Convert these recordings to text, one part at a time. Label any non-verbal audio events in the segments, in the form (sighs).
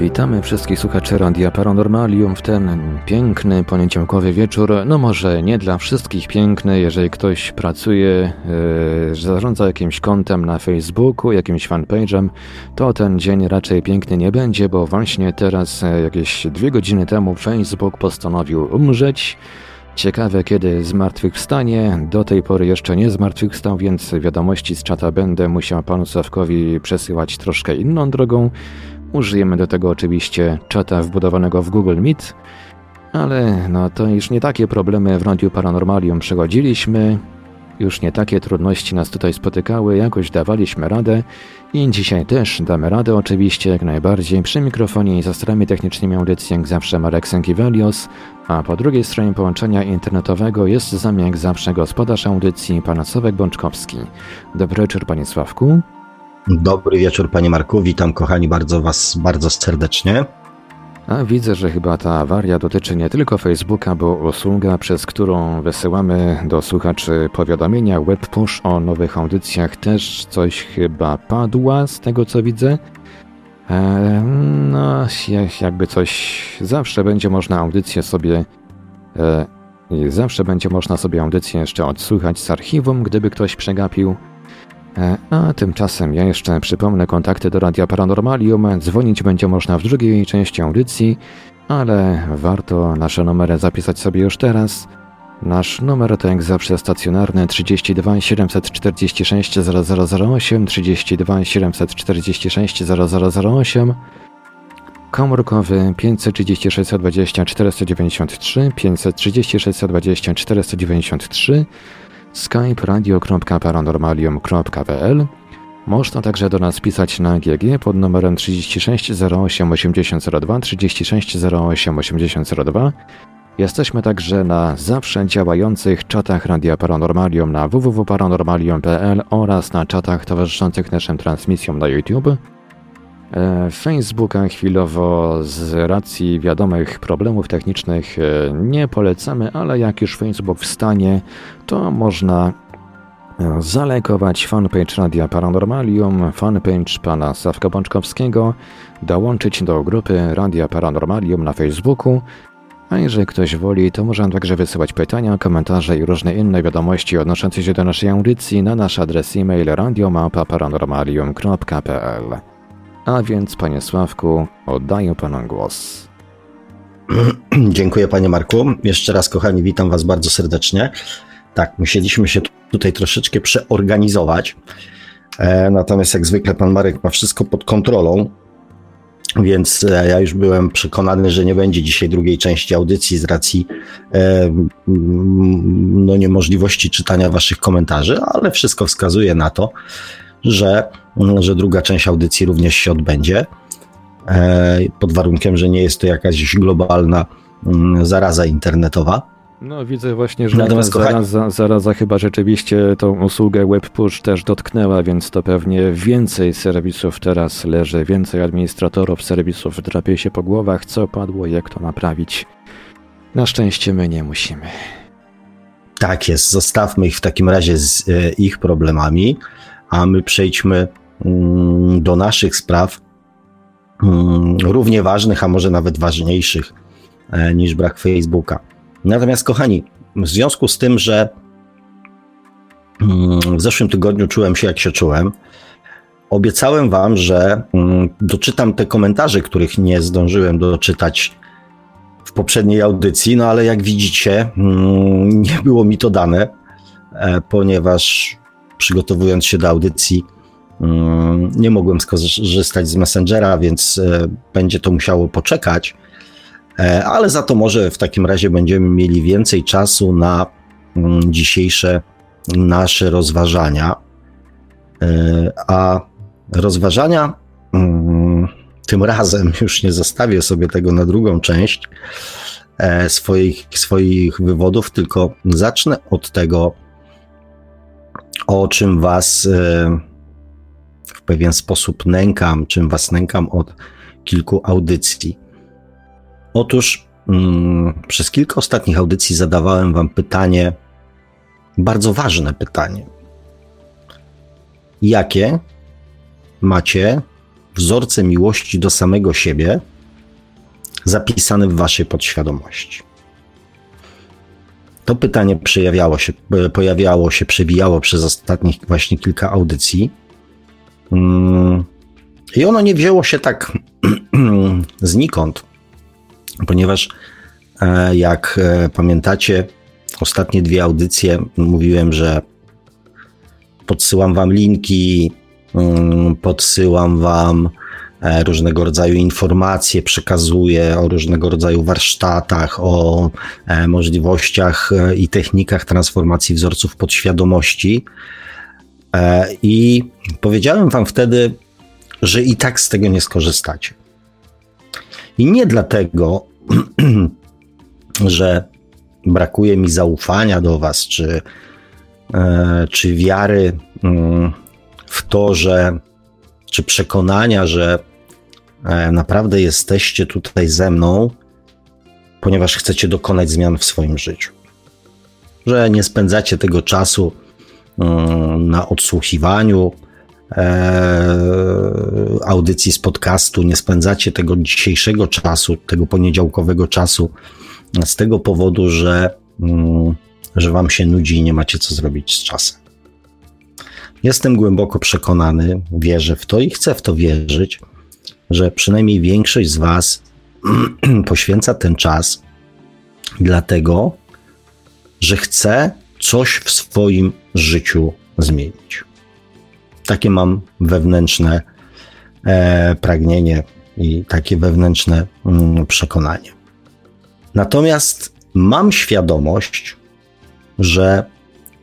Witamy wszystkich słuchaczy Radia Paranormalium w ten piękny poniedziałkowy wieczór. No może nie dla wszystkich piękny, jeżeli ktoś pracuje, yy, zarządza jakimś kontem na Facebooku, jakimś fanpage'em, to ten dzień raczej piękny nie będzie, bo właśnie teraz, e, jakieś dwie godziny temu, Facebook postanowił umrzeć. Ciekawe, kiedy zmartwychwstanie. Do tej pory jeszcze nie zmartwychwstał, więc wiadomości z czata będę musiał panu Sławkowi przesyłać troszkę inną drogą. Użyjemy do tego oczywiście czata wbudowanego w Google Meet, ale no to już nie takie problemy w Radiu Paranormalium przechodziliśmy, już nie takie trudności nas tutaj spotykały, jakoś dawaliśmy radę i dzisiaj też damy radę oczywiście jak najbardziej. Przy mikrofonie i za starami technicznymi audycji jak zawsze Marek Sękiewelios, a po drugiej stronie połączenia internetowego jest z nami jak zawsze gospodarz audycji pan Sławek Bączkowski. Dobry wieczór panie Sławku. Dobry wieczór panie Marku, witam kochani bardzo was bardzo serdecznie. A widzę, że chyba ta awaria dotyczy nie tylko Facebooka, bo usługa, przez którą wysyłamy do słuchaczy powiadomienia web push o nowych audycjach też coś chyba padła z tego co widzę. Eee, no, jakby coś, zawsze będzie można audycję sobie e, zawsze będzie można sobie audycję jeszcze odsłuchać z archiwum, gdyby ktoś przegapił. E, a tymczasem ja jeszcze przypomnę kontakty do Radia Paranormalium. Dzwonić będzie można w drugiej części audycji, ale warto nasze numery zapisać sobie już teraz. Nasz numer to jak zawsze stacjonarny 32 746 0008, 32 746 0008, komórkowy 536 20 493, 536 20 493, skype radio.paranormalium.pl Można także do nas pisać na GG pod numerem 36 08 8002 36 08 8002. Jesteśmy także na zawsze działających czatach Radia Paranormalium na www.paranormalium.pl oraz na czatach towarzyszących naszym transmisjom na YouTube. E, Facebooka chwilowo z racji wiadomych problemów technicznych e, nie polecamy, ale jak już Facebook wstanie, to można e, zalajkować fanpage Radia Paranormalium, fanpage pana Sawka Bączkowskiego, dołączyć do grupy Radia Paranormalium na Facebooku, a jeżeli ktoś woli, to można także wysyłać pytania, komentarze i różne inne wiadomości odnoszące się do naszej audycji na nasz adres e-mail radiomapa.paranormalium.pl. A więc, panie Sławku, oddaję panu głos. (clears throat) Dziękuję, panie Marku. Jeszcze raz, kochani, witam was bardzo serdecznie. Tak, musieliśmy się tutaj troszeczkę przeorganizować. E, natomiast, jak zwykle, pan Marek ma wszystko pod kontrolą. Więc e, ja już byłem przekonany, że nie będzie dzisiaj drugiej części audycji z racji e, no, niemożliwości czytania Waszych komentarzy, ale wszystko wskazuje na to, że, że druga część audycji również się odbędzie. E, pod warunkiem, że nie jest to jakaś globalna mm, zaraza internetowa. No widzę właśnie, że Natomiast zaraza, zaraza chyba rzeczywiście tą usługę WebPush też dotknęła, więc to pewnie więcej serwisów teraz leży, więcej administratorów serwisów drapie się po głowach, co padło jak to naprawić. Na szczęście my nie musimy. Tak jest, zostawmy ich w takim razie z e, ich problemami a my przejdźmy mm, do naszych spraw, mm, równie ważnych, a może nawet ważniejszych e, niż brak Facebooka. Natomiast, kochani, w związku z tym, że mm, w zeszłym tygodniu czułem się jak się czułem, obiecałem Wam, że doczytam te komentarze, których nie zdążyłem doczytać w poprzedniej audycji, no ale jak widzicie, nie było mi to dane, e, ponieważ przygotowując się do audycji, mm, nie mogłem skorzystać z Messengera, więc e, będzie to musiało poczekać. E, ale za to może w takim razie będziemy mieli więcej czasu na mm, dzisiejsze nasze rozważania. E, a rozważania mm, tym razem już nie zostawię sobie tego na drugą część swoich, swoich wywodów, tylko zacznę od tego, o czym was e, w pewien sposób nękam, czym was nękam od kilku audycji. Otóż mm, przez kilka ostatnich audycji zadawałem Wam pytanie, bardzo ważne pytanie. Jakie macie wzorce miłości do samego siebie zapisane w Waszej podświadomości? To pytanie przejawiało się, pojawiało się, przebijało przez ostatnich właśnie kilka audycji. Mm, I ono nie wzięło się tak (clears throat) znikąd, ponieważ e, jak e, pamiętacie, ostatnie dwie audycje mówiłem, że podsyłam wam linki, mm, podsyłam wam różnego rodzaju informacje, przekazuję o różnego rodzaju warsztatach, o możliwościach i technikach transformacji wzorców podświadomości. I powiedziałem wam wtedy, że i tak z tego nie skorzystacie. I nie dlatego, (clears throat) że brakuje mi zaufania do Was, czy, e, czy wiary mm, w to, że, czy przekonania, że e, naprawdę jesteście tutaj ze mną, ponieważ chcecie dokonać zmian w swoim życiu. Że nie spędzacie tego czasu mm, na odsłuchiwaniu, E, audycji z podcastu, nie spędzacie tego dzisiejszego czasu, tego poniedziałkowego czasu z tego powodu, że, mm, że wam się nudzi i nie macie co zrobić z czasem. Jestem głęboko przekonany, wierzę w to i chcę w to wierzyć, że przynajmniej większość z Was (clears throat) poświęca ten czas dlatego, że chce coś w swoim życiu zmienić. Takie mam wewnętrzne e, pragnienie i takie wewnętrzne mm, przekonanie. Natomiast mam świadomość, że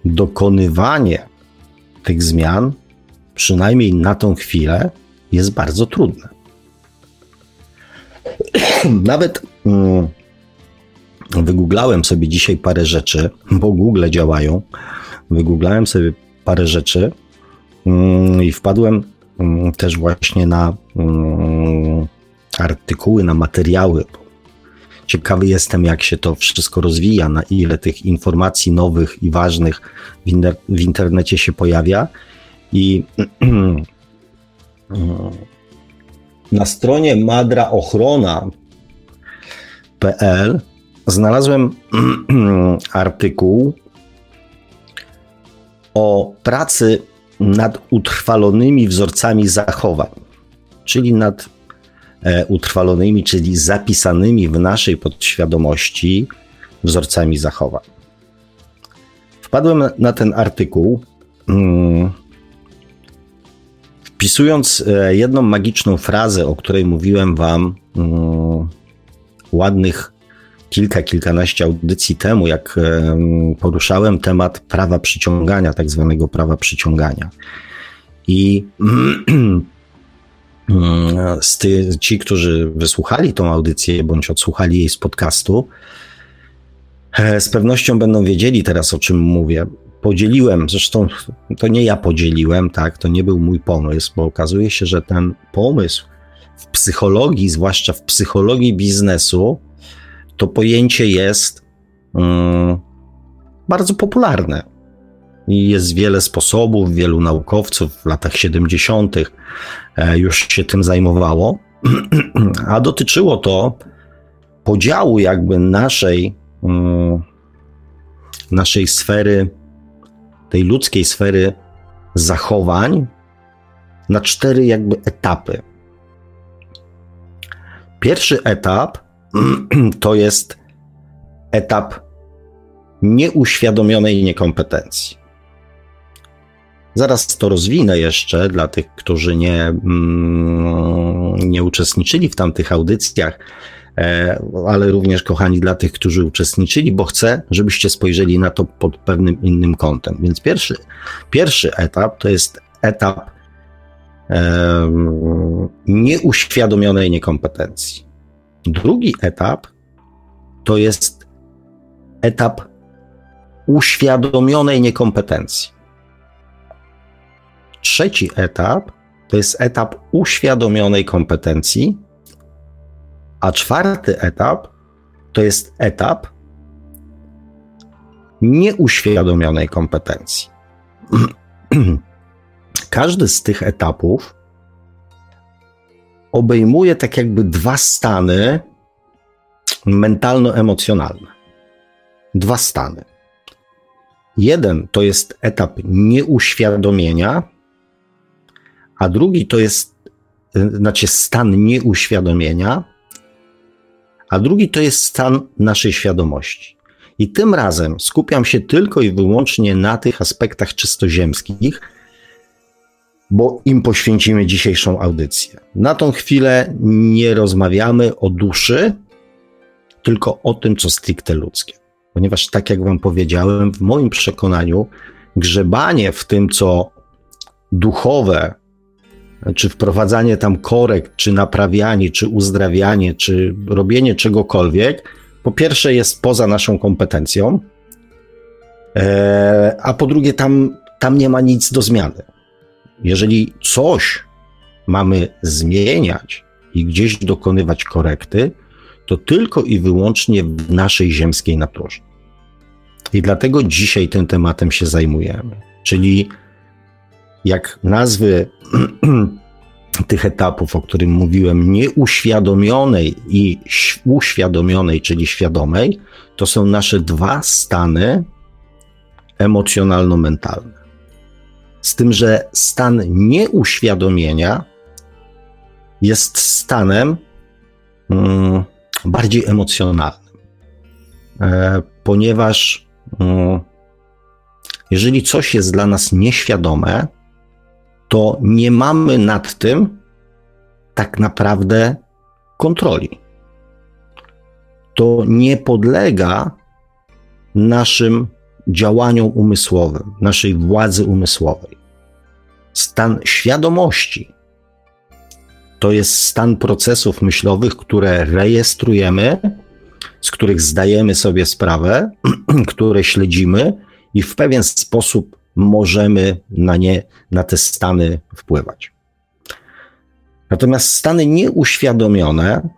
dokonywanie tych zmian, przynajmniej na tą chwilę, jest bardzo trudne. (clears throat) Nawet mm, wygooglałem sobie dzisiaj parę rzeczy, bo Google działają. Wygooglałem sobie parę rzeczy Mm, I wpadłem mm, też właśnie na mm, artykuły, na materiały. Ciekawy jestem, jak się to wszystko rozwija, na ile tych informacji nowych i ważnych w, internecie się pojawia. I (clears throat) na stronie madraochrona.pl znalazłem (clears throat) artykuł o pracy nad utrwalonymi wzorcami zachowań, czyli nad utrwalonymi, czyli zapisanymi w naszej podświadomości wzorcami zachowań. Wpadłem na ten artykuł, hmm, wpisując e, jedną magiczną frazę, o której mówiłem Wam hmm, ładnych kilka, kilkanaście audycji temu, jak poruszałem temat prawa przyciągania, tak zwanego prawa przyciągania. I (clears throat) ty, ci, którzy wysłuchali tą audycję bądź odsłuchali jej z podcastu, e, z pewnością będą wiedzieli teraz, o czym mówię. Podzieliłem, zresztą to nie ja podzieliłem, tak, to nie był mój pomysł, bo okazuje się, że ten pomysł w psychologii, zwłaszcza w psychologii biznesu, to pojęcie jest um, bardzo popularne. I jest wiele sposobów, wielu naukowców w latach 70. E, już się tym zajmowało, (clears throat) a dotyczyło to podziału jakby naszej, um, naszej sfery, tej ludzkiej sfery zachowań na cztery jakby etapy. Pierwszy etap (clears throat) to jest etap nieuświadomionej niekompetencji. Zaraz to rozwinę jeszcze dla tych, którzy nie, mm, nie uczestniczyli w tamtych audycjach, e, ale również, kochani, dla tych, którzy uczestniczyli, bo chcę, żebyście spojrzeli na to pod pewnym innym kątem. Więc pierwszy, pierwszy etap to jest etap nieuświadomionej niekompetencji. Drugi etap to jest etap uświadomionej niekompetencji. Trzeci etap to jest etap uświadomionej kompetencji A czwarty etap to jest etap nieuświadomionej kompetencji. (clears throat) Każdy z tych etapów obejmuje tak jakby dwa stany mentalno-emocjonalne. Dwa stany. Jeden to jest etap nieuświadomienia, a drugi to jest, znaczy stan nieuświadomienia, a drugi to jest stan naszej świadomości. I tym razem skupiam się tylko i wyłącznie na tych aspektach czystoziemskich, bo im poświęcimy dzisiejszą audycję. Na tą chwilę nie rozmawiamy o duszy, tylko o tym, co stricte ludzkie. Ponieważ, tak jak Wam powiedziałem, w moim przekonaniu, grzebanie w tym, co duchowe, czy wprowadzanie tam korekt, czy naprawianie, czy uzdrawianie, czy robienie czegokolwiek, po pierwsze jest poza naszą kompetencją, e, a po drugie tam, tam nie ma nic do zmiany. Jeżeli coś mamy zmieniać i gdzieś dokonywać korekty, to tylko i wyłącznie w naszej ziemskiej naturze. I dlatego dzisiaj tym tematem się zajmujemy. Czyli jak nazwy (clears throat) tych etapów, o którym mówiłem, nieuświadomionej i uświadomionej, czyli świadomej, to są nasze dwa stany emocjonalno-mentalne. Z tym, że stan nieuświadomienia jest stanem mm, bardziej emocjonalnym, e, ponieważ mm, jeżeli coś jest dla nas nieświadome, to nie mamy nad tym tak naprawdę kontroli. To nie podlega naszym działaniom umysłowym, naszej władzy umysłowej. Stan świadomości to jest stan procesów myślowych, które rejestrujemy, z których zdajemy sobie sprawę, (clears throat) które śledzimy i w pewien sposób możemy na nie, na te stany wpływać. Natomiast stany nieuświadomione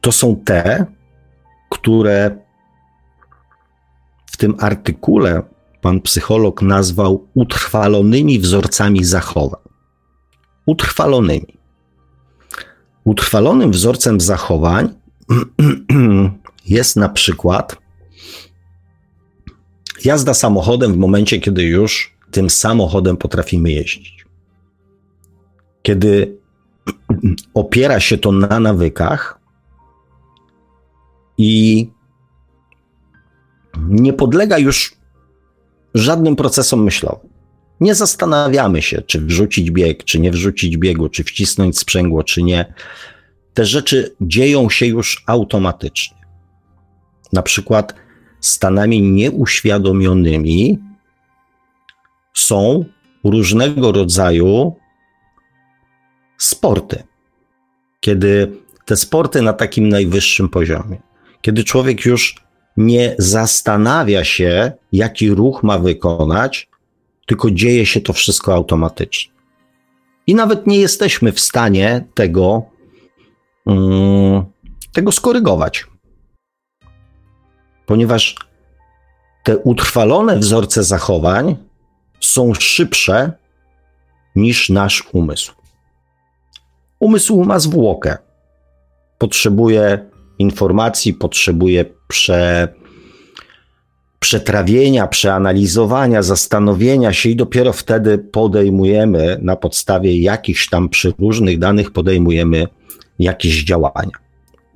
to są te, które w tym artykule pan psycholog nazwał utrwalonymi wzorcami zachowań. Utrwalonymi. Utrwalonym wzorcem zachowań (clears throat) jest na przykład jazda samochodem w momencie, kiedy już tym samochodem potrafimy jeździć. Kiedy (clears throat) opiera się to na nawykach i nie podlega już żadnym procesom myślowym. Nie zastanawiamy się, czy wrzucić bieg, czy nie wrzucić biegu, czy wcisnąć sprzęgło, czy nie. Te rzeczy dzieją się już automatycznie. Na przykład stanami nieuświadomionymi są różnego rodzaju sporty. Kiedy te sporty na takim najwyższym poziomie, kiedy człowiek już nie zastanawia się, jaki ruch ma wykonać, tylko dzieje się to wszystko automatycznie. I nawet nie jesteśmy w stanie tego, um, tego skorygować ponieważ te utrwalone wzorce zachowań są szybsze niż nasz umysł. Umysł ma zwłokę. Potrzebuje informacji, potrzebuje prze, przetrawienia, przeanalizowania, zastanowienia się i dopiero wtedy podejmujemy na podstawie jakichś tam różnych danych podejmujemy jakieś działania.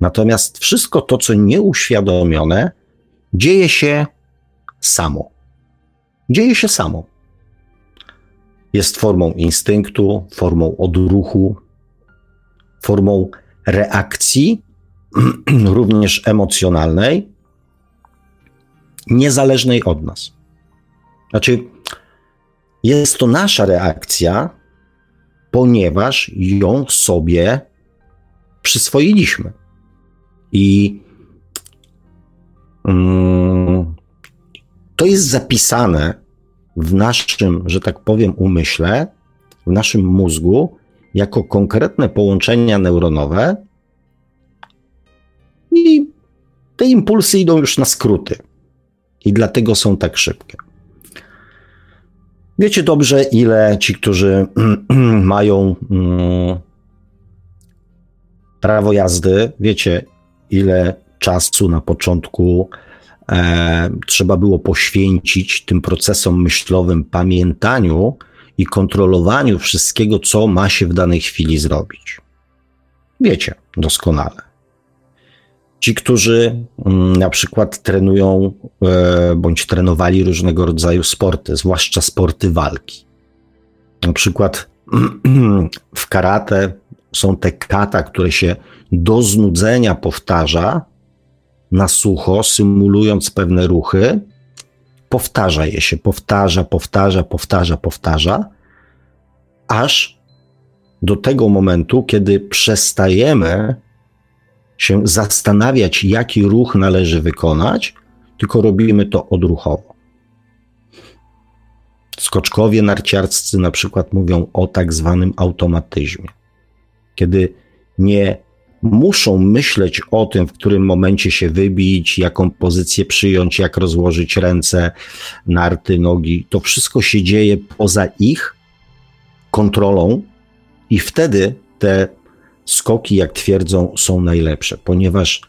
Natomiast wszystko to, co nieuświadomione, dzieje się samo. Dzieje się samo. Jest formą instynktu, formą odruchu, formą reakcji, (clears throat) również emocjonalnej, niezależnej od nas. Znaczy, jest to nasza reakcja, ponieważ ją sobie przyswoiliśmy. I to jest zapisane w naszym, że tak powiem, umyśle, w naszym mózgu, jako konkretne połączenia neuronowe i te impulsy idą już na skróty. I dlatego są tak szybkie. Wiecie dobrze, ile ci, którzy (clears throat) mają mm, prawo jazdy, wiecie, ile czasu na początku e, trzeba było poświęcić tym procesom myślowym, pamiętaniu i kontrolowaniu wszystkiego, co ma się w danej chwili zrobić. Wiecie doskonale. Ci, którzy mm, na przykład trenują e, bądź trenowali różnego rodzaju sporty, zwłaszcza sporty walki. Na przykład (clears throat) w karate są te kata, które się do znudzenia powtarza na sucho, symulując pewne ruchy. Powtarza je się, powtarza, powtarza, powtarza, powtarza, aż do tego momentu, kiedy przestajemy się zastanawiać, jaki ruch należy wykonać, tylko robimy to odruchowo. Skoczkowie narciarscy na przykład mówią o tak zwanym automatyzmie, kiedy nie muszą myśleć o tym, w którym momencie się wybić, jaką pozycję przyjąć, jak rozłożyć ręce, narty, nogi. To wszystko się dzieje poza ich kontrolą i wtedy te skoki, jak twierdzą, są najlepsze, ponieważ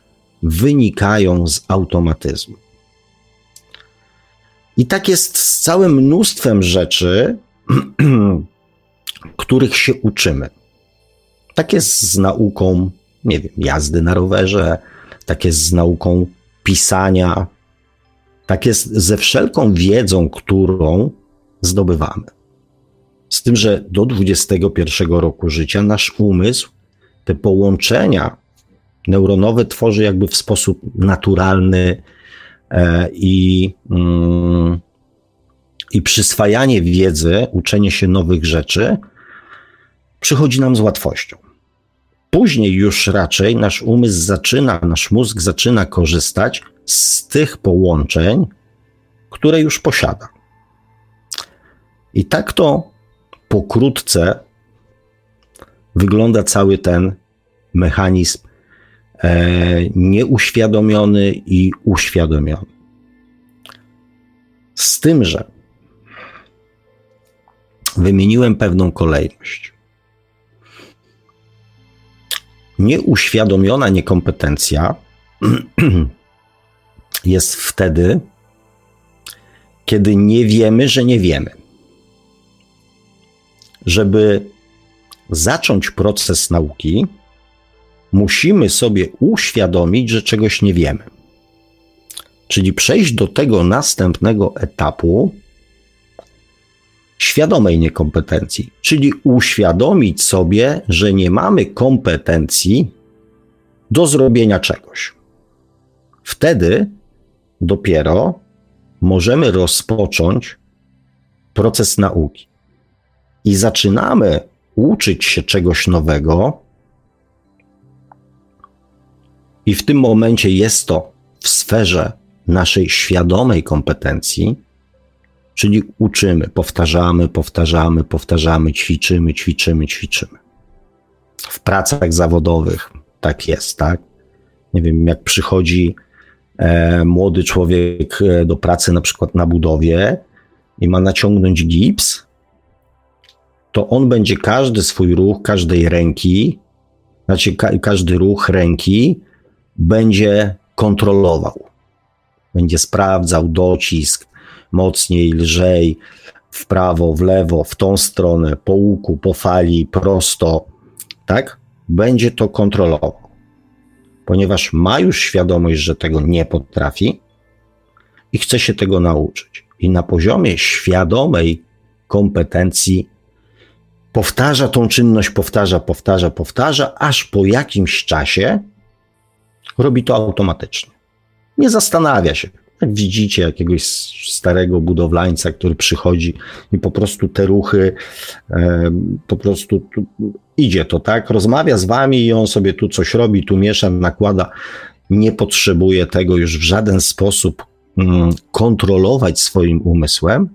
wynikają z automatyzmu. I tak jest z całym mnóstwem rzeczy, (clears throat) których się uczymy. Tak jest z nauką, nie wiem, jazdy na rowerze, tak jest z nauką pisania, tak jest ze wszelką wiedzą, którą zdobywamy. Z tym, że do 21 roku życia nasz umysł te połączenia neuronowe tworzy jakby w sposób naturalny e, i, mm, i przyswajanie wiedzy, uczenie się nowych rzeczy przychodzi nam z łatwością. Później już raczej nasz umysł zaczyna, nasz mózg zaczyna korzystać z tych połączeń, które już posiada. I tak to pokrótce wygląda cały ten mechanizm e, nieuświadomiony i uświadomiony. Z tym, że wymieniłem pewną kolejność. Nieuświadomiona niekompetencja (clears throat) jest wtedy, kiedy nie wiemy, że nie wiemy. Żeby zacząć proces nauki, musimy sobie uświadomić, że czegoś nie wiemy. Czyli przejść do tego następnego etapu świadomej niekompetencji, czyli uświadomić sobie, że nie mamy kompetencji do zrobienia czegoś. Wtedy dopiero możemy rozpocząć proces nauki. I zaczynamy uczyć się czegoś nowego, i w tym momencie jest to w sferze naszej świadomej kompetencji, czyli uczymy, powtarzamy, powtarzamy, powtarzamy, ćwiczymy, ćwiczymy, ćwiczymy. W pracach zawodowych tak jest, tak? Nie wiem, jak przychodzi e, młody człowiek e, do pracy na przykład na budowie i ma naciągnąć gips, to on będzie każdy swój ruch, każdej ręki, znaczy ka każdy ruch ręki będzie kontrolował. Będzie sprawdzał docisk mocniej, lżej, w prawo, w lewo, w tą stronę, po łuku, po fali, prosto, tak? Będzie to kontrolował. Ponieważ ma już świadomość, że tego nie potrafi i chce się tego nauczyć. I na poziomie świadomej kompetencji powtarza tą czynność, powtarza, powtarza, powtarza, aż po jakimś czasie robi to automatycznie. Nie zastanawia się. Jak widzicie jakiegoś starego budowlańca, który przychodzi i po prostu te ruchy, e, po prostu tu, idzie to, tak? Rozmawia z wami i on sobie tu coś robi, tu miesza, nakłada. Nie potrzebuje tego już w żaden sposób mm, kontrolować swoim umysłem,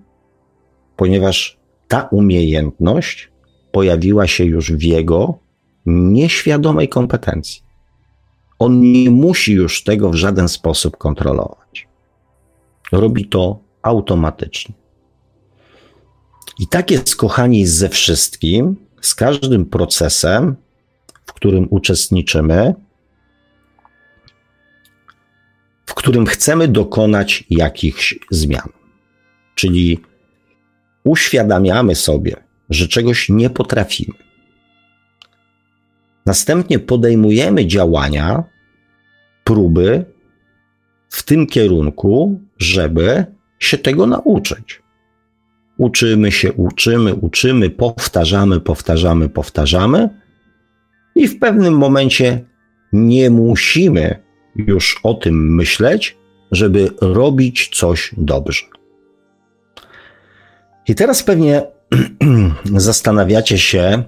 ponieważ ta umiejętność pojawiła się już w jego nieświadomej kompetencji. On nie musi już tego w żaden sposób kontrolować. Robi to automatycznie. I tak jest, kochani, ze wszystkim, z każdym procesem, w którym uczestniczymy, w którym chcemy dokonać jakichś zmian. Czyli uświadamiamy sobie, że czegoś nie potrafimy. Następnie podejmujemy działania, próby w tym kierunku, żeby się tego nauczyć. Uczymy się, uczymy, uczymy, powtarzamy, powtarzamy, powtarzamy, i w pewnym momencie nie musimy już o tym myśleć, żeby robić coś dobrze. I teraz pewnie (clears throat) zastanawiacie się,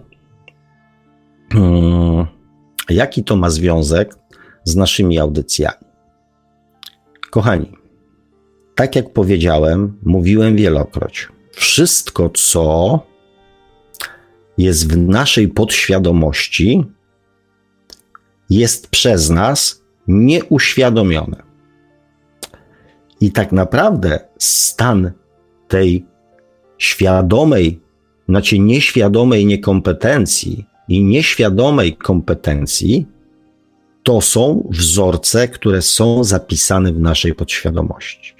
hmm, jaki to ma związek z naszymi audycjami. Kochani, tak jak powiedziałem, mówiłem wielokroć, wszystko, co jest w naszej podświadomości, jest przez nas nieuświadomione. I tak naprawdę stan tej świadomej, znaczy nieświadomej niekompetencji i nieświadomej kompetencji to są wzorce, które są zapisane w naszej podświadomości.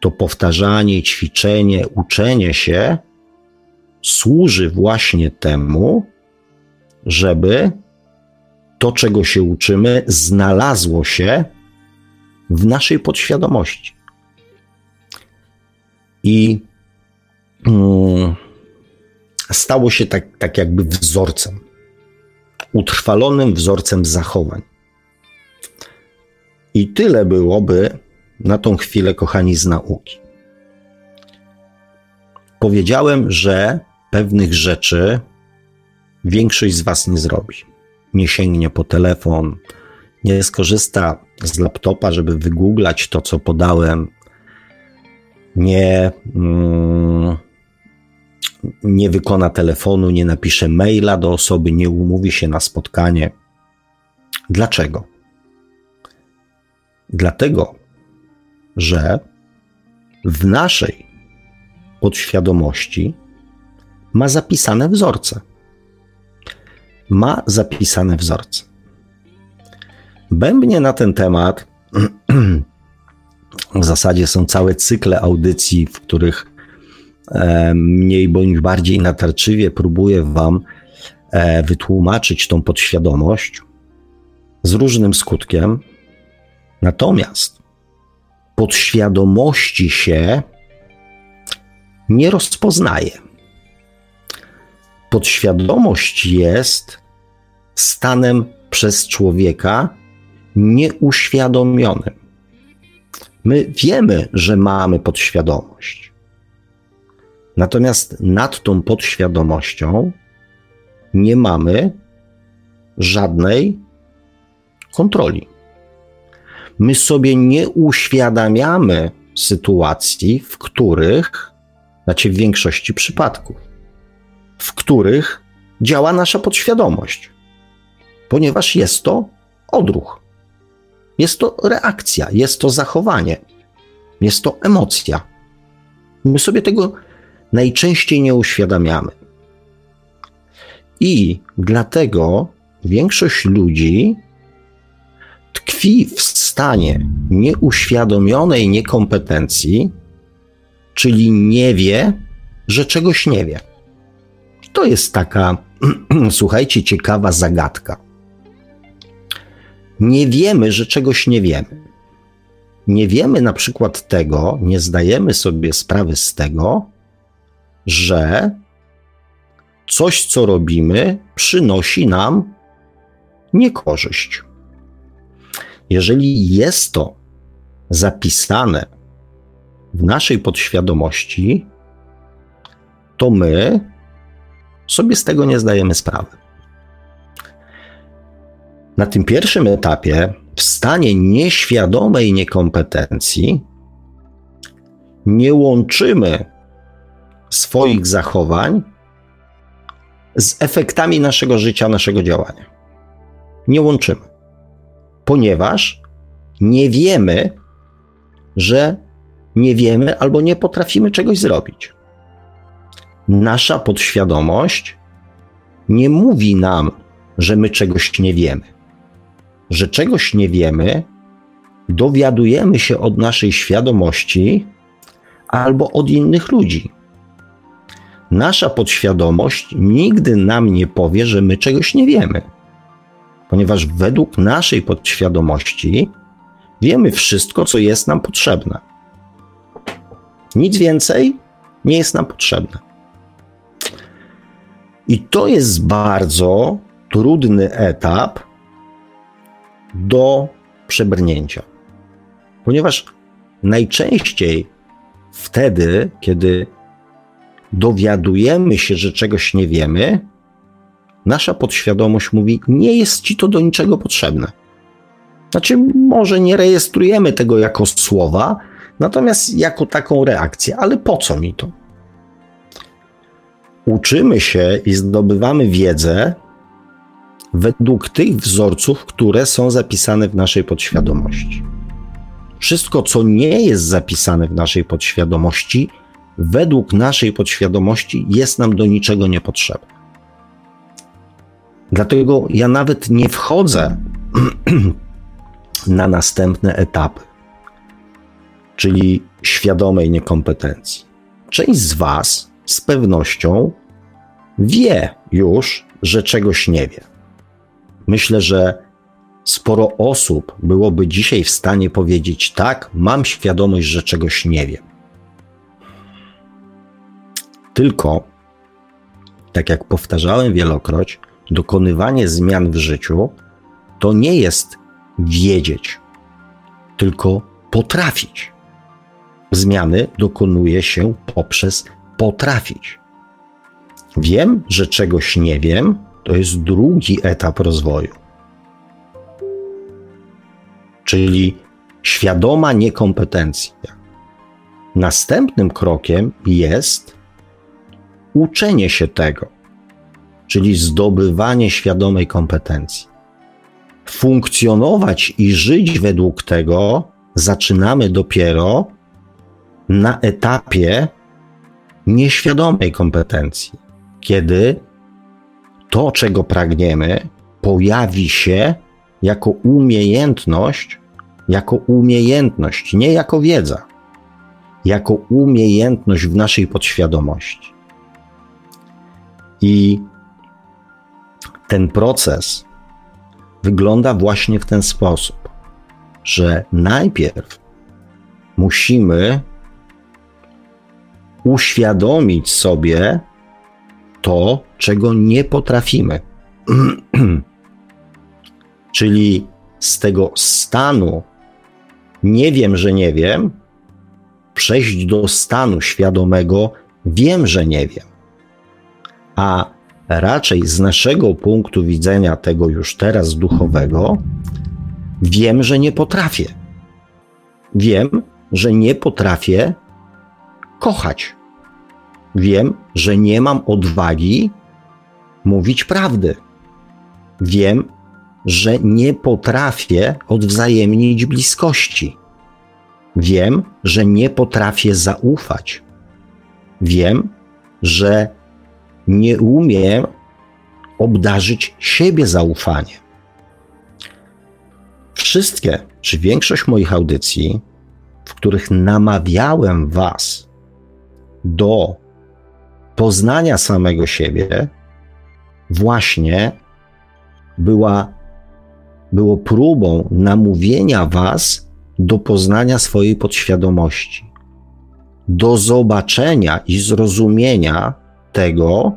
To powtarzanie, ćwiczenie, uczenie się służy właśnie temu, żeby to, czego się uczymy, znalazło się w naszej podświadomości. I mm, stało się tak, tak jakby wzorcem, utrwalonym wzorcem zachowań. I tyle byłoby na tą chwilę, kochani, z nauki. Powiedziałem, że pewnych rzeczy większość z Was nie zrobi nie sięgnie po telefon, nie skorzysta z laptopa, żeby wygooglać to, co podałem, nie, mm, nie wykona telefonu, nie napisze maila do osoby, nie umówi się na spotkanie. Dlaczego? Dlatego, że w naszej podświadomości ma zapisane wzorce ma zapisane wzorce. Bębnie na ten temat (clears throat) w zasadzie są całe cykle audycji, w których mniej bądź bardziej natarczywie próbuję Wam e, wytłumaczyć tą podświadomość z różnym skutkiem. Natomiast podświadomości się nie rozpoznaje podświadomość jest stanem przez człowieka nieuświadomionym. My wiemy, że mamy podświadomość. Natomiast nad tą podświadomością nie mamy żadnej kontroli. My sobie nie uświadamiamy sytuacji, w których, znaczy w większości przypadków, w których działa nasza podświadomość, ponieważ jest to odruch, jest to reakcja, jest to zachowanie, jest to emocja. My sobie tego najczęściej nie uświadamiamy. I dlatego większość ludzi tkwi w stanie nieuświadomionej niekompetencji, czyli nie wie, że czegoś nie wie. To jest taka, (clears throat) słuchajcie, ciekawa zagadka. Nie wiemy, że czegoś nie wiemy. Nie wiemy na przykład tego, nie zdajemy sobie sprawy z tego, że coś, co robimy, przynosi nam niekorzyść. Jeżeli jest to zapisane w naszej podświadomości, to my sobie z tego nie zdajemy sprawy. Na tym pierwszym etapie, w stanie nieświadomej niekompetencji, nie łączymy swoich zachowań z efektami naszego życia, naszego działania. Nie łączymy, ponieważ nie wiemy, że nie wiemy albo nie potrafimy czegoś zrobić. Nasza podświadomość nie mówi nam, że my czegoś nie wiemy. Że czegoś nie wiemy, dowiadujemy się od naszej świadomości albo od innych ludzi. Nasza podświadomość nigdy nam nie powie, że my czegoś nie wiemy, ponieważ według naszej podświadomości wiemy wszystko, co jest nam potrzebne. Nic więcej nie jest nam potrzebne. I to jest bardzo trudny etap do przebrnięcia, ponieważ najczęściej wtedy, kiedy dowiadujemy się, że czegoś nie wiemy, nasza podświadomość mówi: Nie jest ci to do niczego potrzebne. Znaczy, może nie rejestrujemy tego jako słowa, natomiast jako taką reakcję, ale po co mi to? Uczymy się i zdobywamy wiedzę według tych wzorców, które są zapisane w naszej podświadomości. Wszystko, co nie jest zapisane w naszej podświadomości, według naszej podświadomości jest nam do niczego niepotrzebne. Dlatego ja nawet nie wchodzę (clears throat) na następne etapy, czyli świadomej niekompetencji. Część z Was z pewnością wie już, że czegoś nie wie. Myślę, że sporo osób byłoby dzisiaj w stanie powiedzieć: Tak, mam świadomość, że czegoś nie wiem. Tylko, tak jak powtarzałem wielokroć, dokonywanie zmian w życiu to nie jest wiedzieć, tylko potrafić. Zmiany dokonuje się poprzez potrafić. Wiem, że czegoś nie wiem, to jest drugi etap rozwoju. Czyli świadoma niekompetencja. Następnym krokiem jest uczenie się tego, czyli zdobywanie świadomej kompetencji. Funkcjonować i żyć według tego zaczynamy dopiero na etapie nieświadomej kompetencji, kiedy to, czego pragniemy, pojawi się jako umiejętność, jako umiejętność, nie jako wiedza, jako umiejętność w naszej podświadomości. I ten proces wygląda właśnie w ten sposób, że najpierw musimy uświadomić sobie to, czego nie potrafimy. (clears throat) Czyli z tego stanu nie wiem, że nie wiem, przejść do stanu świadomego wiem, że nie wiem. A raczej z naszego punktu widzenia tego już teraz duchowego, wiem, że nie potrafię. Wiem, że nie potrafię kochać. Wiem, że nie mam odwagi mówić prawdy. Wiem, że nie potrafię odwzajemnić bliskości. Wiem, że nie potrafię zaufać. Wiem, że nie umiem obdarzyć siebie zaufaniem. Wszystkie, czy większość moich audycji, w których namawiałem Was do poznania samego siebie, właśnie była, było próbą namówienia Was do poznania swojej podświadomości, do zobaczenia i zrozumienia tego,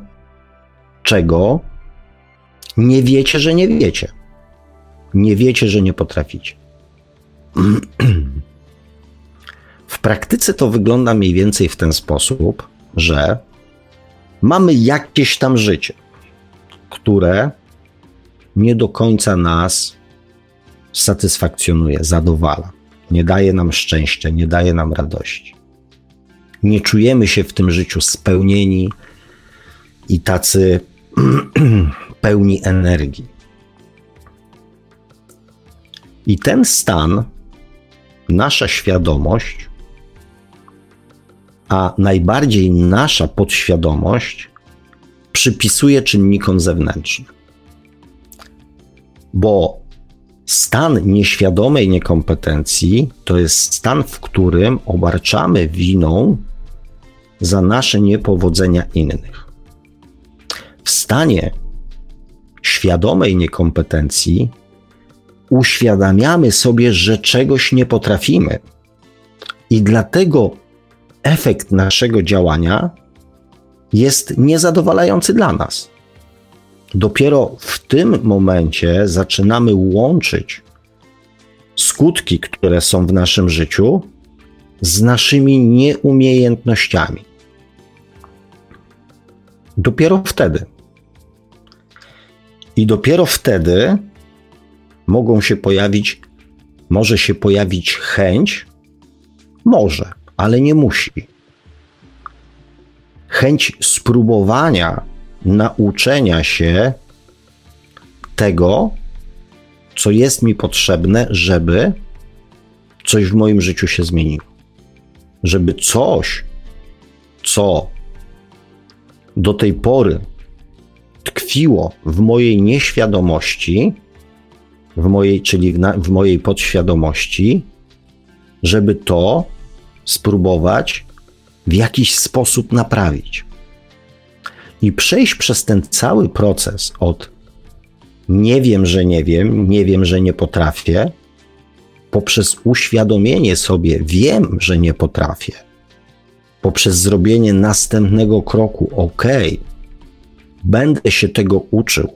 czego nie wiecie, że nie wiecie. Nie wiecie, że nie potraficie. W praktyce to wygląda mniej więcej w ten sposób, że mamy jakieś tam życie, które nie do końca nas satysfakcjonuje, zadowala, nie daje nam szczęścia, nie daje nam radości. Nie czujemy się w tym życiu spełnieni i tacy (clears throat) pełni energii. I ten stan, nasza świadomość, a najbardziej nasza podświadomość przypisuje czynnikom zewnętrznym. Bo stan nieświadomej niekompetencji to jest stan, w którym obarczamy winą za nasze niepowodzenia innych. W stanie świadomej niekompetencji uświadamiamy sobie, że czegoś nie potrafimy. I dlatego efekt naszego działania jest niezadowalający dla nas. Dopiero w tym momencie zaczynamy łączyć skutki, które są w naszym życiu, z naszymi nieumiejętnościami. Dopiero wtedy. I dopiero wtedy mogą się pojawić, może się pojawić chęć, może, ale nie musi. Chęć spróbowania nauczenia się tego, co jest mi potrzebne, żeby coś w moim życiu się zmieniło. Żeby coś, co do tej pory tkwiło w mojej nieświadomości, w mojej, czyli w, na, w mojej podświadomości, żeby to spróbować w jakiś sposób naprawić. I przejść przez ten cały proces od nie wiem, że nie wiem, nie wiem, że nie potrafię, poprzez uświadomienie sobie wiem, że nie potrafię, poprzez zrobienie następnego kroku, ok, będę się tego uczył,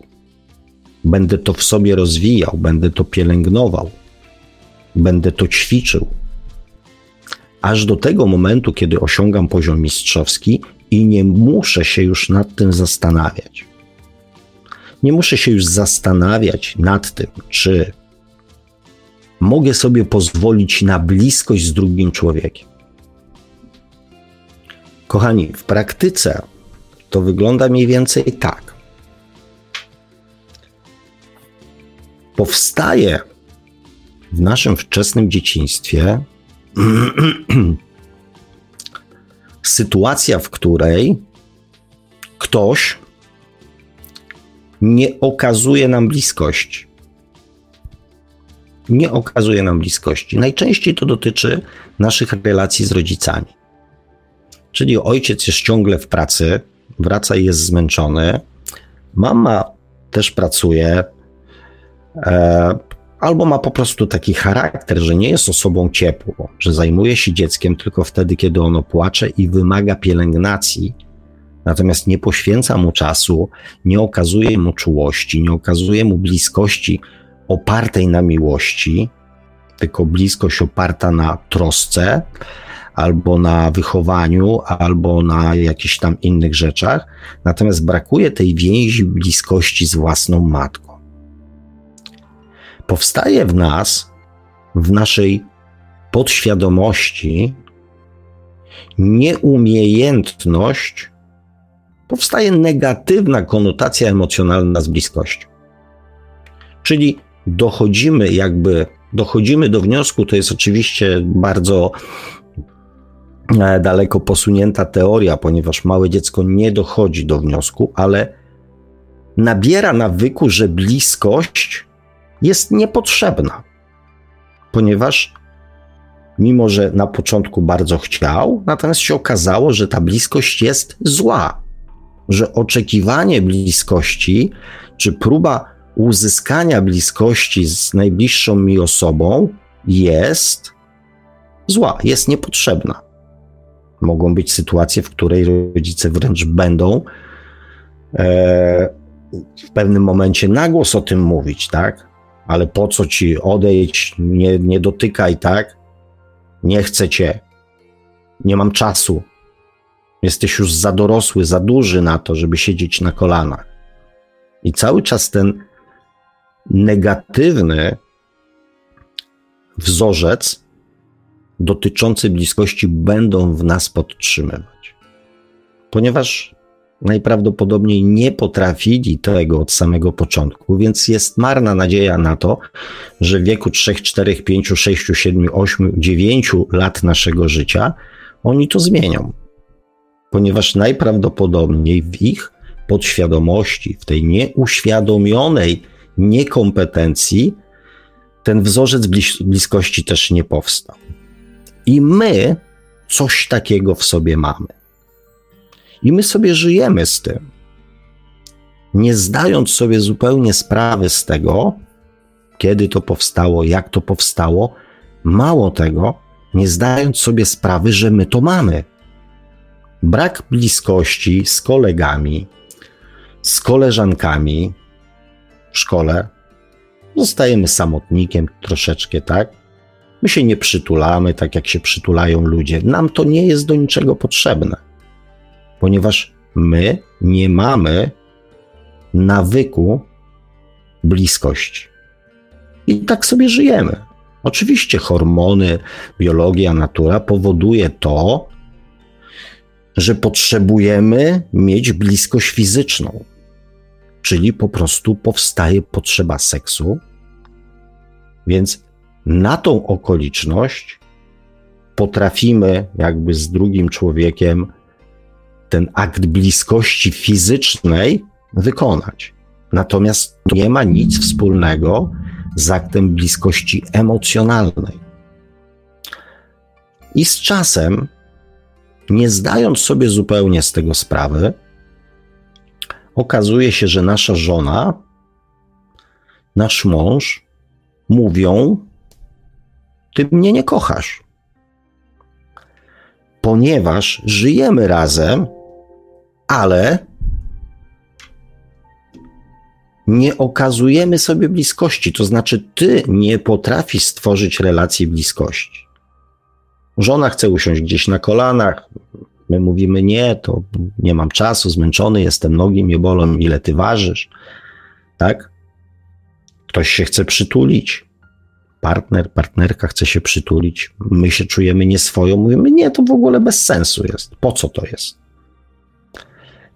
będę to w sobie rozwijał, będę to pielęgnował, będę to ćwiczył. Aż do tego momentu, kiedy osiągam poziom mistrzowski i nie muszę się już nad tym zastanawiać. Nie muszę się już zastanawiać nad tym, czy mogę sobie pozwolić na bliskość z drugim człowiekiem. Kochani, w praktyce to wygląda mniej więcej tak. Powstaje w naszym wczesnym dzieciństwie (clears throat) sytuacja, w której ktoś nie okazuje nam bliskości. Nie okazuje nam bliskości. Najczęściej to dotyczy naszych relacji z rodzicami. Czyli ojciec jest ciągle w pracy, wraca i jest zmęczony. Mama też pracuje, e, albo ma po prostu taki charakter, że nie jest osobą ciepłą, że zajmuje się dzieckiem tylko wtedy, kiedy ono płacze i wymaga pielęgnacji, natomiast nie poświęca mu czasu, nie okazuje mu czułości, nie okazuje mu bliskości opartej na miłości, tylko bliskość oparta na trosce, albo na wychowaniu, albo na jakichś tam innych rzeczach, natomiast brakuje tej więzi bliskości z własną matką. Powstaje w nas, w naszej podświadomości, nieumiejętność, powstaje negatywna konotacja emocjonalna z bliskością. Czyli dochodzimy jakby, dochodzimy do wniosku, to jest oczywiście bardzo daleko posunięta teoria, ponieważ małe dziecko nie dochodzi do wniosku, ale nabiera nawyku, że bliskość jest niepotrzebna, ponieważ mimo, że na początku bardzo chciał, natomiast się okazało, że ta bliskość jest zła, że oczekiwanie bliskości, czy próba uzyskania bliskości z najbliższą mi osobą jest zła, jest niepotrzebna. Mogą być sytuacje, w której rodzice wręcz będą e, w pewnym momencie na głos o tym mówić, tak? Ale po co ci odejdź, nie, nie dotykaj, tak? Nie chcę cię, nie mam czasu. Jesteś już za dorosły, za duży na to, żeby siedzieć na kolanach. I cały czas ten negatywny wzorzec dotyczące bliskości będą w nas podtrzymywać. Ponieważ najprawdopodobniej nie potrafili tego od samego początku, więc jest marna nadzieja na to, że w wieku 3, 4, 5, 6, 7, 8, 9 lat naszego życia oni to zmienią. Ponieważ najprawdopodobniej w ich podświadomości, w tej nieuświadomionej niekompetencji, ten wzorzec blis bliskości też nie powstał. I my coś takiego w sobie mamy. I my sobie żyjemy z tym, nie zdając sobie zupełnie sprawy z tego, kiedy to powstało, jak to powstało. Mało tego, nie zdając sobie sprawy, że my to mamy. Brak bliskości z kolegami, z koleżankami w szkole. Zostajemy samotnikiem troszeczkę, tak? My się nie przytulamy tak, jak się przytulają ludzie. Nam to nie jest do niczego potrzebne ponieważ my nie mamy nawyku bliskości. I tak sobie żyjemy. Oczywiście hormony, biologia, natura powoduje to, że potrzebujemy mieć bliskość fizyczną, czyli po prostu powstaje potrzeba seksu, więc na tą okoliczność potrafimy jakby z drugim człowiekiem ten akt bliskości fizycznej wykonać. Natomiast nie ma nic wspólnego z aktem bliskości emocjonalnej. I z czasem, nie zdając sobie zupełnie z tego sprawy, okazuje się, że nasza żona, nasz mąż mówią: Ty mnie nie kochasz. Ponieważ żyjemy razem ale nie okazujemy sobie bliskości. To znaczy, ty nie potrafisz stworzyć relacji bliskości. Żona chce usiąść gdzieś na kolanach. My mówimy nie, to nie mam czasu, zmęczony jestem, nogi mnie bolą, ile ty ważysz. Tak? Ktoś się chce przytulić. Partner, partnerka chce się przytulić. My się czujemy nieswoją. Mówimy nie, to w ogóle bez sensu jest. Po co to jest?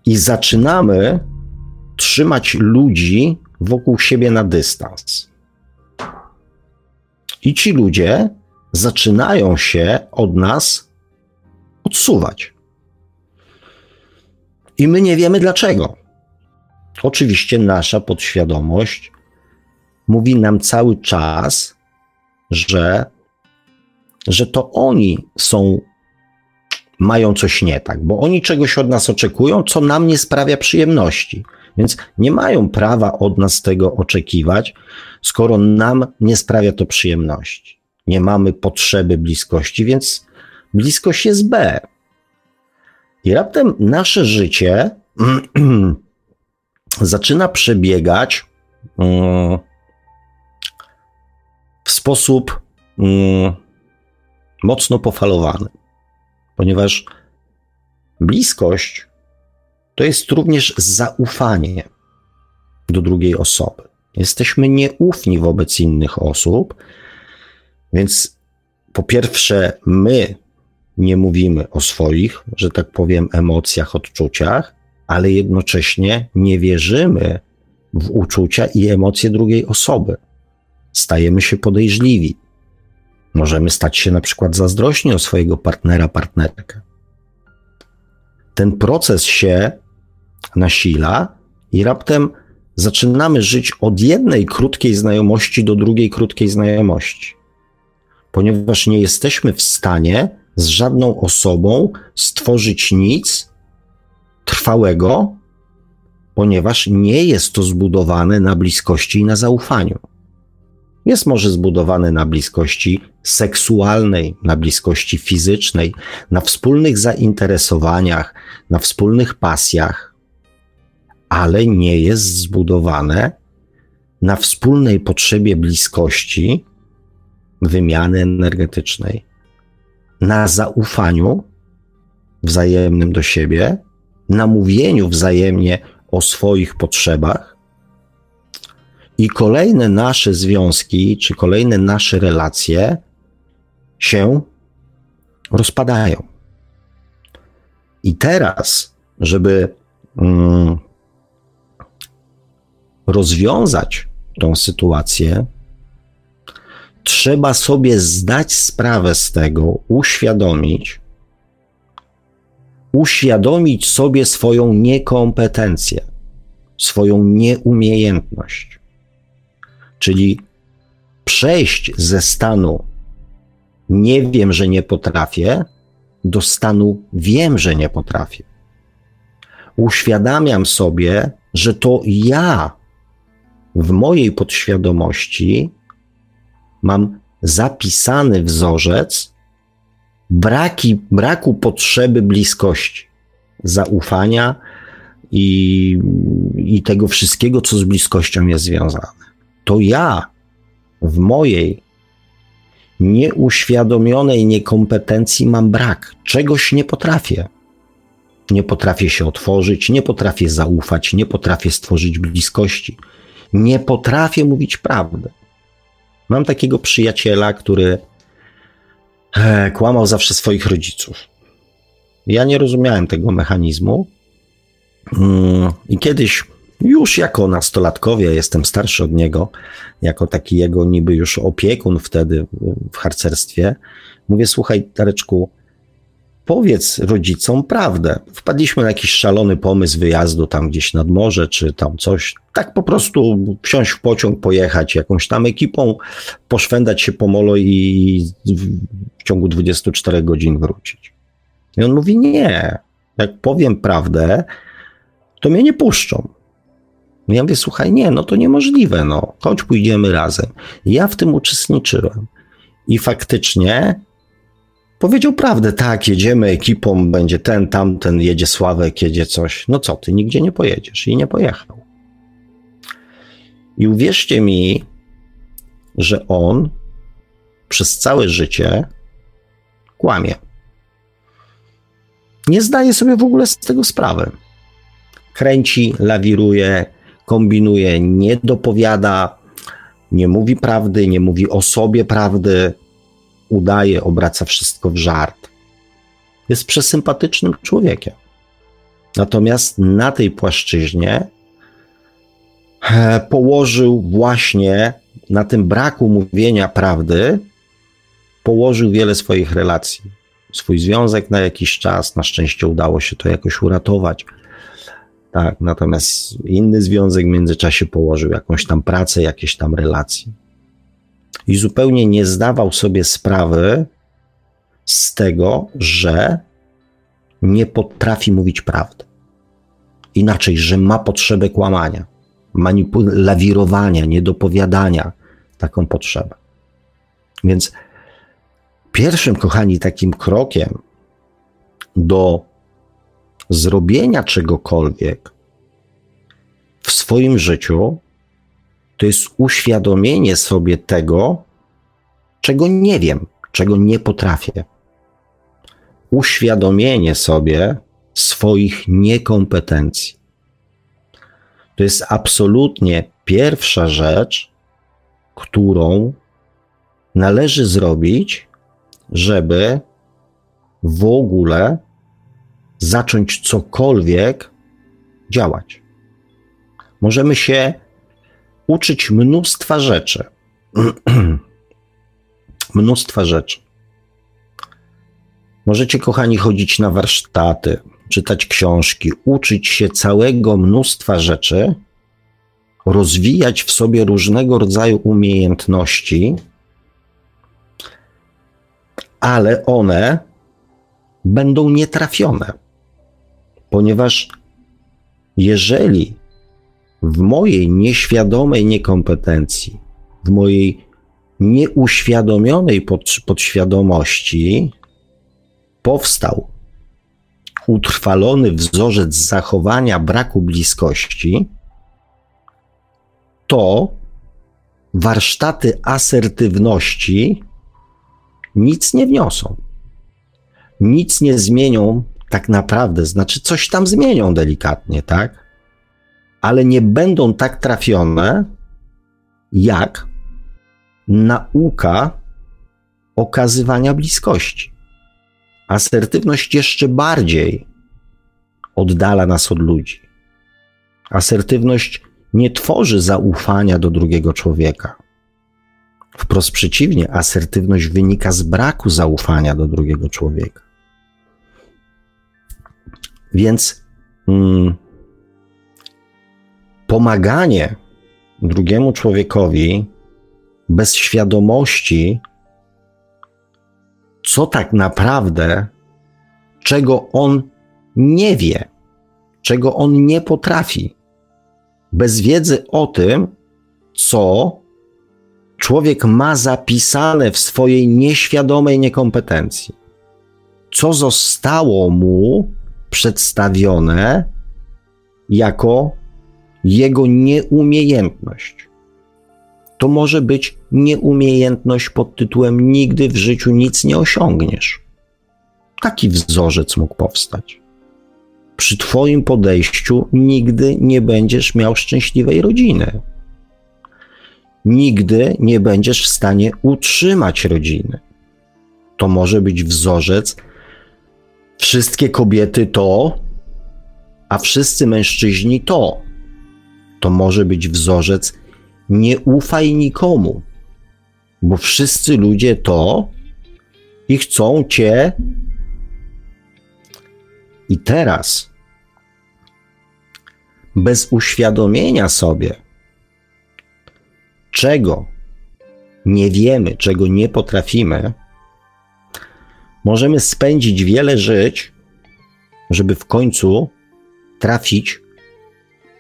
i zaczynamy trzymać ludzi wokół siebie na dystans. I ci ludzie zaczynają się od nas odsuwać. I my nie wiemy dlaczego. Oczywiście nasza podświadomość mówi nam cały czas, że, że to oni są mają coś nie tak, bo oni czegoś od nas oczekują, co nam nie sprawia przyjemności. Więc nie mają prawa od nas tego oczekiwać, skoro nam nie sprawia to przyjemności. Nie mamy potrzeby bliskości, więc bliskość jest B. I raptem nasze życie (clears throat) zaczyna przebiegać mm, w sposób mm, mocno pofalowany ponieważ bliskość to jest również zaufanie do drugiej osoby. Jesteśmy nieufni wobec innych osób, więc po pierwsze, my nie mówimy o swoich, że tak powiem, emocjach, odczuciach, ale jednocześnie nie wierzymy w uczucia i emocje drugiej osoby. Stajemy się podejrzliwi. Możemy stać się na przykład zazdrośni o swojego partnera, partnerkę. Ten proces się nasila i raptem zaczynamy żyć od jednej krótkiej znajomości do drugiej krótkiej znajomości, ponieważ nie jesteśmy w stanie z żadną osobą stworzyć nic trwałego, ponieważ nie jest to zbudowane na bliskości i na zaufaniu jest może zbudowany na bliskości seksualnej, na bliskości fizycznej, na wspólnych zainteresowaniach, na wspólnych pasjach, ale nie jest zbudowane na wspólnej potrzebie bliskości, wymiany energetycznej, na zaufaniu wzajemnym do siebie, na mówieniu wzajemnie o swoich potrzebach i kolejne nasze związki, czy kolejne nasze relacje się rozpadają. I teraz, żeby mm, rozwiązać tą sytuację, trzeba sobie zdać sprawę z tego, uświadomić, uświadomić sobie swoją niekompetencję, swoją nieumiejętność. Czyli przejść ze stanu nie wiem, że nie potrafię, do stanu wiem, że nie potrafię. Uświadamiam sobie, że to ja w mojej podświadomości mam zapisany wzorzec braki, braku potrzeby bliskości, zaufania i, i tego wszystkiego, co z bliskością jest związane. To ja w mojej nieuświadomionej niekompetencji mam brak, czegoś nie potrafię. Nie potrafię się otworzyć, nie potrafię zaufać, nie potrafię stworzyć bliskości, nie potrafię mówić prawdy. Mam takiego przyjaciela, który e, kłamał zawsze swoich rodziców. Ja nie rozumiałem tego mechanizmu. Mm, I kiedyś, już jako nastolatkowie, jestem starszy od niego, jako taki jego niby już opiekun wtedy w harcerstwie, mówię: Słuchaj, Tareczku, powiedz rodzicom prawdę. Wpadliśmy na jakiś szalony pomysł wyjazdu tam gdzieś nad morze, czy tam coś. Tak po prostu wsiąść w pociąg, pojechać jakąś tam ekipą, poszwędać się po molo i w ciągu 24 godzin wrócić. I on mówi, nie, jak powiem prawdę, to mnie nie puszczą. Ja mówię, słuchaj, nie, no to niemożliwe, no, chodź pójdziemy razem. Ja w tym uczestniczyłem. I faktycznie Powiedział prawdę, tak, jedziemy ekipą, będzie ten, tamten, jedzie Sławek, jedzie coś. No co ty, nigdzie nie pojedziesz. I nie pojechał. I uwierzcie mi, że on przez całe życie kłamie. Nie zdaje sobie w ogóle z tego sprawy. Kręci, lawiruje, kombinuje, nie dopowiada, nie mówi prawdy, nie mówi o sobie prawdy, udaje, obraca wszystko w żart. Jest przesympatycznym człowiekiem. Natomiast na tej płaszczyźnie e, położył właśnie na tym braku mówienia prawdy, położył wiele swoich relacji. Swój związek na jakiś czas, na szczęście udało się to jakoś uratować. Tak, natomiast inny związek w międzyczasie położył jakąś tam pracę, jakieś tam relacje i zupełnie nie zdawał sobie sprawy z tego, że nie potrafi mówić prawdy. Inaczej, że ma potrzebę kłamania, manipul- lawirowania, niedopowiadania, taką potrzebę. Więc pierwszym, kochani, takim krokiem do zrobienia czegokolwiek w swoim życiu to jest uświadomienie sobie tego, czego nie wiem, czego nie potrafię. Uświadomienie sobie swoich niekompetencji. To jest absolutnie pierwsza rzecz, którą należy zrobić, żeby w ogóle zacząć cokolwiek działać. Możemy się uczyć mnóstwa rzeczy. (clears throat) mnóstwa rzeczy. Możecie, kochani, chodzić na warsztaty, czytać książki, uczyć się całego mnóstwa rzeczy, rozwijać w sobie różnego rodzaju umiejętności, ale one będą nietrafione, ponieważ jeżeli w mojej nieświadomej niekompetencji, w mojej nieuświadomionej pod, podświadomości powstał utrwalony wzorzec zachowania braku bliskości, to warsztaty asertywności nic nie wniosą. Nic nie zmienią tak naprawdę, znaczy coś tam zmienią delikatnie, tak? ale nie będą tak trafione jak nauka okazywania bliskości. Asertywność jeszcze bardziej oddala nas od ludzi. Asertywność nie tworzy zaufania do drugiego człowieka. Wprost przeciwnie, asertywność wynika z braku zaufania do drugiego człowieka. Więc mm, pomaganie drugiemu człowiekowi bez świadomości, co tak naprawdę, czego on nie wie, czego on nie potrafi, bez wiedzy o tym, co człowiek ma zapisane w swojej nieświadomej niekompetencji, co zostało mu przedstawione jako jego nieumiejętność. To może być nieumiejętność pod tytułem Nigdy w życiu nic nie osiągniesz. Taki wzorzec mógł powstać. Przy Twoim podejściu nigdy nie będziesz miał szczęśliwej rodziny. Nigdy nie będziesz w stanie utrzymać rodziny. To może być wzorzec. Wszystkie kobiety to, a wszyscy mężczyźni to to może być wzorzec nie ufaj nikomu, bo wszyscy ludzie to i chcą cię. I teraz, bez uświadomienia sobie, czego nie wiemy, czego nie potrafimy, możemy spędzić wiele żyć, żeby w końcu trafić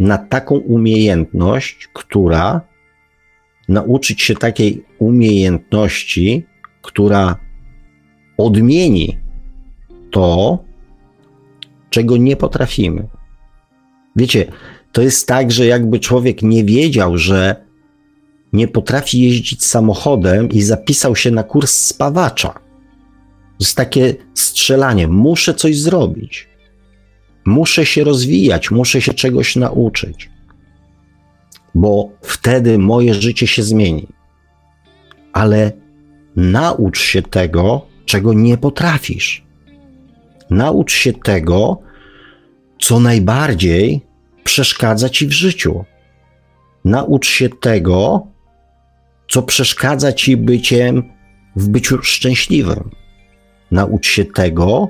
na taką umiejętność, która nauczyć się takiej umiejętności, która odmieni to, czego nie potrafimy. Wiecie, to jest tak, że jakby człowiek nie wiedział, że nie potrafi jeździć samochodem i zapisał się na kurs spawacza. Jest takie strzelanie. Muszę coś zrobić. Muszę się rozwijać, muszę się czegoś nauczyć, bo wtedy moje życie się zmieni. Ale naucz się tego, czego nie potrafisz. Naucz się tego, co najbardziej przeszkadza ci w życiu. Naucz się tego, co przeszkadza ci byciem w byciu szczęśliwym. Naucz się tego,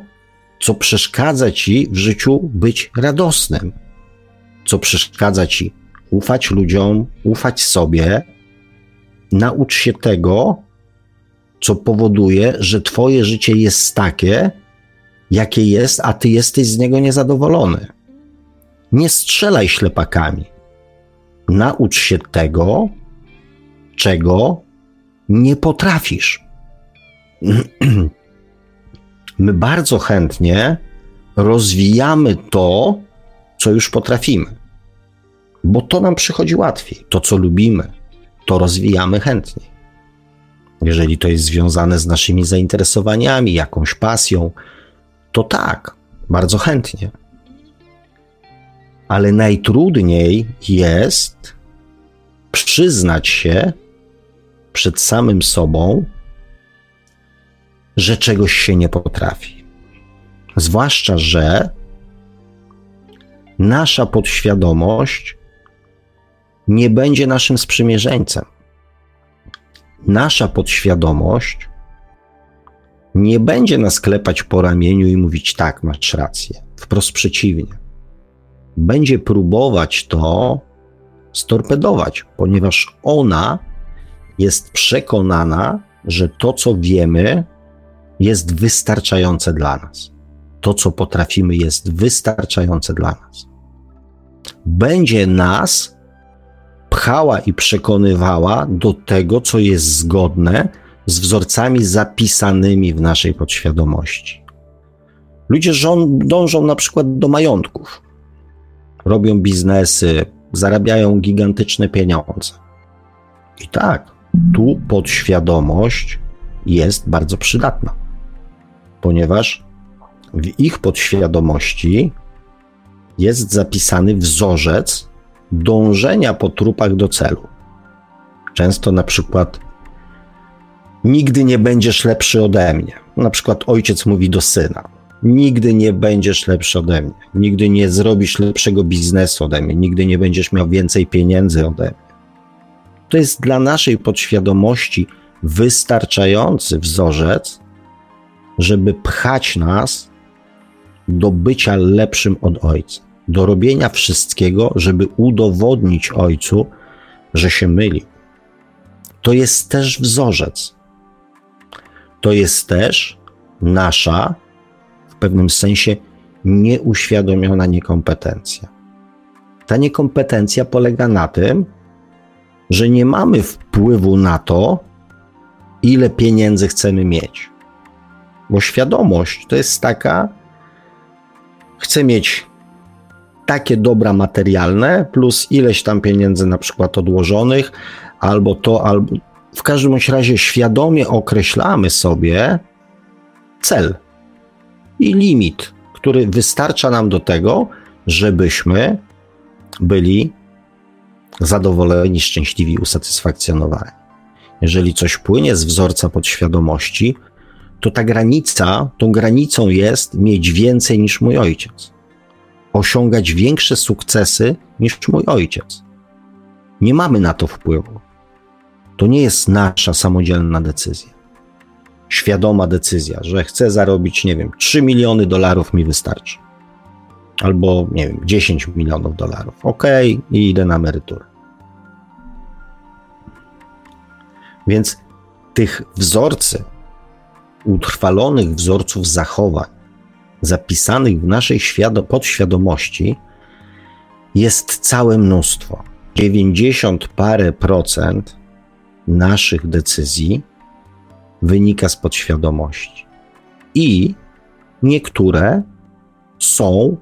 co przeszkadza ci w życiu być radosnym, co przeszkadza ci ufać ludziom, ufać sobie. Naucz się tego, co powoduje, że twoje życie jest takie, jakie jest, a ty jesteś z niego niezadowolony. Nie strzelaj ślepakami. Naucz się tego, czego nie potrafisz. (clears throat) my bardzo chętnie rozwijamy to, co już potrafimy, bo to nam przychodzi łatwiej. To, co lubimy, to rozwijamy chętniej. Jeżeli to jest związane z naszymi zainteresowaniami, jakąś pasją, to tak, bardzo chętnie. Ale najtrudniej jest przyznać się przed samym sobą, że czegoś się nie potrafi. Zwłaszcza, że nasza podświadomość nie będzie naszym sprzymierzeńcem. Nasza podświadomość nie będzie nas klepać po ramieniu i mówić: tak, masz rację. Wprost przeciwnie. Będzie próbować to storpedować, ponieważ ona jest przekonana, że to, co wiemy, jest wystarczające dla nas. To, co potrafimy, jest wystarczające dla nas. Będzie nas pchała i przekonywała do tego, co jest zgodne z wzorcami zapisanymi w naszej podświadomości. Ludzie dążą na przykład do majątków, robią biznesy, zarabiają gigantyczne pieniądze. I tak, tu podświadomość jest bardzo przydatna ponieważ w ich podświadomości jest zapisany wzorzec dążenia po trupach do celu. Często na przykład nigdy nie będziesz lepszy ode mnie. Na przykład ojciec mówi do syna. Nigdy nie będziesz lepszy ode mnie. Nigdy nie zrobisz lepszego biznesu ode mnie. Nigdy nie będziesz miał więcej pieniędzy ode mnie. To jest dla naszej podświadomości wystarczający wzorzec, żeby pchać nas do bycia lepszym od Ojca, do robienia wszystkiego, żeby udowodnić Ojcu, że się myli. To jest też wzorzec. To jest też nasza, w pewnym sensie, nieuświadomiona niekompetencja. Ta niekompetencja polega na tym, że nie mamy wpływu na to, ile pieniędzy chcemy mieć. Bo świadomość to jest taka, chcę mieć takie dobra materialne, plus ileś tam pieniędzy na przykład odłożonych, albo to, albo. W każdym razie świadomie określamy sobie cel i limit, który wystarcza nam do tego, żebyśmy byli zadowoleni, szczęśliwi, usatysfakcjonowani. Jeżeli coś płynie z wzorca podświadomości, to ta granica, tą granicą jest mieć więcej niż mój ojciec. Osiągać większe sukcesy niż mój ojciec. Nie mamy na to wpływu. To nie jest nasza samodzielna decyzja. Świadoma decyzja, że chcę zarobić, nie wiem, 3 miliony dolarów mi wystarczy. Albo, nie wiem, 10 milionów dolarów. Ok, i idę na emeryturę. Więc tych wzorcy, utrwalonych wzorców zachowań, zapisanych w naszej świado- podświadomości, jest całe mnóstwo. 90 parę procent naszych decyzji wynika z podświadomości. I niektóre są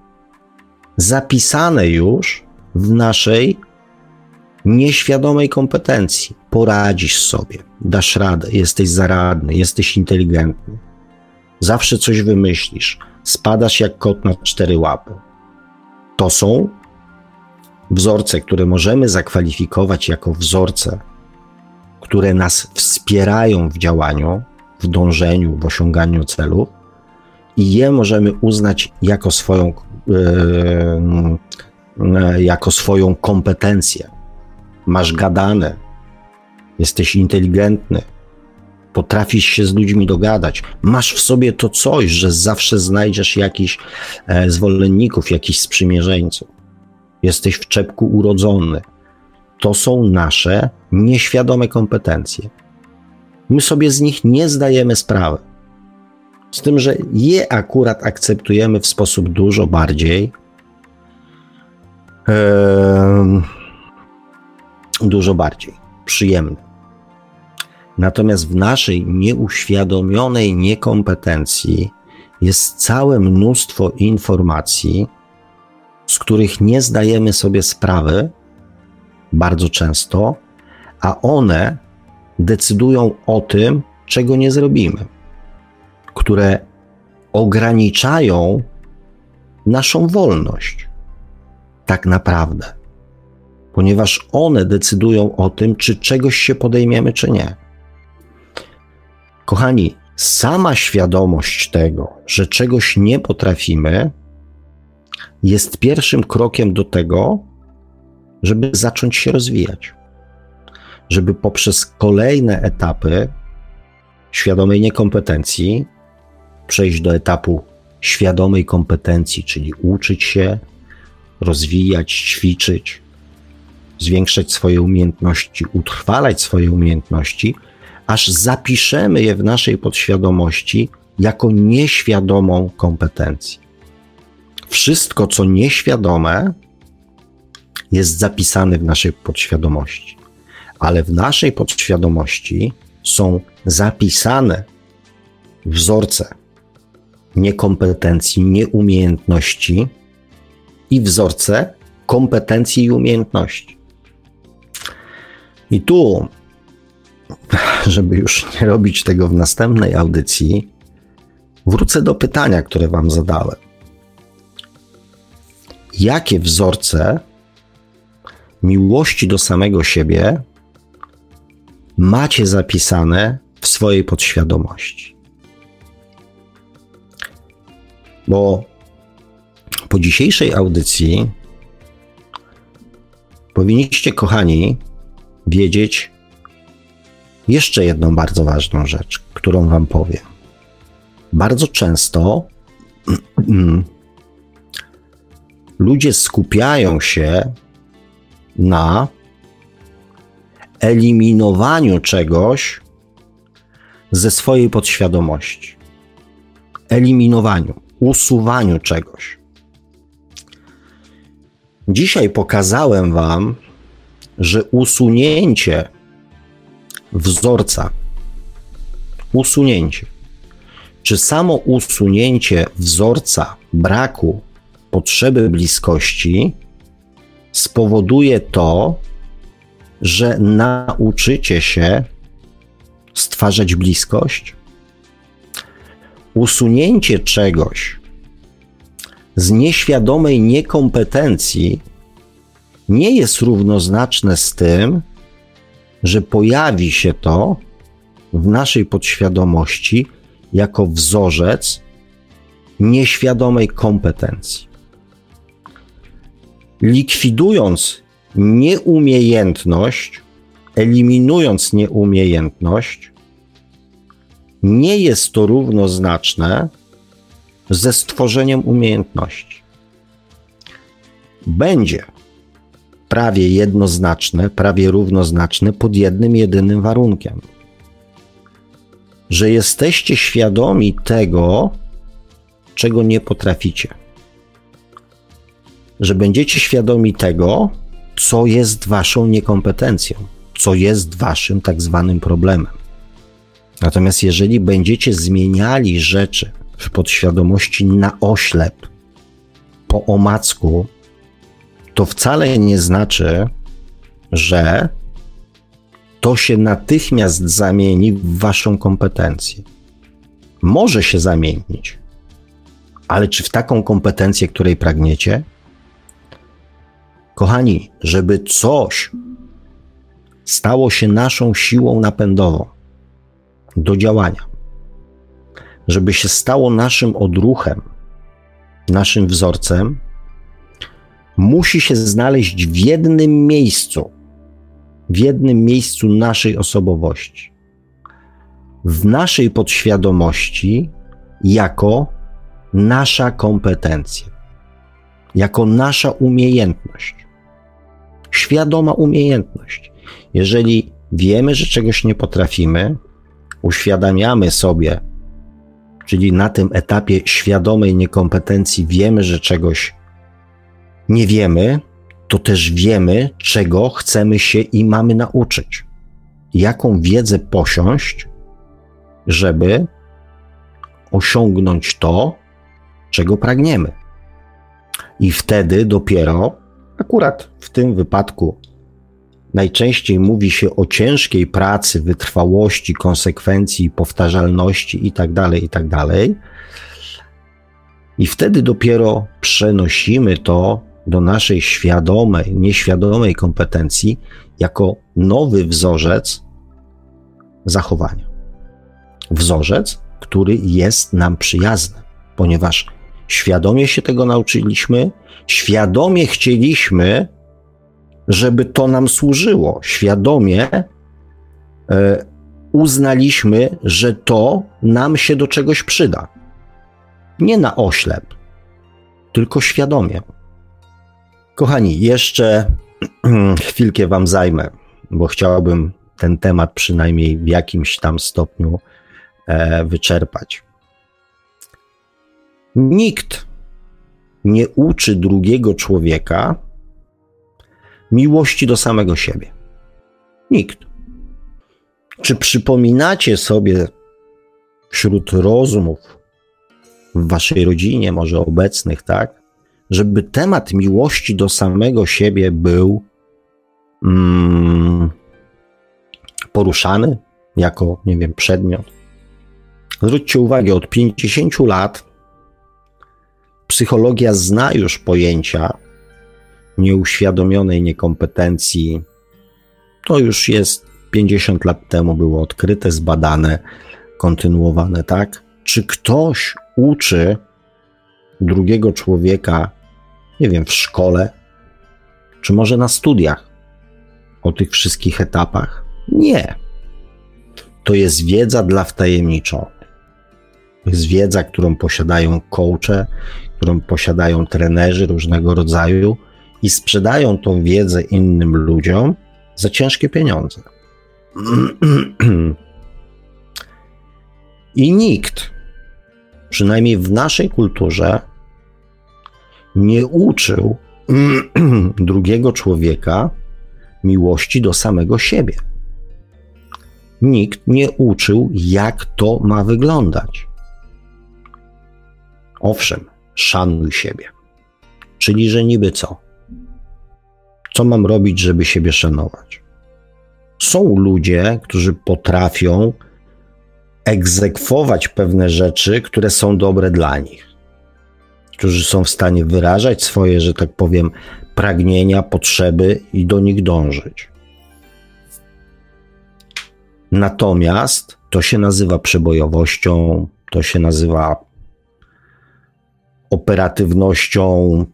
zapisane już w naszej nieświadomej kompetencji. Poradzisz sobie, dasz radę, jesteś zaradny, jesteś inteligentny. Zawsze coś wymyślisz, spadasz jak kot na cztery łapy. To są wzorce, które możemy zakwalifikować jako wzorce, które nas wspierają w działaniu, w dążeniu, w osiąganiu celów, i je możemy uznać jako swoją, yy, jako swoją kompetencję masz gadane, jesteś inteligentny, potrafisz się z ludźmi dogadać, masz w sobie to coś, że zawsze znajdziesz jakichś e, zwolenników, jakichś sprzymierzeńców. Jesteś w czepku urodzony. To są nasze nieświadome kompetencje. My sobie z nich nie zdajemy sprawy. Z tym, że je akurat akceptujemy w sposób dużo bardziej. Yy, dużo bardziej przyjemny. Natomiast w naszej nieuświadomionej niekompetencji jest całe mnóstwo informacji, z których nie zdajemy sobie sprawy bardzo często, a one decydują o tym, czego nie zrobimy, które ograniczają naszą wolność. Tak naprawdę ponieważ one decydują o tym, czy czegoś się podejmiemy, czy nie. Kochani, sama świadomość tego, że czegoś nie potrafimy, jest pierwszym krokiem do tego, żeby zacząć się rozwijać. Żeby poprzez kolejne etapy świadomej niekompetencji przejść do etapu świadomej kompetencji, czyli uczyć się, rozwijać, ćwiczyć, zwiększać swoje umiejętności, utrwalać swoje umiejętności, aż zapiszemy je w naszej podświadomości jako nieświadomą kompetencję. Wszystko, co nieświadome, jest zapisane w naszej podświadomości, ale w naszej podświadomości są zapisane wzorce niekompetencji, nieumiejętności i wzorce kompetencji i umiejętności. I tu, żeby już nie robić tego w następnej audycji, wrócę do pytania, które Wam zadałem. Jakie wzorce miłości do samego siebie macie zapisane w swojej podświadomości? Bo po dzisiejszej audycji powinniście, kochani, wiedzieć jeszcze jedną bardzo ważną rzecz, którą Wam powiem. Bardzo często (clears throat) ludzie skupiają się na eliminowaniu czegoś ze swojej podświadomości. Eliminowaniu, usuwaniu czegoś. Dzisiaj pokazałem Wam, że usunięcie wzorca, usunięcie, czy samo usunięcie wzorca braku potrzeby bliskości spowoduje to, że nauczycie się stwarzać bliskość? Usunięcie czegoś z nieświadomej niekompetencji nie jest równoznaczne z tym, że pojawi się to w naszej podświadomości jako wzorzec nieświadomej kompetencji. Likwidując nieumiejętność, eliminując nieumiejętność, nie jest to równoznaczne ze stworzeniem umiejętności. Będzie prawie jednoznaczne, prawie równoznaczne pod jednym jedynym warunkiem. Że jesteście świadomi tego, czego nie potraficie. Że będziecie świadomi tego, co jest waszą niekompetencją, co jest waszym tak zwanym problemem. Natomiast jeżeli będziecie zmieniali rzeczy w podświadomości na oślep, po omacku, to wcale nie znaczy, że to się natychmiast zamieni w waszą kompetencję. Może się zamienić, ale czy w taką kompetencję, której pragniecie? Kochani, żeby coś stało się naszą siłą napędową do działania, żeby się stało naszym odruchem, naszym wzorcem, musi się znaleźć w jednym miejscu, w jednym miejscu naszej osobowości, w naszej podświadomości, jako nasza kompetencja, jako nasza umiejętność, świadoma umiejętność. Jeżeli wiemy, że czegoś nie potrafimy, uświadamiamy sobie, czyli na tym etapie świadomej niekompetencji wiemy, że czegoś nie wiemy, to też wiemy, czego chcemy się i mamy nauczyć. Jaką wiedzę posiąść, żeby osiągnąć to, czego pragniemy. I wtedy dopiero, akurat w tym wypadku, najczęściej mówi się o ciężkiej pracy, wytrwałości, konsekwencji, powtarzalności itd., tak itd. Tak I wtedy dopiero przenosimy to do naszej świadomej, nieświadomej kompetencji jako nowy wzorzec zachowania. Wzorzec, który jest nam przyjazny, ponieważ świadomie się tego nauczyliśmy, świadomie chcieliśmy, żeby to nam służyło, świadomie e, uznaliśmy, że to nam się do czegoś przyda. Nie na oślep, tylko świadomie. Kochani, jeszcze (clears throat) chwilkę Wam zajmę, bo chciałbym ten temat przynajmniej w jakimś tam stopniu e, wyczerpać. Nikt nie uczy drugiego człowieka miłości do samego siebie. Nikt. Czy przypominacie sobie wśród rozmów w waszej rodzinie, może obecnych, tak, żeby temat miłości do samego siebie był mm, poruszany jako, nie wiem, przedmiot? Zwróćcie uwagę, od 50 lat psychologia zna już pojęcia nieuświadomionej niekompetencji. To już jest 50 lat temu było odkryte, zbadane, kontynuowane, tak? Czy ktoś uczy drugiego człowieka, nie wiem, w szkole, czy może na studiach o tych wszystkich etapach? Nie. To jest wiedza dla wtajemniczonych. To jest wiedza, którą posiadają coache, którą posiadają trenerzy różnego rodzaju i sprzedają tą wiedzę innym ludziom za ciężkie pieniądze. (clears throat) I nikt, przynajmniej w naszej kulturze, nie uczył (clears throat) drugiego człowieka miłości do samego siebie. Nikt nie uczył, jak to ma wyglądać. Owszem, szanuj siebie. Czyli, że niby co? Co mam robić, żeby siebie szanować? Są ludzie, którzy potrafią egzekwować pewne rzeczy, które są dobre dla nich. Którzy są w stanie wyrażać swoje, że tak powiem, pragnienia, potrzeby i do nich dążyć. Natomiast to się nazywa przebojowością, to się nazywa operatywnością,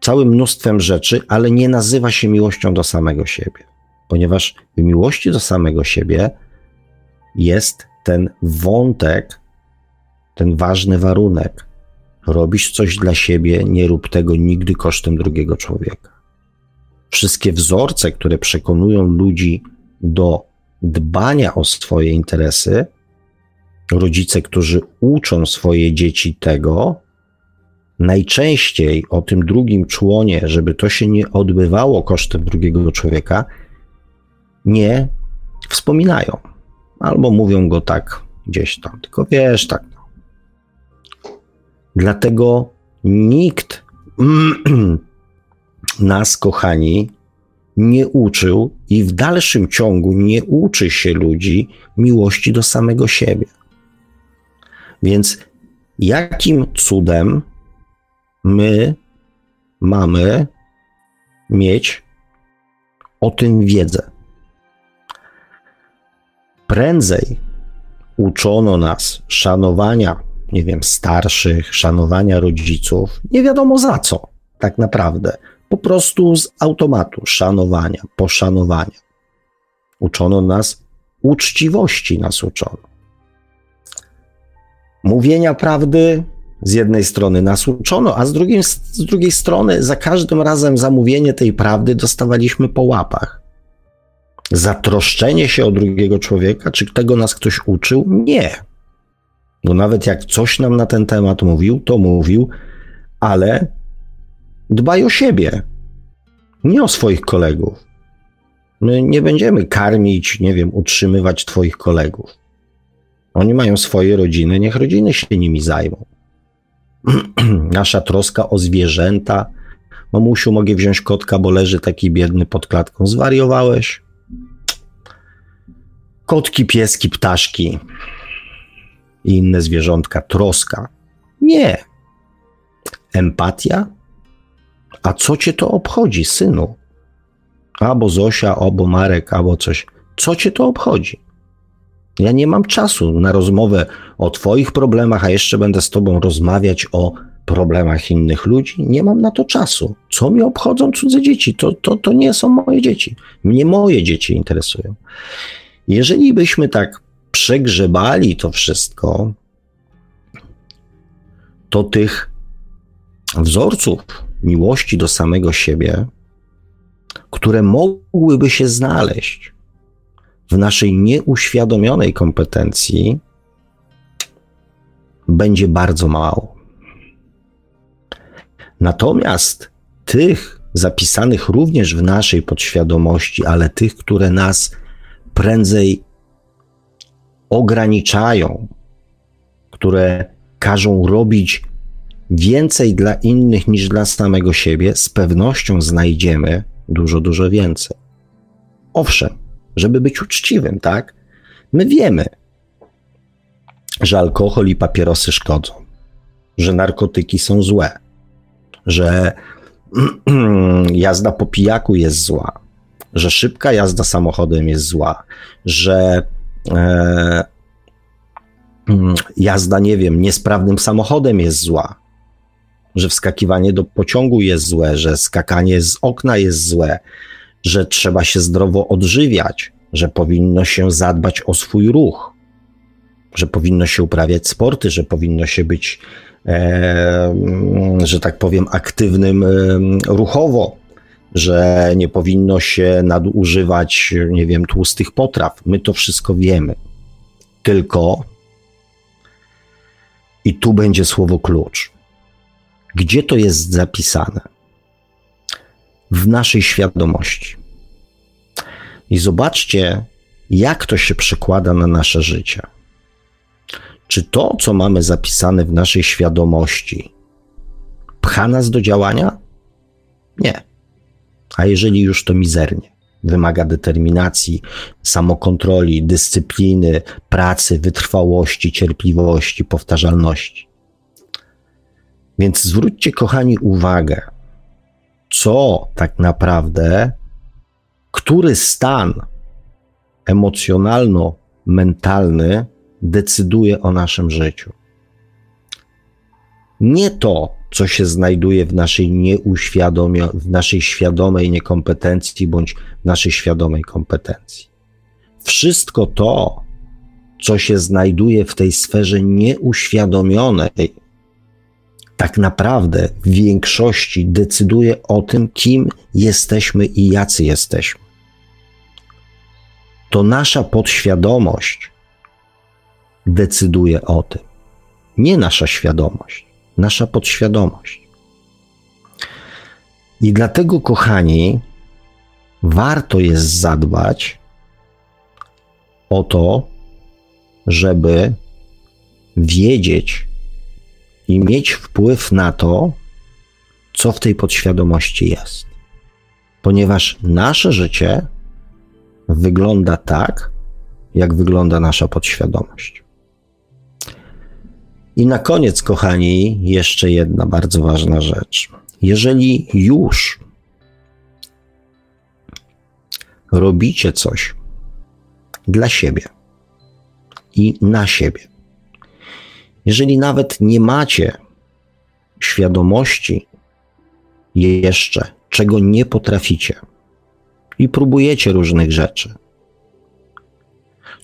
całym mnóstwem rzeczy, ale nie nazywa się miłością do samego siebie. Ponieważ w miłości do samego siebie jest ten wątek, ten ważny warunek. Robisz coś dla siebie, nie rób tego nigdy kosztem drugiego człowieka. Wszystkie wzorce, które przekonują ludzi do dbania o swoje interesy, rodzice, którzy uczą swoje dzieci tego, najczęściej o tym drugim członie, żeby to się nie odbywało kosztem drugiego człowieka, nie wspominają. Albo mówią go tak gdzieś tam, tylko wiesz, tak. Dlatego nikt (clears throat) nas, kochani, nie uczył i w dalszym ciągu nie uczy się ludzi miłości do samego siebie. Więc jakim cudem my mamy mieć o tym wiedzę? Prędzej uczono nas szanowania, nie wiem, starszych, szanowania rodziców, nie wiadomo za co, tak naprawdę po prostu z automatu szanowania, poszanowania. Uczono nas uczciwości, nas uczono. Mówienia prawdy z jednej strony nas uczono, a z drugiej, z drugiej strony za każdym razem za mówienie tej prawdy dostawaliśmy po łapach. Zatroszczenie się o drugiego człowieka, czy tego nas ktoś uczył? Nie. Bo nawet jak coś nam na ten temat mówił, to mówił, ale dbaj o siebie, nie o swoich kolegów. My nie będziemy karmić, nie wiem, utrzymywać Twoich kolegów. Oni mają swoje rodziny, niech rodziny się nimi zajmą. (clears throat) Nasza troska o zwierzęta. Mamusiu, mogę wziąć kotka, bo leży taki biedny pod klatką. Zwariowałeś? Kotki, pieski, ptaszki i inne zwierzątka. Troska. Nie. Empatia? A co cię to obchodzi, synu? Albo Zosia, albo Marek, albo coś. Co cię to obchodzi? Ja nie mam czasu na rozmowę o Twoich problemach, a jeszcze będę z Tobą rozmawiać o problemach innych ludzi. Nie mam na to czasu. Co mi obchodzą cudze dzieci? To, to, to nie są moje dzieci. Mnie moje dzieci interesują. Jeżeli byśmy tak przegrzebali to wszystko, to tych wzorców miłości do samego siebie, które mogłyby się znaleźć w naszej nieuświadomionej kompetencji, będzie bardzo mało. Natomiast tych zapisanych również w naszej podświadomości, ale tych, które nas prędzej ograniczają, które każą robić więcej dla innych niż dla samego siebie, z pewnością znajdziemy dużo, dużo więcej. Owszem, żeby być uczciwym, tak? My wiemy, że alkohol i papierosy szkodzą, że narkotyki są złe, że (clears throat) jazda po pijaku jest zła, że szybka jazda samochodem jest zła, że e, jazda, nie wiem, niesprawnym samochodem jest zła, że wskakiwanie do pociągu jest złe, że skakanie z okna jest złe, że trzeba się zdrowo odżywiać, że powinno się zadbać o swój ruch, że powinno się uprawiać sporty, że powinno się być, e, że tak powiem, aktywnym e, ruchowo, że nie powinno się nadużywać, nie wiem, tłustych potraw. My to wszystko wiemy. Tylko i tu będzie słowo klucz. Gdzie to jest zapisane? W naszej świadomości. I zobaczcie, jak to się przekłada na nasze życie. Czy to, co mamy zapisane w naszej świadomości, pcha nas do działania? Nie. A jeżeli już to mizernie. Wymaga determinacji, samokontroli, dyscypliny, pracy, wytrwałości, cierpliwości, powtarzalności. Więc zwróćcie, kochani, uwagę, co tak naprawdę, który stan emocjonalno-mentalny decyduje o naszym życiu. Nie to, co się znajduje w naszej nieuświadomie, w naszej świadomej niekompetencji bądź w naszej świadomej kompetencji. Wszystko to, co się znajduje w tej sferze nieuświadomionej, tak naprawdę w większości decyduje o tym, kim jesteśmy i jacy jesteśmy. To nasza podświadomość decyduje o tym, nie nasza świadomość, nasza podświadomość. I dlatego, kochani, warto jest zadbać o to, żeby wiedzieć, i mieć wpływ na to, co w tej podświadomości jest. Ponieważ nasze życie wygląda tak, jak wygląda nasza podświadomość. I na koniec, kochani, jeszcze jedna bardzo ważna rzecz. Jeżeli już robicie coś dla siebie i na siebie, jeżeli nawet nie macie świadomości jeszcze, czego nie potraficie i próbujecie różnych rzeczy,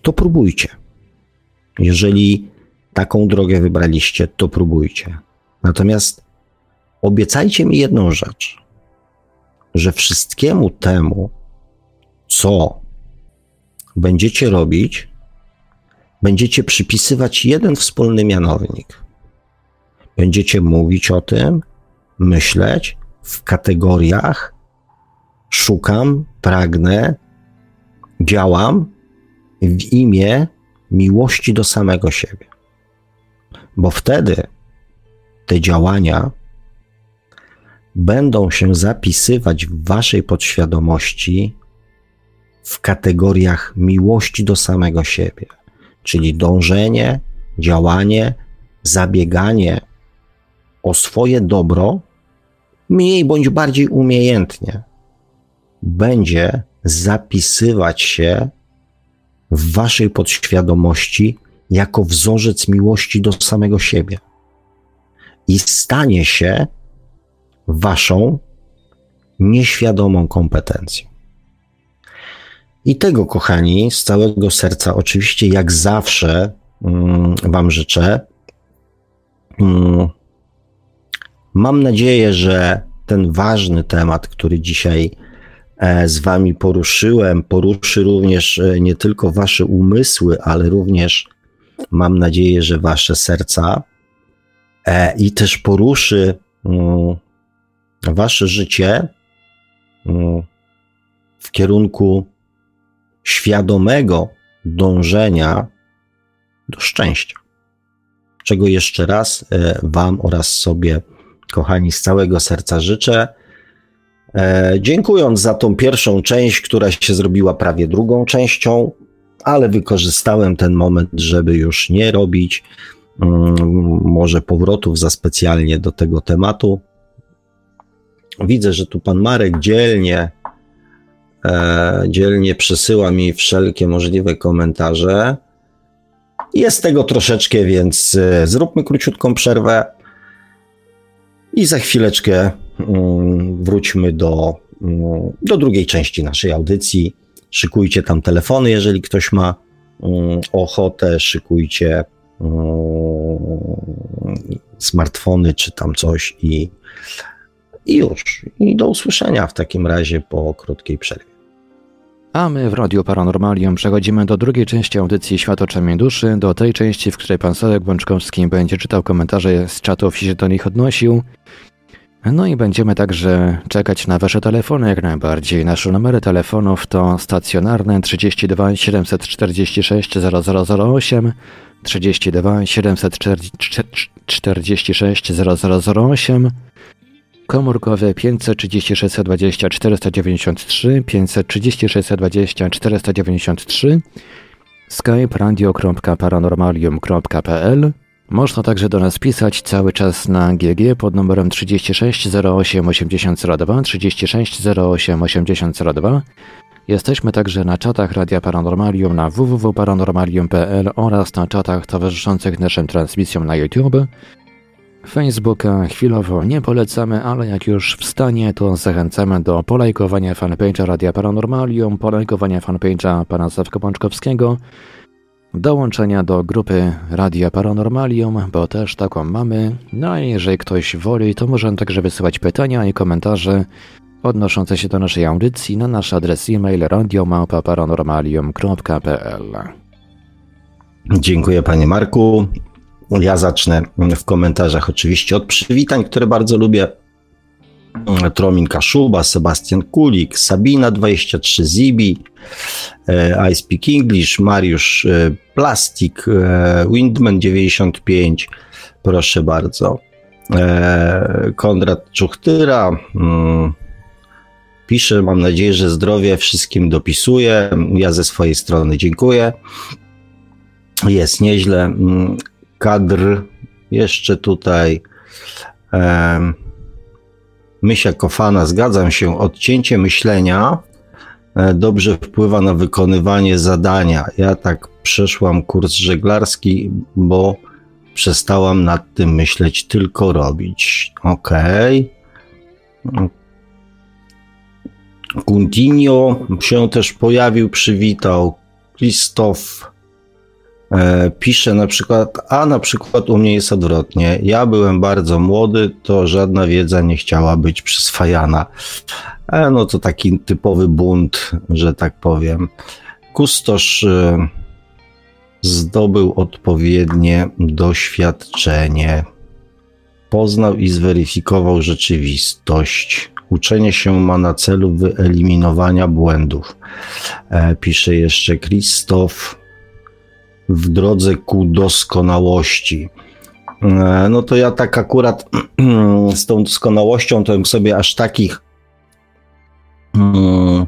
to próbujcie. Jeżeli taką drogę wybraliście, to próbujcie. Natomiast obiecajcie mi jedną rzecz, że wszystkiemu temu, co będziecie robić, będziecie przypisywać jeden wspólny mianownik. Będziecie mówić o tym, myśleć w kategoriach szukam, pragnę, działam w imię miłości do samego siebie. Bo wtedy te działania będą się zapisywać w waszej podświadomości w kategoriach miłości do samego siebie czyli dążenie, działanie, zabieganie o swoje dobro, mniej bądź bardziej umiejętnie, będzie zapisywać się w waszej podświadomości jako wzorzec miłości do samego siebie i stanie się waszą nieświadomą kompetencją. I tego, kochani, z całego serca, oczywiście, jak zawsze, mm, Wam życzę. Mm, mam nadzieję, że ten ważny temat, który dzisiaj e, z Wami poruszyłem, poruszy również e, nie tylko Wasze umysły, ale również mam nadzieję, że Wasze serca e, i też poruszy mm, Wasze życie w kierunku świadomego dążenia do szczęścia. Czego jeszcze raz e, Wam oraz sobie, kochani, z całego serca życzę. E, dziękując za tą pierwszą część, która się zrobiła prawie drugą częścią, ale wykorzystałem ten moment, żeby już nie robić mm, może powrotów za specjalnie do tego tematu. Widzę, że tu pan Marek dzielnie e, dzielnie przysyła mi wszelkie możliwe komentarze. Jest tego troszeczkę, więc e, zróbmy króciutką przerwę I za chwileczkę mm, wróćmy do, mm, do drugiej części naszej audycji. Szykujcie tam telefony, jeżeli ktoś ma mm, ochotę, szykujcie smartfony czy tam coś i, i już. I do usłyszenia w takim razie po krótkiej przerwie. A my w Radiu Paranormalium przechodzimy do drugiej części audycji Świat oczami duszy, do tej części, w której pan Sławek Bączkowski będzie czytał komentarze z czatów i się do nich odnosił. No i będziemy także czekać na wasze telefony jak najbardziej. Nasze numery telefonów to stacjonarne 32 746 0008, 32 746 0008, komórkowe 536 20 493, 536 20 493, skype radio.paranormalium.pl można także do nas pisać cały czas na GG pod numerem 36 08 8002, 36 08 8002. Jesteśmy także na czatach Radia Paranormalium na www.paranormalium.pl oraz na czatach towarzyszących naszym transmisjom na YouTube. Facebooka chwilowo nie polecamy, ale jak już wstanie, to zachęcamy do polajkowania fanpage'a Radia Paranormalium, polajkowania fanpage'a pana Sławka Pączkowskiego, dołączenia do grupy Radia Paranormalium, bo też taką mamy. No a jeżeli ktoś woli, to możemy także wysyłać pytania i komentarze odnoszące się do naszej audycji na nasz adres e-mail radiomałpa-paranormalium.pl Dziękuję panie Marku. Ja zacznę w komentarzach oczywiście od przywitań, które bardzo lubię. Tromin Kaszuba, Sebastian Kulik, Sabina23, Zibi, e, I Speak English, Mariusz e, Plastik, e, Windman 95, proszę bardzo. Konrad Czuchtyra mm, pisze, mam nadzieję, że zdrowie wszystkim dopisuje. Ja ze swojej strony dziękuję. Jest nieźle. Mm, kadr jeszcze tutaj. Mysia Kofana, zgadzam się, odcięcie myślenia e, dobrze wpływa na wykonywanie zadania. Ja tak przeszłam kurs żeglarski, bo przestałam nad tym myśleć, tylko robić. Okej. Okay. Się też pojawił, przywitał. Krzysztof pisze na przykład, a na przykład u mnie jest odwrotnie. Ja byłem bardzo młody, to żadna wiedza nie chciała być przyswajana. E, no to taki typowy bunt, że tak powiem. Kustosz e, zdobył odpowiednie doświadczenie. Poznał i zweryfikował rzeczywistość. Uczenie się ma na celu wyeliminowania błędów. Pisze jeszcze Krzysztof w drodze ku doskonałości. E, no to ja tak akurat (clears throat) z tą doskonałością to bym sobie aż takich mm,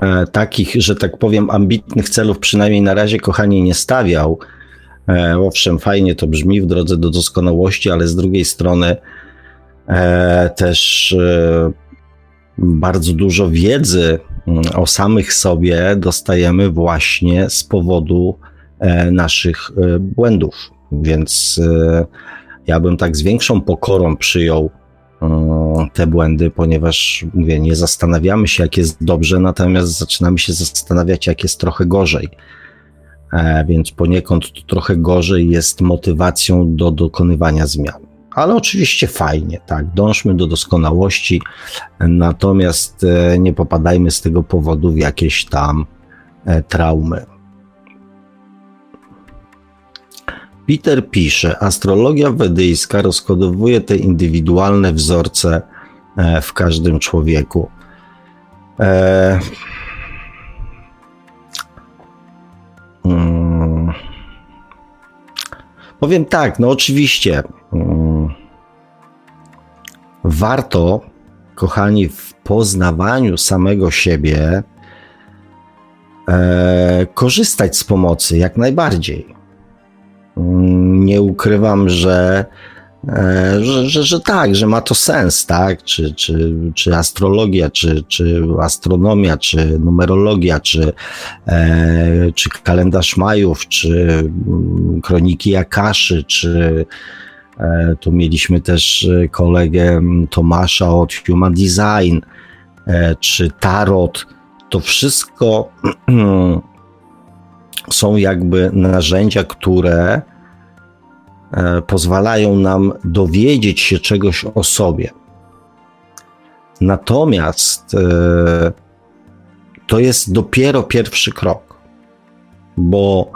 e, takich, że tak powiem, ambitnych celów przynajmniej na razie, kochani, nie stawiał. E, owszem, fajnie to brzmi w drodze do doskonałości, ale z drugiej strony też bardzo dużo wiedzy mm, o samych sobie dostajemy właśnie z powodu naszych e, błędów. Więc e, ja bym tak z większą pokorą przyjął te błędy, ponieważ mówię, nie zastanawiamy się, jak jest dobrze, natomiast zaczynamy się zastanawiać, jak jest trochę gorzej. Więc poniekąd to trochę gorzej jest motywacją do dokonywania zmian. Ale oczywiście fajnie, tak, dążmy do doskonałości, natomiast nie popadajmy z tego powodu w jakieś tam traumy. Peter pisze, astrologia wedyjska rozkodowuje te indywidualne wzorce e, w każdym człowieku. E... Hmm. Powiem tak, no oczywiście. Hmm. Warto, kochani, w poznawaniu samego siebie e, korzystać z pomocy jak najbardziej. Nie ukrywam, że, e, że, że, że, tak, że ma to sens, tak? Czy, czy, czy astrologia, czy, czy astronomia, czy numerologia, czy, e, czy kalendarz Majów, czy mm, kroniki Akaszy, czy E, tu mieliśmy też kolegę Tomasza od Human Design, e, czy Tarot. To wszystko (clears throat) są jakby narzędzia, które pozwalają nam dowiedzieć się czegoś o sobie. Natomiast to jest dopiero pierwszy krok, bo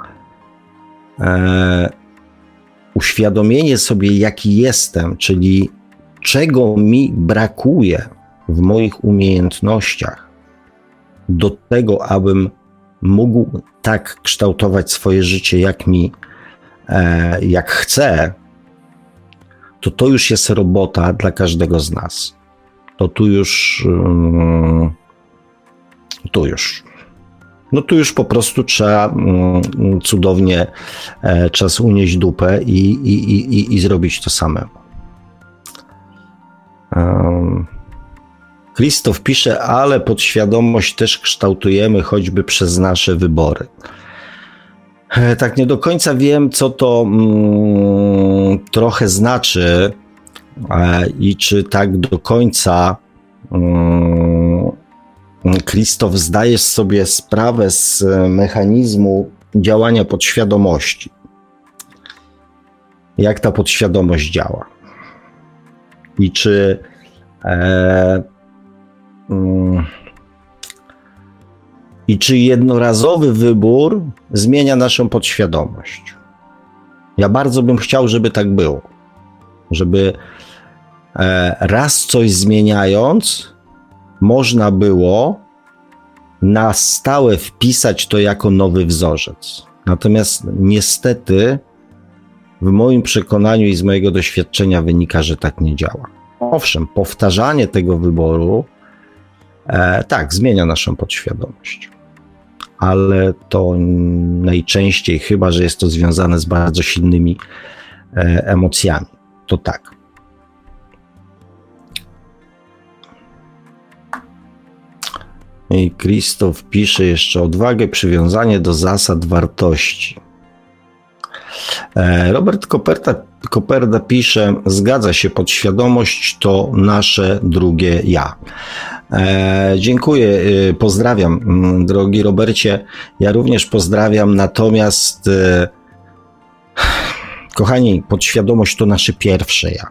uświadomienie sobie, jaki jestem, czyli czego mi brakuje w moich umiejętnościach, do tego, abym mógł tak kształtować swoje życie, jak mi, e, jak chcę, to to już jest robota dla każdego z nas. To tu już, um, tu już no tu już po prostu trzeba mm, cudownie e, czas unieść dupę i, i, i, i zrobić to samemu. Krzysztof pisze, ale podświadomość też kształtujemy choćby przez nasze wybory. E, tak nie do końca wiem, co to mm, trochę znaczy e, i czy tak do końca mm, Krzysztof, zdajesz sobie sprawę z mechanizmu działania podświadomości. Jak ta podświadomość działa? I czy e, i czy jednorazowy wybór zmienia naszą podświadomość? Ja bardzo bym chciał, żeby tak było. Żeby e, raz coś zmieniając, można było na stałe wpisać to jako nowy wzorzec. Natomiast niestety, w moim przekonaniu i z mojego doświadczenia wynika, że tak nie działa. Owszem, powtarzanie tego wyboru tak zmienia naszą podświadomość, ale to najczęściej, chyba że jest to związane z bardzo silnymi e, emocjami, to tak. I Krzysztof pisze jeszcze odwagę, przywiązanie do zasad wartości. E, Robert Koperta, Koperda pisze, zgadza się, podświadomość to nasze drugie ja. E, dziękuję, e, pozdrawiam, mm, drogi Robercie. Ja również pozdrawiam, natomiast e, (sighs) kochani, podświadomość to nasze pierwsze ja.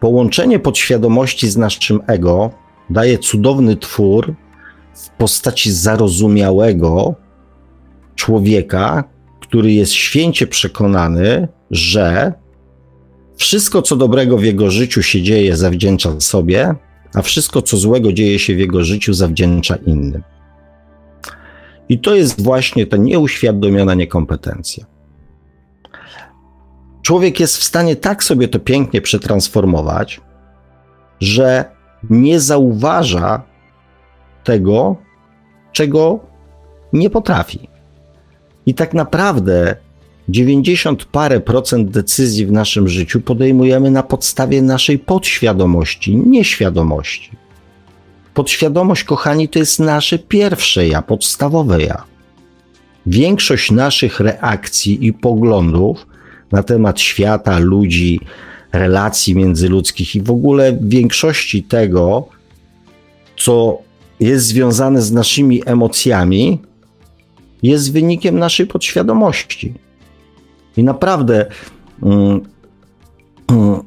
Połączenie podświadomości z naszym ego daje cudowny twór w postaci zarozumiałego człowieka, który jest święcie przekonany, że wszystko, co dobrego w jego życiu się dzieje, zawdzięcza sobie, a wszystko, co złego dzieje się w jego życiu, zawdzięcza innym. I to jest właśnie ta nieuświadomiona niekompetencja. Człowiek jest w stanie tak sobie to pięknie przetransformować, że nie zauważa tego, czego nie potrafi. I tak naprawdę 90 parę procent decyzji w naszym życiu podejmujemy na podstawie naszej podświadomości, nieświadomości. Podświadomość, kochani, to jest nasze pierwsze ja, podstawowe ja. Większość naszych reakcji i poglądów na temat świata, ludzi, relacji międzyludzkich i w ogóle większości tego, co jest związane z naszymi emocjami, jest wynikiem naszej podświadomości. I naprawdę mm, mm,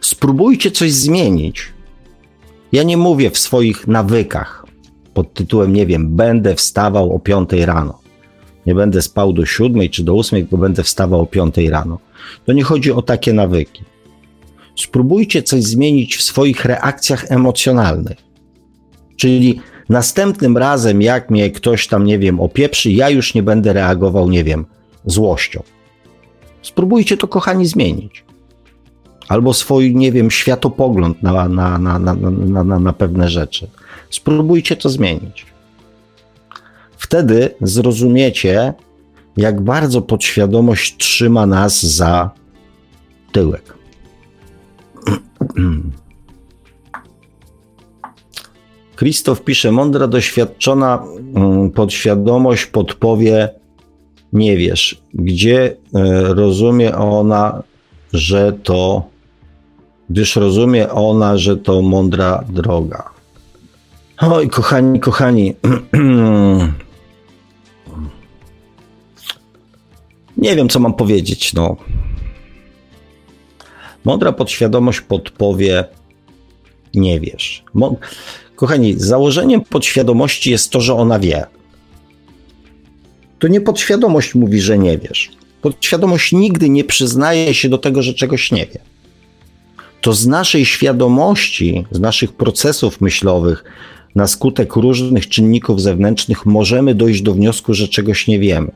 spróbujcie coś zmienić. Ja nie mówię w swoich nawykach pod tytułem, nie wiem, będę wstawał o 5 rano. Nie będę spał do 7 czy do 8, tylko będę wstawał o 5 rano. To nie chodzi o takie nawyki. Spróbujcie coś zmienić w swoich reakcjach emocjonalnych. Czyli następnym razem, jak mnie ktoś tam, nie wiem, opieprzy, ja już nie będę reagował, nie wiem, złością. Spróbujcie to, kochani, zmienić. Albo swój, nie wiem, światopogląd na, na, na, na, na, na, pewne rzeczy. Spróbujcie to zmienić. Wtedy zrozumiecie, jak bardzo podświadomość trzyma nas za tyłek. Krzysztof pisze, mądra, doświadczona mm, podświadomość podpowie nie wiesz, gdzie e, rozumie ona, że to, gdyż rozumie ona, że to mądra droga. Oj, kochani, kochani. (clears throat) Nie wiem, co mam powiedzieć. No. Mądra podświadomość podpowie, nie wiesz. Mo Kochani, założeniem podświadomości jest to, że ona wie. To nie podświadomość mówi, że nie wiesz. Podświadomość nigdy nie przyznaje się do tego, że czegoś nie wie. To z naszej świadomości, z naszych procesów myślowych, na skutek różnych czynników zewnętrznych możemy dojść do wniosku, że czegoś nie wiemy.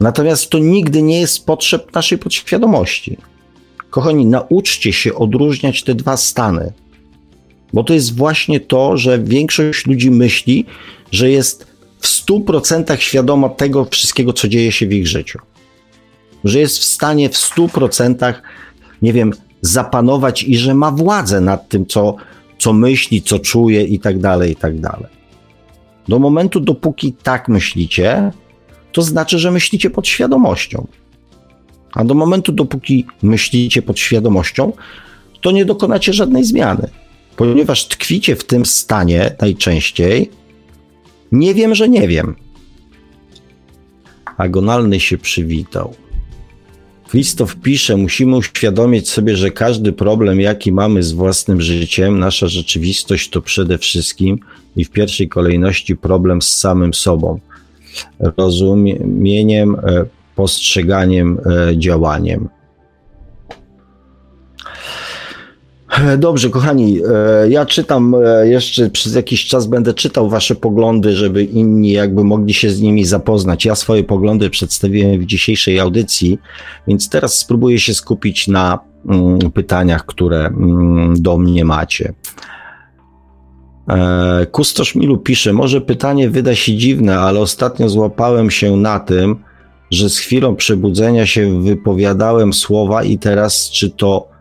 Natomiast to nigdy nie jest potrzeb naszej podświadomości. Kochani, nauczcie się odróżniać te dwa stany, bo to jest właśnie to, że większość ludzi myśli, że jest w 100% świadoma tego wszystkiego, co dzieje się w ich życiu. Że jest w stanie w 100%, nie wiem, zapanować i że ma władzę nad tym, co, co myśli, co czuje i tak dalej, i tak dalej. Do momentu, dopóki tak myślicie, to znaczy, że myślicie pod świadomością. A do momentu, dopóki myślicie pod świadomością, to nie dokonacie żadnej zmiany, ponieważ tkwicie w tym stanie najczęściej. Nie wiem, że nie wiem. Agonalny się przywitał. Krzysztof pisze, musimy uświadomić sobie, że każdy problem, jaki mamy z własnym życiem, nasza rzeczywistość to przede wszystkim i w pierwszej kolejności problem z samym sobą rozumieniem, e, postrzeganiem, e, działaniem. Dobrze, kochani, ja czytam jeszcze przez jakiś czas, będę czytał Wasze poglądy, żeby inni jakby mogli się z nimi zapoznać. Ja swoje poglądy przedstawiłem w dzisiejszej audycji, więc teraz spróbuję się skupić na mm, pytaniach, które mm, do mnie macie. E, kustosz Milu pisze, może pytanie wyda się dziwne, ale ostatnio złapałem się na tym, że z chwilą przebudzenia się wypowiadałem słowa i teraz czy to e,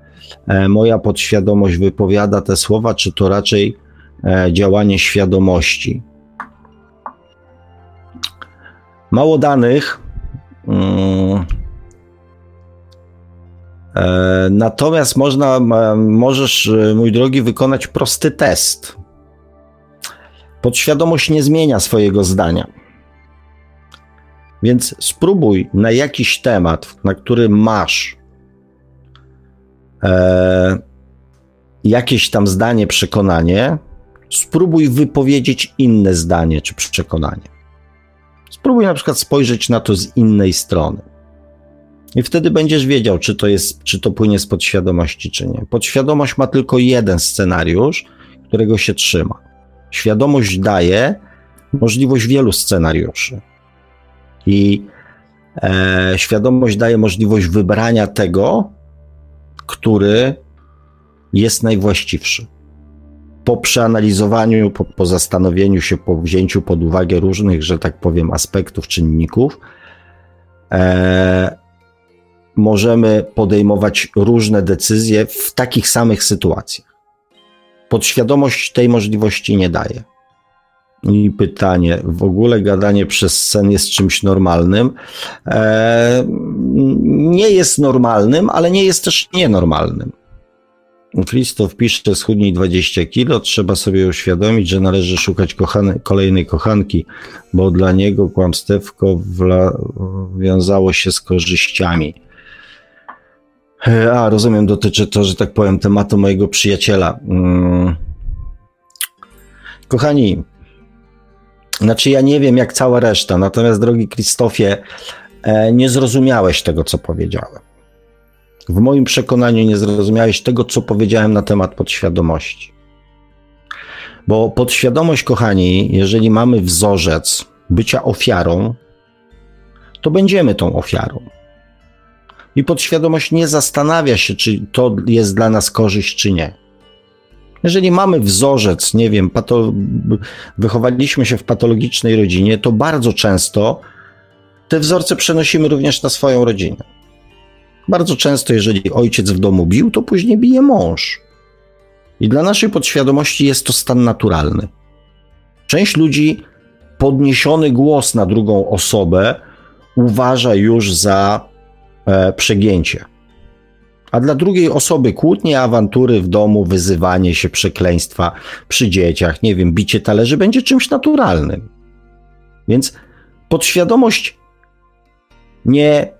moja podświadomość wypowiada te słowa, czy to raczej e, działanie świadomości. Mało danych. Mm, natomiast można, możesz, mój drogi, wykonać prosty test. Podświadomość nie zmienia swojego zdania. Więc spróbuj na jakiś temat, na który masz e, jakieś tam zdanie, przekonanie, spróbuj wypowiedzieć inne zdanie czy przekonanie. Spróbuj na przykład spojrzeć na to z innej strony. I wtedy będziesz wiedział, czy to, jest, czy to płynie z podświadomości, czy nie. Podświadomość ma tylko jeden scenariusz, którego się trzyma. Świadomość daje możliwość wielu scenariuszy. I e, świadomość daje możliwość wybrania tego, który jest najwłaściwszy. Po przeanalizowaniu, po, po zastanowieniu się, po wzięciu pod uwagę różnych, że tak powiem, aspektów, czynników, e, możemy podejmować różne decyzje w takich samych sytuacjach. Podświadomość tej możliwości nie daje. I pytanie, w ogóle gadanie przez sen jest czymś normalnym? E, nie jest normalnym, ale nie jest też nienormalnym. Krzysztof pisze, schudnij 20 kilo, trzeba sobie uświadomić, że należy szukać kolejnej kochanki, bo dla niego kłamstewko wla, wiązało się z korzyściami. E, a, rozumiem, dotyczy to, że tak powiem, tematu mojego przyjaciela. Hmm. Kochani, znaczy ja nie wiem jak cała reszta, natomiast drogi Krzysztofie, e, nie zrozumiałeś tego, co powiedziałem. W moim przekonaniu nie zrozumiałeś tego, co powiedziałem na temat podświadomości. Bo podświadomość, kochani, jeżeli mamy wzorzec bycia ofiarą, to będziemy tą ofiarą. I podświadomość nie zastanawia się, czy to jest dla nas korzyść, czy nie. Jeżeli mamy wzorzec, nie wiem, pato, wychowaliśmy się w patologicznej rodzinie, to bardzo często te wzorce przenosimy również na swoją rodzinę. Bardzo często, jeżeli ojciec w domu bił, to później bije mąż. I dla naszej podświadomości jest to stan naturalny. Część ludzi podniesiony głos na drugą osobę uważa już za e, przegięcie. A dla drugiej osoby kłótnie, awantury w domu, wyzywanie się, przekleństwa przy dzieciach, nie wiem, bicie talerzy będzie czymś naturalnym. Więc podświadomość nie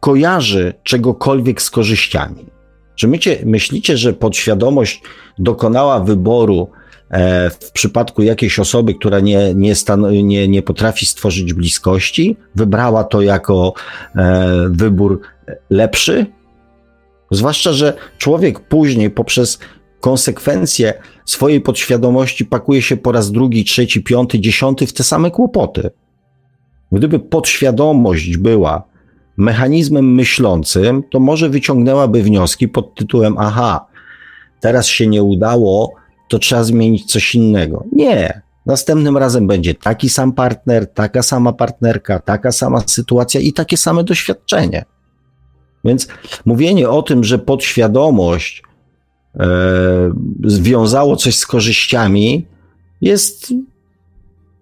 kojarzy czegokolwiek z korzyściami. Czy mycie, myślicie, że podświadomość dokonała wyboru e, w przypadku jakiejś osoby, która nie, nie, stan- nie, nie potrafi stworzyć bliskości? Wybrała to jako e, wybór lepszy? Zwłaszcza, że człowiek później poprzez konsekwencje swojej podświadomości pakuje się po raz drugi, trzeci, piąty, dziesiąty w te same kłopoty. Gdyby podświadomość była mechanizmem myślącym, to może wyciągnęłaby wnioski pod tytułem: Aha, teraz się nie udało, to trzeba zmienić coś innego. Nie. Następnym razem będzie taki sam partner, taka sama partnerka, taka sama sytuacja i takie same doświadczenie. Więc mówienie o tym, że podświadomość e, związało coś z korzyściami, jest,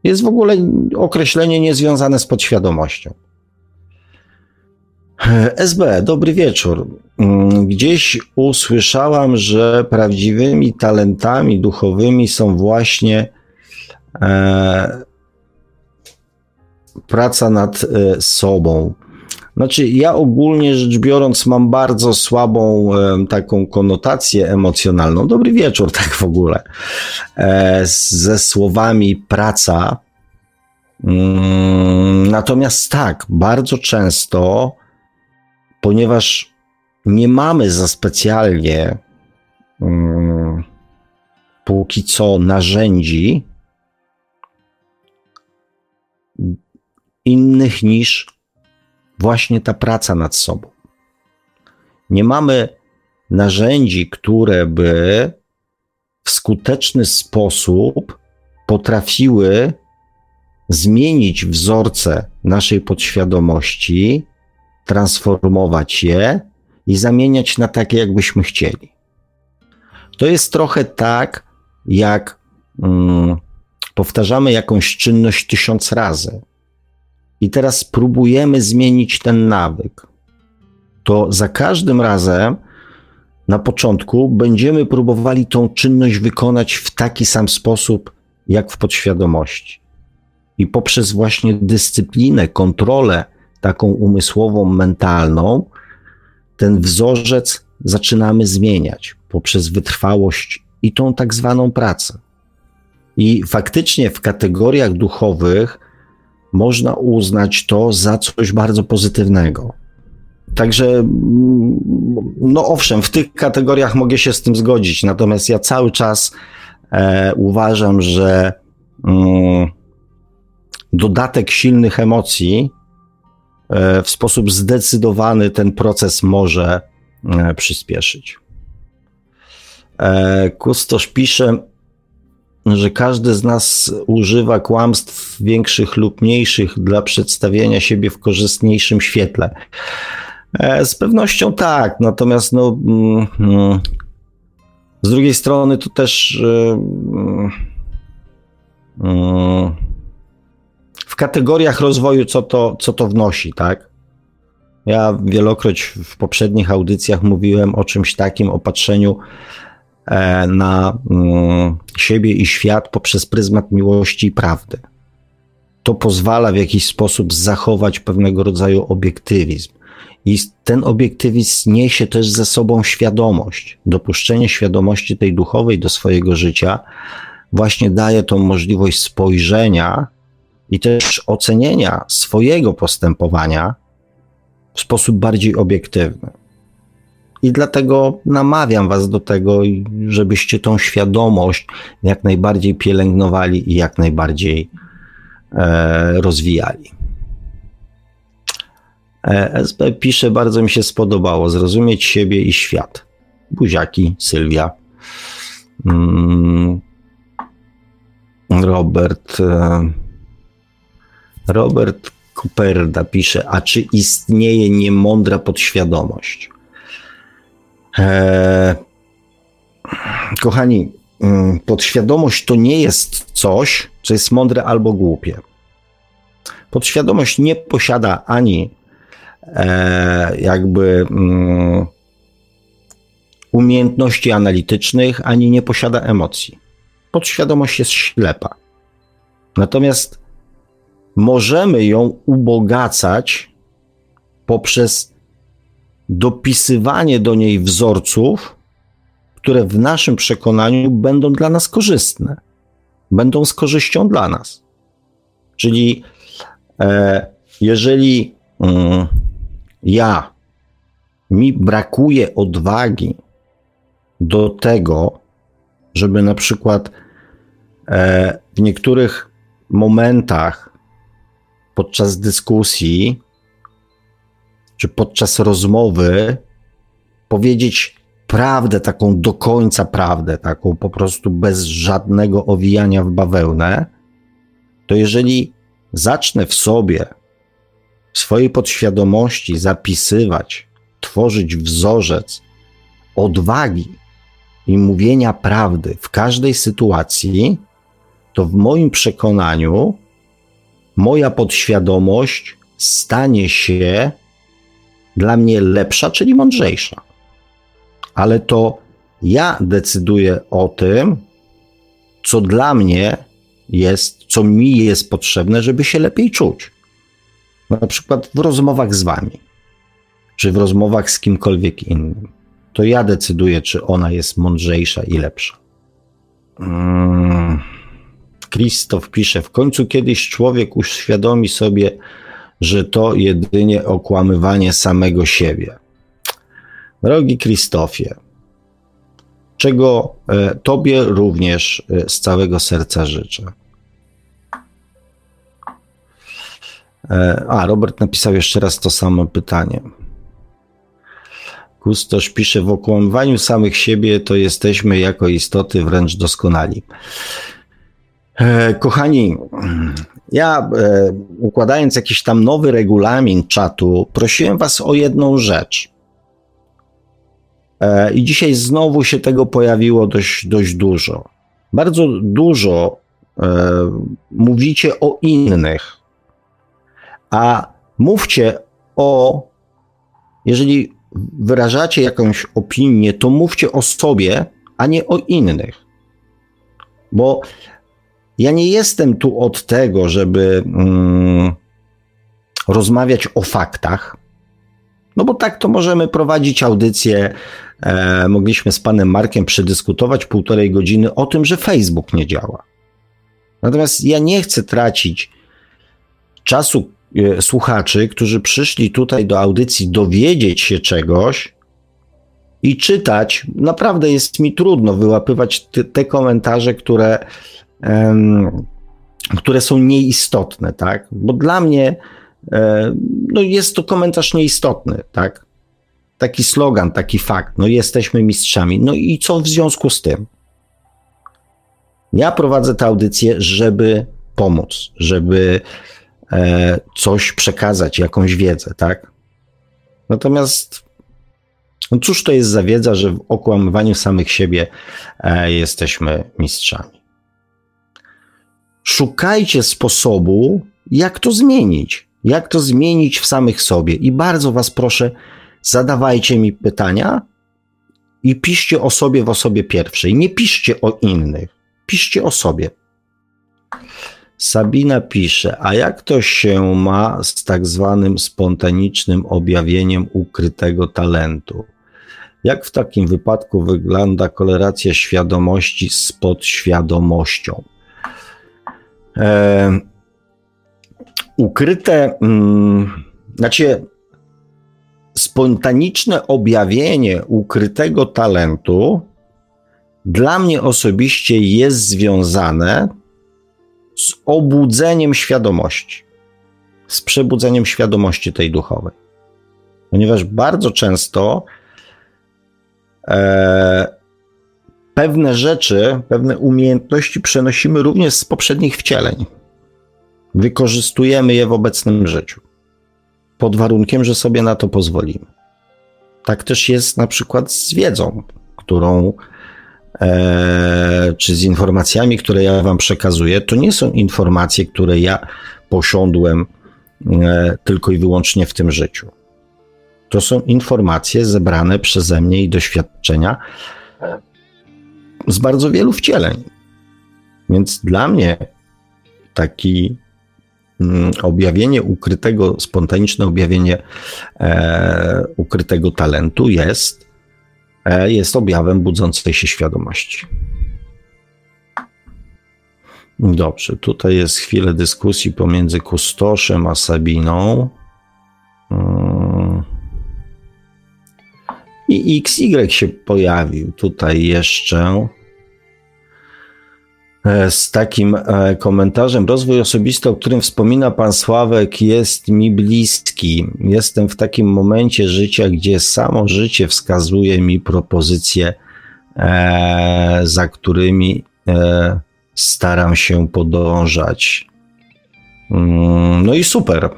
jest w ogóle określenie niezwiązane z podświadomością. SB, dobry wieczór. Mm, gdzieś usłyszałam, że prawdziwymi talentami duchowymi są właśnie e, praca nad e, sobą. Znaczy, ja ogólnie rzecz biorąc mam bardzo słabą taką konotację emocjonalną. Dobry wieczór, (laughs) tak w ogóle. E, ze słowami praca. Mm, natomiast tak, bardzo często ponieważ nie mamy za specjalnie um, póki co narzędzi innych niż właśnie ta praca nad sobą. Nie mamy narzędzi, które by w skuteczny sposób potrafiły zmienić wzorce naszej podświadomości transformować je i zamieniać na takie, jakbyśmy chcieli. To jest trochę tak, jak mm, powtarzamy jakąś czynność tysiąc razy i teraz próbujemy zmienić ten nawyk. To za każdym razem na początku będziemy próbowali tą czynność wykonać w taki sam sposób, jak w podświadomości. I poprzez właśnie dyscyplinę, kontrolę taką umysłową, mentalną, ten wzorzec zaczynamy zmieniać poprzez wytrwałość i tą tak zwaną pracę. I faktycznie w kategoriach duchowych można uznać to za coś bardzo pozytywnego. Także, no owszem, w tych kategoriach mogę się z tym zgodzić, natomiast ja cały czas e, uważam, że mm, dodatek silnych emocji E, w sposób zdecydowany ten proces może e, przyspieszyć. E, Kustosz pisze, że każdy z nas używa kłamstw większych lub mniejszych dla przedstawienia siebie w korzystniejszym świetle. Z pewnością tak, natomiast no, mm, mm, z drugiej strony to też mm, w kategoriach rozwoju, co to, co to wnosi, tak? Ja wielokroć w poprzednich audycjach mówiłem o czymś takim, o patrzeniu e, na mm, siebie i świat poprzez pryzmat miłości i prawdy. To pozwala w jakiś sposób zachować pewnego rodzaju obiektywizm. I ten obiektywizm niesie też ze sobą świadomość. Dopuszczenie świadomości tej duchowej do swojego życia właśnie daje tą możliwość spojrzenia i też ocenienia swojego postępowania w sposób bardziej obiektywny. I dlatego namawiam Was do tego, żebyście tą świadomość jak najbardziej pielęgnowali i jak najbardziej e, rozwijali. E, SB pisze, bardzo mi się spodobało zrozumieć siebie i świat. Buziaki, Sylwia. Mm, Robert. E, Robert Kuperda pisze, a czy istnieje niemądra podświadomość? Eee, kochani, podświadomość to nie jest coś, co jest mądre albo głupie. Podświadomość nie posiada ani e, jakby mm, umiejętności analitycznych, ani nie posiada emocji. Podświadomość jest ślepa. Natomiast możemy ją ubogacać poprzez dopisywanie do niej wzorców, które w naszym przekonaniu będą dla nas korzystne, będą z korzyścią dla nas. Czyli e, jeżeli mm, ja mi brakuje odwagi do tego, żeby na przykład e, w niektórych momentach podczas dyskusji czy podczas rozmowy powiedzieć prawdę, taką do końca prawdę, taką po prostu bez żadnego owijania w bawełnę, to jeżeli zacznę w sobie, w swojej podświadomości zapisywać, tworzyć wzorzec odwagi i mówienia prawdy w każdej sytuacji, to w moim przekonaniu moja podświadomość stanie się dla mnie lepsza, czyli mądrzejsza. Ale to ja decyduję o tym, co dla mnie jest, co mi jest potrzebne, żeby się lepiej czuć. Na przykład w rozmowach z wami, czy w rozmowach z kimkolwiek innym. To ja decyduję, czy ona jest mądrzejsza i lepsza. Mm. Krzysztof pisze, w końcu kiedyś człowiek uświadomi sobie, że to jedynie okłamywanie samego siebie. Drogi Krzysztofie, czego e, Tobie również e, z całego serca życzę. E, a, Robert napisał jeszcze raz to samo pytanie. Kustosz pisze, w okłamywaniu samych siebie to jesteśmy jako istoty wręcz doskonali. Kochani, ja e, układając jakiś tam nowy regulamin czatu, prosiłem Was o jedną rzecz. E, I dzisiaj znowu się tego pojawiło dość, dość dużo. Bardzo dużo e, mówicie o innych, a mówcie o, jeżeli wyrażacie jakąś opinię, to mówcie o sobie, a nie o innych. Bo ja nie jestem tu od tego, żeby mm, rozmawiać o faktach, no bo tak to możemy prowadzić audycję. E, mogliśmy z panem Markiem przedyskutować półtorej godziny o tym, że Facebook nie działa. Natomiast ja nie chcę tracić czasu e, słuchaczy, którzy przyszli tutaj do audycji dowiedzieć się czegoś i czytać. Naprawdę jest mi trudno wyłapywać te, te komentarze, które które są nieistotne, tak? Bo dla mnie no jest to komentarz nieistotny, tak? Taki slogan, taki fakt, no jesteśmy mistrzami. No i co w związku z tym? Ja prowadzę tę audycję, żeby pomóc, żeby e, coś przekazać, jakąś wiedzę, tak? Natomiast no cóż to jest za wiedza, że w okłamywaniu samych siebie e, jesteśmy mistrzami szukajcie sposobu, jak to zmienić. Jak to zmienić w samych sobie. I bardzo Was proszę, zadawajcie mi pytania i piszcie o sobie w osobie pierwszej. Nie piszcie o innych, piszcie o sobie. Sabina pisze, a jak to się ma z tak zwanym spontanicznym objawieniem ukrytego talentu? Jak w takim wypadku wygląda koleracja świadomości z podświadomością? E, ukryte, mm, znaczy spontaniczne objawienie ukrytego talentu dla mnie osobiście jest związane z obudzeniem świadomości, z przebudzeniem świadomości tej duchowej. Ponieważ bardzo często e, pewne rzeczy, pewne umiejętności przenosimy również z poprzednich wcieleń. Wykorzystujemy je w obecnym życiu, pod warunkiem, że sobie na to pozwolimy. Tak też jest na przykład z wiedzą, którą, e, czy z informacjami, które ja Wam przekazuję. To nie są informacje, które ja posiądłem e, tylko i wyłącznie w tym życiu. To są informacje zebrane przeze mnie i doświadczenia z bardzo wielu wcieleń. Więc dla mnie taki mm, objawienie ukrytego, spontaniczne objawienie e, ukrytego talentu jest, e, jest objawem budzącej się świadomości. Dobrze, tutaj jest chwilę dyskusji pomiędzy Kustoszem a Sabiną. I XY się pojawił tutaj jeszcze e, z takim e, komentarzem. Rozwój osobisty, o którym wspomina pan Sławek, jest mi bliski. Jestem w takim momencie życia, gdzie samo życie wskazuje mi propozycje, e, za którymi staram się podążać. Mm, no i super.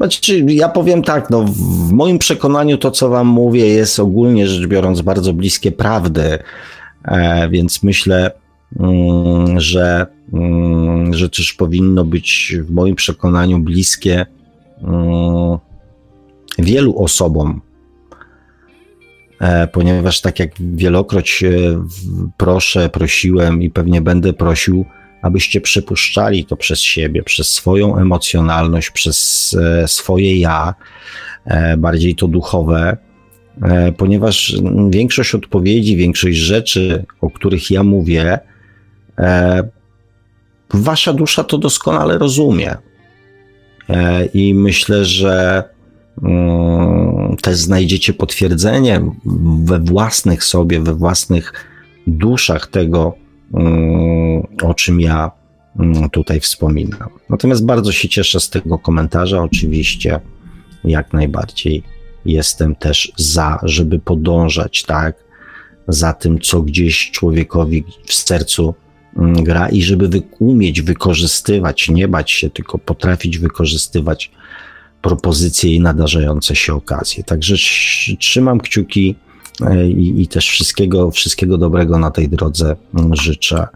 E, znaczy, ja powiem tak, no, w moim przekonaniu to, co wam mówię, jest ogólnie rzecz biorąc bardzo bliskie prawdy, e, więc myślę, mm, że, mm, że też powinno być w moim przekonaniu bliskie wielu osobom, E, ponieważ tak jak wielokroć proszę, prosiłem i pewnie będę prosił, abyście przypuszczali to przez siebie, przez swoją emocjonalność, przez e, swoje ja, e, bardziej to duchowe, ponieważ większość odpowiedzi, większość rzeczy, o których ja mówię, wasza dusza to doskonale rozumie. I myślę, że Mm, też znajdziecie potwierdzenie we własnych sobie, we własnych duszach tego, o czym ja mm, tutaj wspominam. Natomiast bardzo się cieszę z tego komentarza, oczywiście, jak najbardziej jestem też za, żeby podążać, tak, za tym, co gdzieś człowiekowi w sercu gra i żeby umieć wykorzystywać, nie bać się, tylko potrafić wykorzystywać propozycje i nadarzające się okazje. Także trzymam kciuki i, i też wszystkiego, wszystkiego dobrego na tej drodze mm, życzę.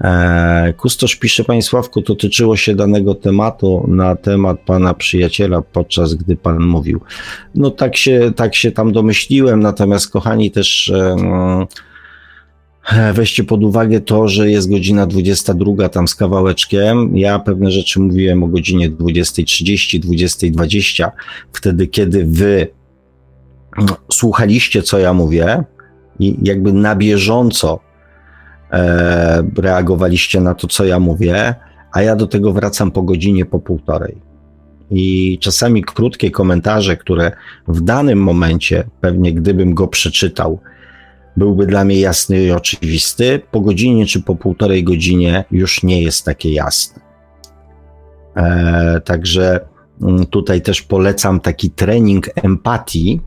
E, Kustosz pisze, Panie Sławku, to tyczyło się danego tematu na temat Pana przyjaciela, podczas gdy Pan mówił. No tak się, tak się tam domyśliłem, natomiast kochani też Weźcie pod uwagę to, że jest godzina 22 tam z kawałeczkiem. Ja pewne rzeczy mówiłem o godzinie 20.30, 20.20, wtedy kiedy wy słuchaliście, co ja mówię i jakby na bieżąco e, reagowaliście na to, co ja mówię, a ja do tego wracam po godzinie, po półtorej. I czasami krótkie komentarze, które w danym momencie, pewnie gdybym go przeczytał, byłby dla mnie jasny i oczywisty. Po godzinie czy po półtorej godzinie już nie jest takie jasne. E, także mm, tutaj też polecam taki trening empatii.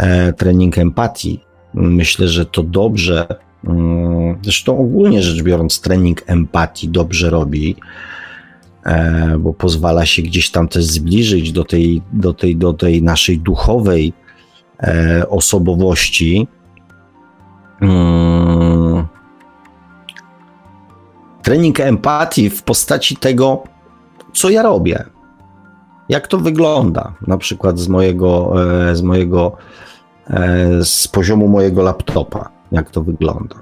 E, trening empatii. Myślę, że to dobrze, mm, zresztą ogólnie rzecz biorąc, trening empatii dobrze robi, e, bo pozwala się gdzieś tam też zbliżyć do tej, do tej, do tej naszej duchowej e, osobowości. Hmm. Trening empatii w postaci tego, co ja robię, jak to wygląda, na przykład z mojego, z mojego, z poziomu mojego laptopa, jak to wygląda.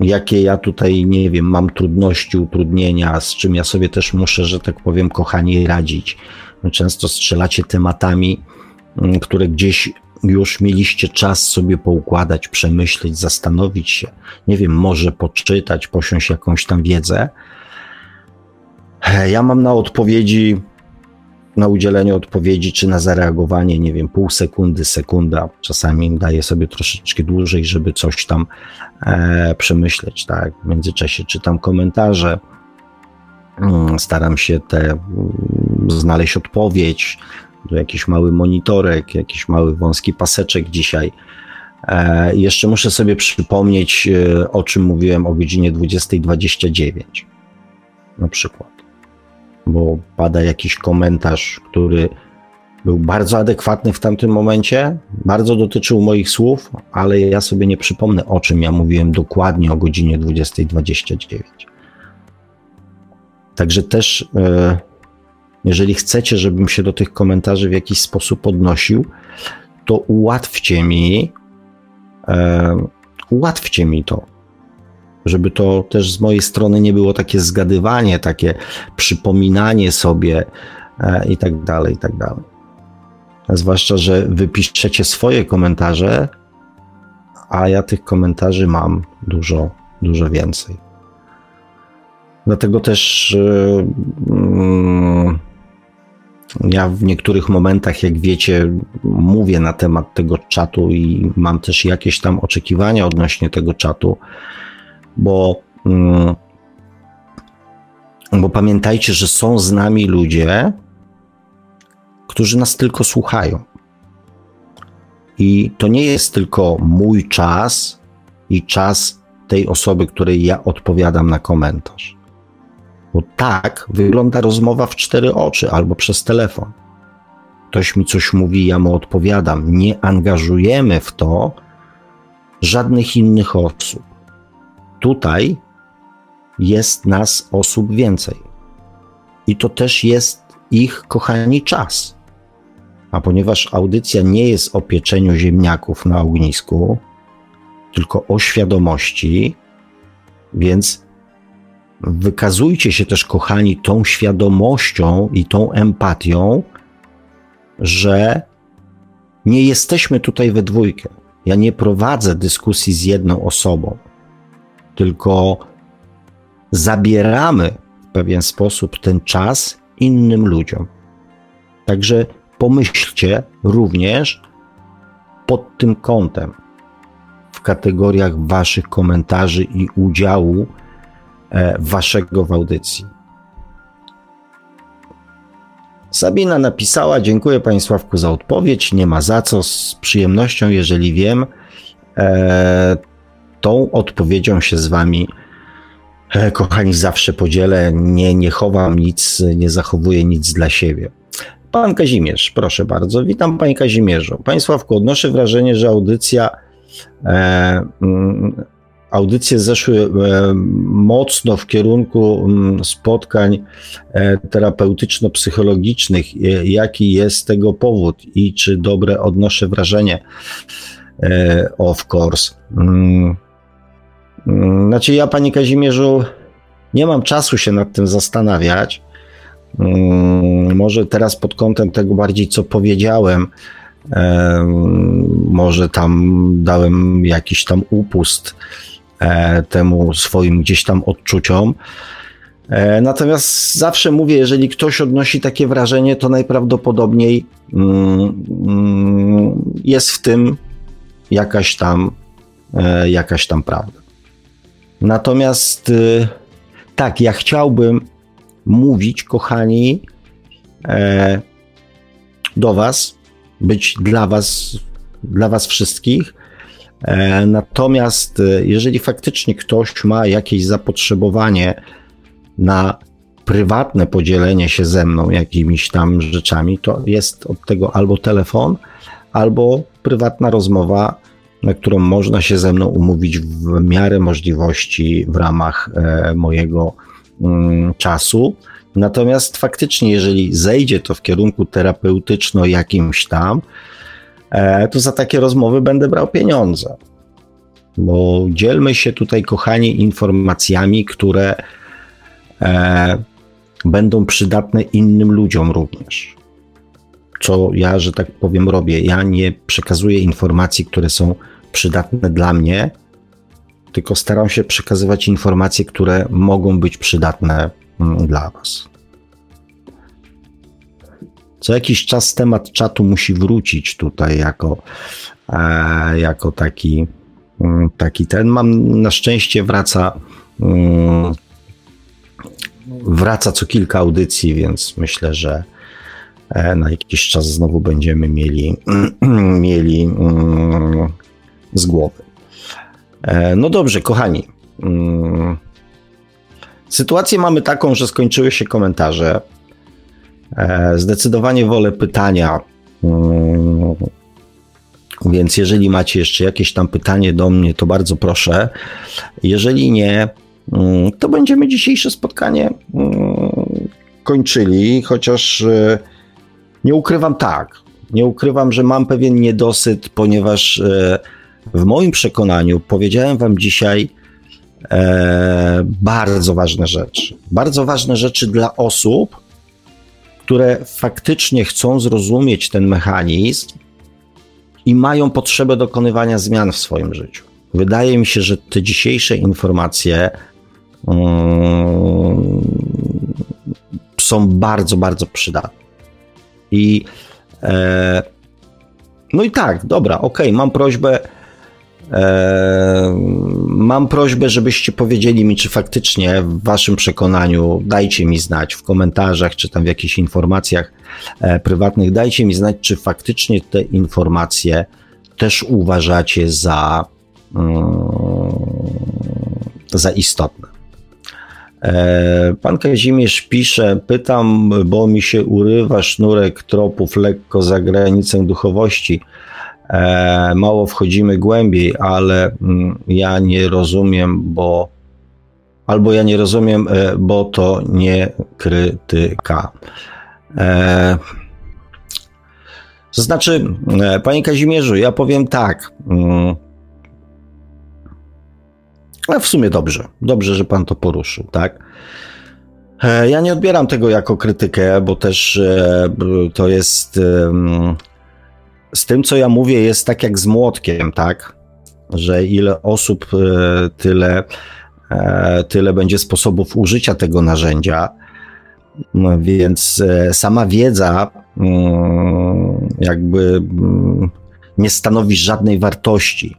Jakie ja tutaj, nie wiem, mam trudności, utrudnienia, z czym ja sobie też muszę, że tak powiem, kochani, radzić. Często strzelacie tematami, mm, które gdzieś już mieliście czas sobie poukładać, przemyśleć, zastanowić się, nie wiem, może poczytać, posiąść jakąś tam wiedzę. Ja mam na odpowiedzi, na udzielenie odpowiedzi, czy na zareagowanie, nie wiem, pół sekundy, sekunda. Czasami daję sobie troszeczkę dłużej, żeby coś tam e, przemyśleć, tak. W międzyczasie czytam komentarze, mm, staram się te mm, znaleźć odpowiedź, jakiś mały monitorek, jakiś mały wąski paseczek dzisiaj. E, jeszcze muszę sobie przypomnieć, e, o czym mówiłem o godzinie 20.29 na przykład, bo pada jakiś komentarz, który był bardzo adekwatny w tamtym momencie, bardzo dotyczył moich słów, ale ja sobie nie przypomnę, o czym ja mówiłem dokładnie o godzinie 20.29. Także też, e, jeżeli chcecie, żebym się do tych komentarzy w jakiś sposób odnosił, to ułatwcie mi, e, ułatwcie mi to, żeby to też z mojej strony nie było takie zgadywanie, takie przypominanie sobie i tak dalej, i tak dalej. Zwłaszcza, że wypiszecie swoje komentarze, a ja tych komentarzy mam dużo, dużo więcej. Dlatego też yy, ja w niektórych momentach, jak wiecie, mówię na temat tego czatu i mam też jakieś tam oczekiwania odnośnie tego czatu, bo, yy, bo pamiętajcie, że są z nami ludzie, którzy nas tylko słuchają. I to nie jest tylko mój czas i czas tej osoby, której ja odpowiadam na komentarz. Bo tak wygląda rozmowa w cztery oczy albo przez telefon. Ktoś mi coś mówi, ja mu odpowiadam. Nie angażujemy w to żadnych innych osób. Tutaj jest nas osób więcej. I to też jest ich kochani czas. A ponieważ audycja nie jest o pieczeniu ziemniaków na ognisku, tylko o świadomości, więc wykazujcie się też, kochani, tą świadomością i tą empatią, że nie jesteśmy tutaj we dwójkę. Ja nie prowadzę dyskusji z jedną osobą, tylko zabieramy w pewien sposób ten czas innym ludziom. Także pomyślcie również pod tym kątem w kategoriach Waszych komentarzy i udziału e, Waszego w audycji. Sabina napisała: Dziękuję Panie Sławku za odpowiedź. Nie ma za co. Z przyjemnością, jeżeli wiem, e, tą odpowiedzią się z Wami, e, kochani, zawsze podzielę. Nie, nie chowam nic, nie zachowuję nic dla siebie. Pan Kazimierz, proszę bardzo. Witam Panie Kazimierzu. Panie Sławku, odnoszę wrażenie, że audycja, e, mm, audycje zeszły e, mocno w kierunku mm, spotkań e, terapeutyczno-psychologicznych. Jaki jest tego powód i czy dobre odnoszę wrażenie? Of course. Znaczy ja, Panie Kazimierzu, nie mam czasu się nad tym zastanawiać. Mm, może teraz pod kątem tego bardziej, co powiedziałem, może tam dałem jakiś tam upust e, temu swoim gdzieś tam odczuciom. E, natomiast zawsze mówię, jeżeli ktoś odnosi takie wrażenie, to najprawdopodobniej mm, mm, jest w tym jakaś tam, e, jakaś tam prawda. Natomiast y, tak, ja chciałbym mówić, kochani, e, do Was, być dla Was, dla Was wszystkich. E, natomiast e, jeżeli faktycznie ktoś ma jakieś zapotrzebowanie na prywatne podzielenie się ze mną jakimiś tam rzeczami, to jest od tego albo telefon, albo prywatna rozmowa, na którą można się ze mną umówić w miarę możliwości w ramach e, mojego Mm, czasu. Natomiast faktycznie, jeżeli zejdzie to w kierunku terapeutyczno jakimś tam, e, to za takie rozmowy będę brał pieniądze. Bo dzielmy się tutaj, kochani, informacjami, które e, będą przydatne innym ludziom również. Co ja, że tak powiem, robię. Ja nie przekazuję informacji, które są przydatne dla mnie, tylko staram się przekazywać informacje, które mogą być przydatne mm, dla Was. Co jakiś czas temat czatu musi wrócić tutaj jako, e, jako taki, mm, taki ten. Mam na szczęście wraca mm, wraca co kilka audycji, więc myślę, że na jakiś czas znowu będziemy mieli, (clears throat) mieli z głowy. E, no dobrze, kochani. Mm. Sytuację mamy taką, że skończyły się komentarze. E, zdecydowanie wolę pytania. Mm. Więc jeżeli macie jeszcze jakieś tam pytanie do mnie, to bardzo proszę. Jeżeli nie, mm, to będziemy dzisiejsze spotkanie kończyli, chociaż e, nie ukrywam tak. Nie ukrywam, że mam pewien niedosyt, ponieważ e, w moim przekonaniu powiedziałem Wam dzisiaj e, bardzo ważne rzeczy. Bardzo ważne rzeczy dla osób, które faktycznie chcą zrozumieć ten mechanizm i mają potrzebę dokonywania zmian w swoim życiu. Wydaje mi się, że te dzisiejsze informacje um, są bardzo, bardzo przydatne. I e, no i tak, dobra, ok, mam prośbę. E, mam prośbę, żebyście powiedzieli mi, czy faktycznie w Waszym przekonaniu, dajcie mi znać w komentarzach, czy tam w jakichś informacjach e, prywatnych, dajcie mi znać, czy faktycznie te informacje też uważacie za, mm, za istotne. E, pan Kazimierz pisze, pytam, bo mi się urywa sznurek tropów lekko za granicę duchowości. E, mało wchodzimy głębiej, ale mm, ja nie rozumiem, bo albo ja nie rozumiem, e, bo to nie krytyka. To znaczy, panie Kazimierzu, ja powiem tak. Ale w sumie dobrze, dobrze, że pan to poruszył, tak? E, ja nie odbieram tego jako krytykę, bo też e, to jest. Z tym, co ja mówię, jest tak jak z młotkiem, tak? Że ile osób, e, tyle, tyle będzie sposobów użycia tego narzędzia. No więc sama wiedza mm, jakby mm, nie stanowi żadnej wartości.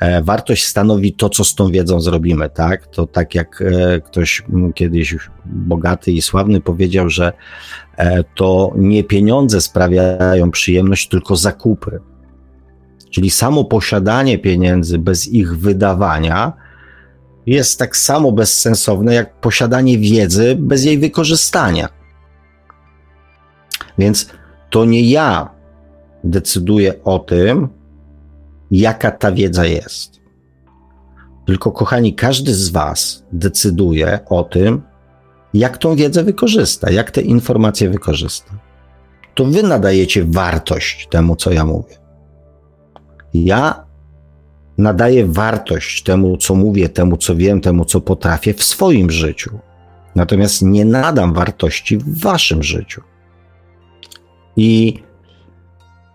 E, wartość stanowi to, co z tą wiedzą zrobimy, tak? To tak jak e, ktoś kiedyś bogaty i sławny powiedział, że e, to nie pieniądze sprawiają przyjemność, tylko zakupy. Czyli samo posiadanie pieniędzy bez ich wydawania jest tak samo bezsensowne jak posiadanie wiedzy bez jej wykorzystania. Więc to nie ja decyduję o tym, jaka ta wiedza jest. Tylko, kochani, każdy z Was decyduje o tym, jak tą wiedzę wykorzysta, jak te informacje wykorzysta. To Wy nadajecie wartość temu, co ja mówię. Ja nadaję wartość temu, co mówię, temu, co wiem, temu, co potrafię w swoim życiu. Natomiast nie nadam wartości w Waszym życiu. I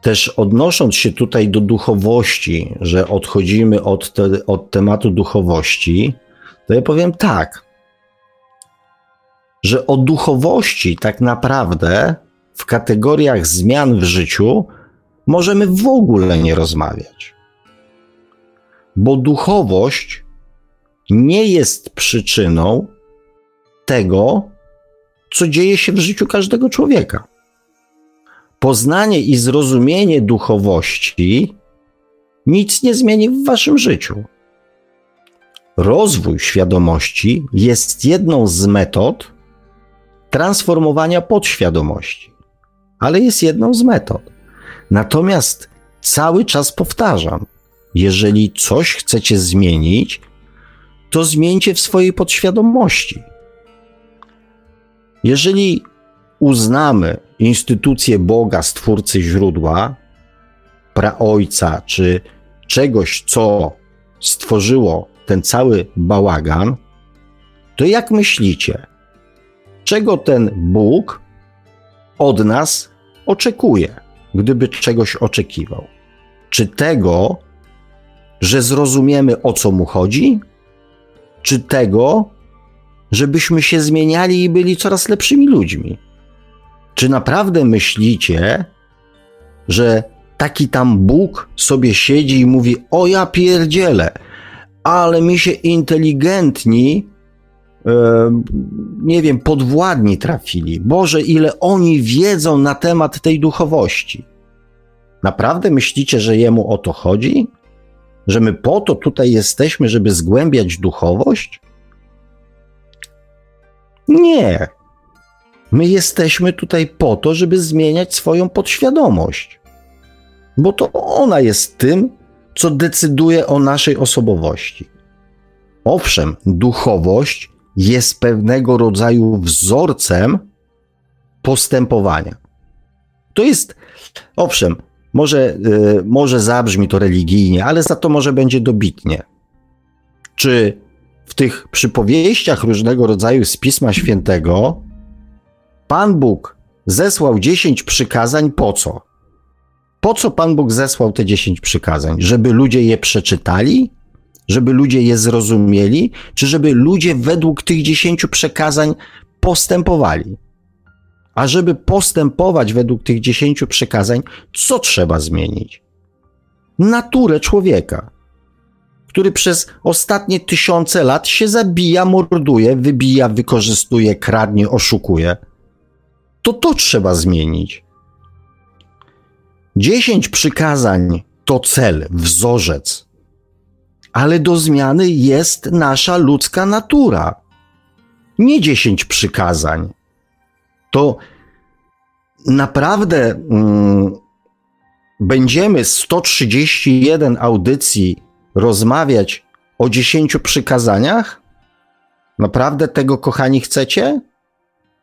też odnosząc się tutaj do duchowości, że odchodzimy od, te, od tematu duchowości, to ja powiem tak, że o duchowości tak naprawdę w kategoriach zmian w życiu możemy w ogóle nie rozmawiać. Bo duchowość nie jest przyczyną tego, co dzieje się w życiu każdego człowieka poznanie i zrozumienie duchowości nic nie zmieni w waszym życiu. Rozwój świadomości jest jedną z metod transformowania podświadomości, ale jest jedną z metod. Natomiast cały czas powtarzam, jeżeli coś chcecie zmienić, to zmieńcie w swojej podświadomości. Jeżeli uznamy instytucję Boga, Stwórcy źródła, praojca, czy czegoś, co stworzyło ten cały bałagan, to jak myślicie, czego ten Bóg od nas oczekuje, gdyby czegoś oczekiwał? Czy tego, że zrozumiemy o co mu chodzi? Czy tego, żebyśmy się zmieniali i byli coraz lepszymi ludźmi? Czy naprawdę myślicie, że taki tam Bóg sobie siedzi i mówi: O ja pierdzielę, ale mi się inteligentni, e, nie wiem, podwładni trafili. Boże, ile oni wiedzą na temat tej duchowości. Naprawdę myślicie, że jemu o to chodzi? Że my po to tutaj jesteśmy, żeby zgłębiać duchowość? Nie. My jesteśmy tutaj po to, żeby zmieniać swoją podświadomość, bo to ona jest tym, co decyduje o naszej osobowości. Owszem, duchowość jest pewnego rodzaju wzorcem postępowania. To jest, owszem, może, yy, może zabrzmi to religijnie, ale za to może będzie dobitnie. Czy w tych przypowieściach różnego rodzaju z Pisma Świętego Pan Bóg zesłał dziesięć przykazań po co? Po co Pan Bóg zesłał te dziesięć przykazań? Żeby ludzie je przeczytali? Żeby ludzie je zrozumieli? Czy żeby ludzie według tych dziesięciu przekazań postępowali? A żeby postępować według tych dziesięciu przekazań, co trzeba zmienić? Naturę człowieka, który przez ostatnie tysiące lat się zabija, morduje, wybija, wykorzystuje, kradnie, oszukuje. To to trzeba zmienić. Dziesięć przykazań to cel, wzorzec, ale do zmiany jest nasza ludzka natura. Nie dziesięć przykazań. To naprawdę mm, będziemy 131 audycji rozmawiać o dziesięciu przykazaniach? Naprawdę tego, kochani, chcecie?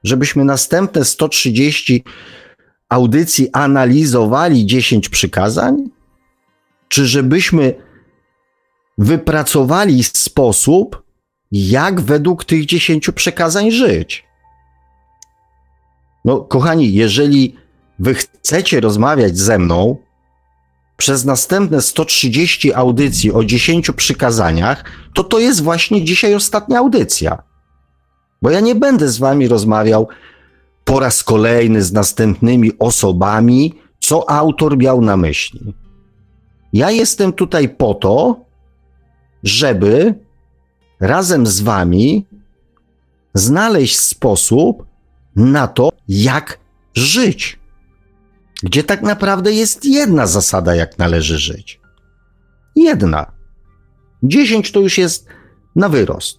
Żebyśmy następne 130 audycji analizowali 10 przykazań? Czy żebyśmy wypracowali sposób, jak według tych 10 przekazań żyć? No, kochani, jeżeli wy chcecie rozmawiać ze mną przez następne 130 audycji o 10 przykazaniach, to to jest właśnie dzisiaj ostatnia audycja. Bo ja nie będę z wami rozmawiał po raz kolejny z następnymi osobami, co autor miał na myśli. Ja jestem tutaj po to, żeby razem z wami znaleźć sposób na to, jak żyć. Gdzie tak naprawdę jest jedna zasada, jak należy żyć. Jedna. Dziesięć to już jest na wyrost.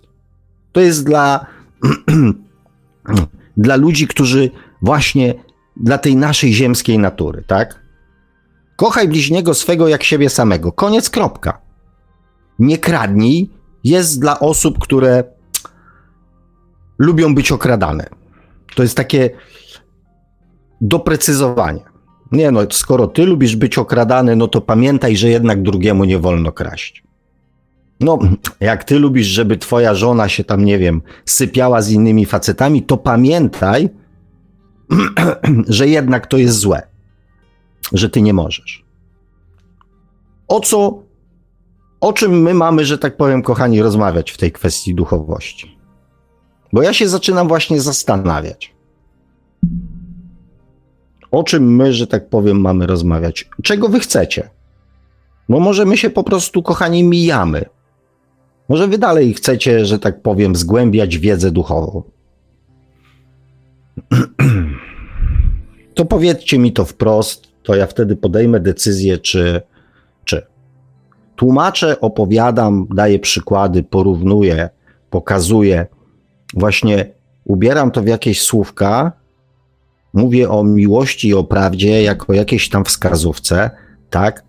To jest dla (clears throat) dla ludzi, którzy właśnie dla tej naszej ziemskiej natury, tak? Kochaj bliźniego swego jak siebie samego. Koniec, kropka. Nie kradnij jest dla osób, które lubią być okradane. To jest takie doprecyzowanie. Nie no, skoro ty lubisz być okradany, no to pamiętaj, że jednak drugiemu nie wolno kraść. No, jak ty lubisz, żeby twoja żona się tam, nie wiem, sypiała z innymi facetami, to pamiętaj, (clears throat) że jednak to jest złe, że ty nie możesz. O co, o czym my mamy, że tak powiem, kochani, rozmawiać w tej kwestii duchowości? Bo ja się zaczynam właśnie zastanawiać. O czym my, że tak powiem, mamy rozmawiać? Czego wy chcecie? Bo może my się po prostu, kochani, mijamy może wy dalej chcecie, że tak powiem, zgłębiać wiedzę duchową. (clears throat) To powiedzcie mi to wprost, to ja wtedy podejmę decyzję, czy, czy. Tłumaczę, opowiadam, daję przykłady, porównuję, pokazuję. Właśnie ubieram to w jakieś słówka, mówię o miłości i o prawdzie jako jakiejś tam wskazówce, tak?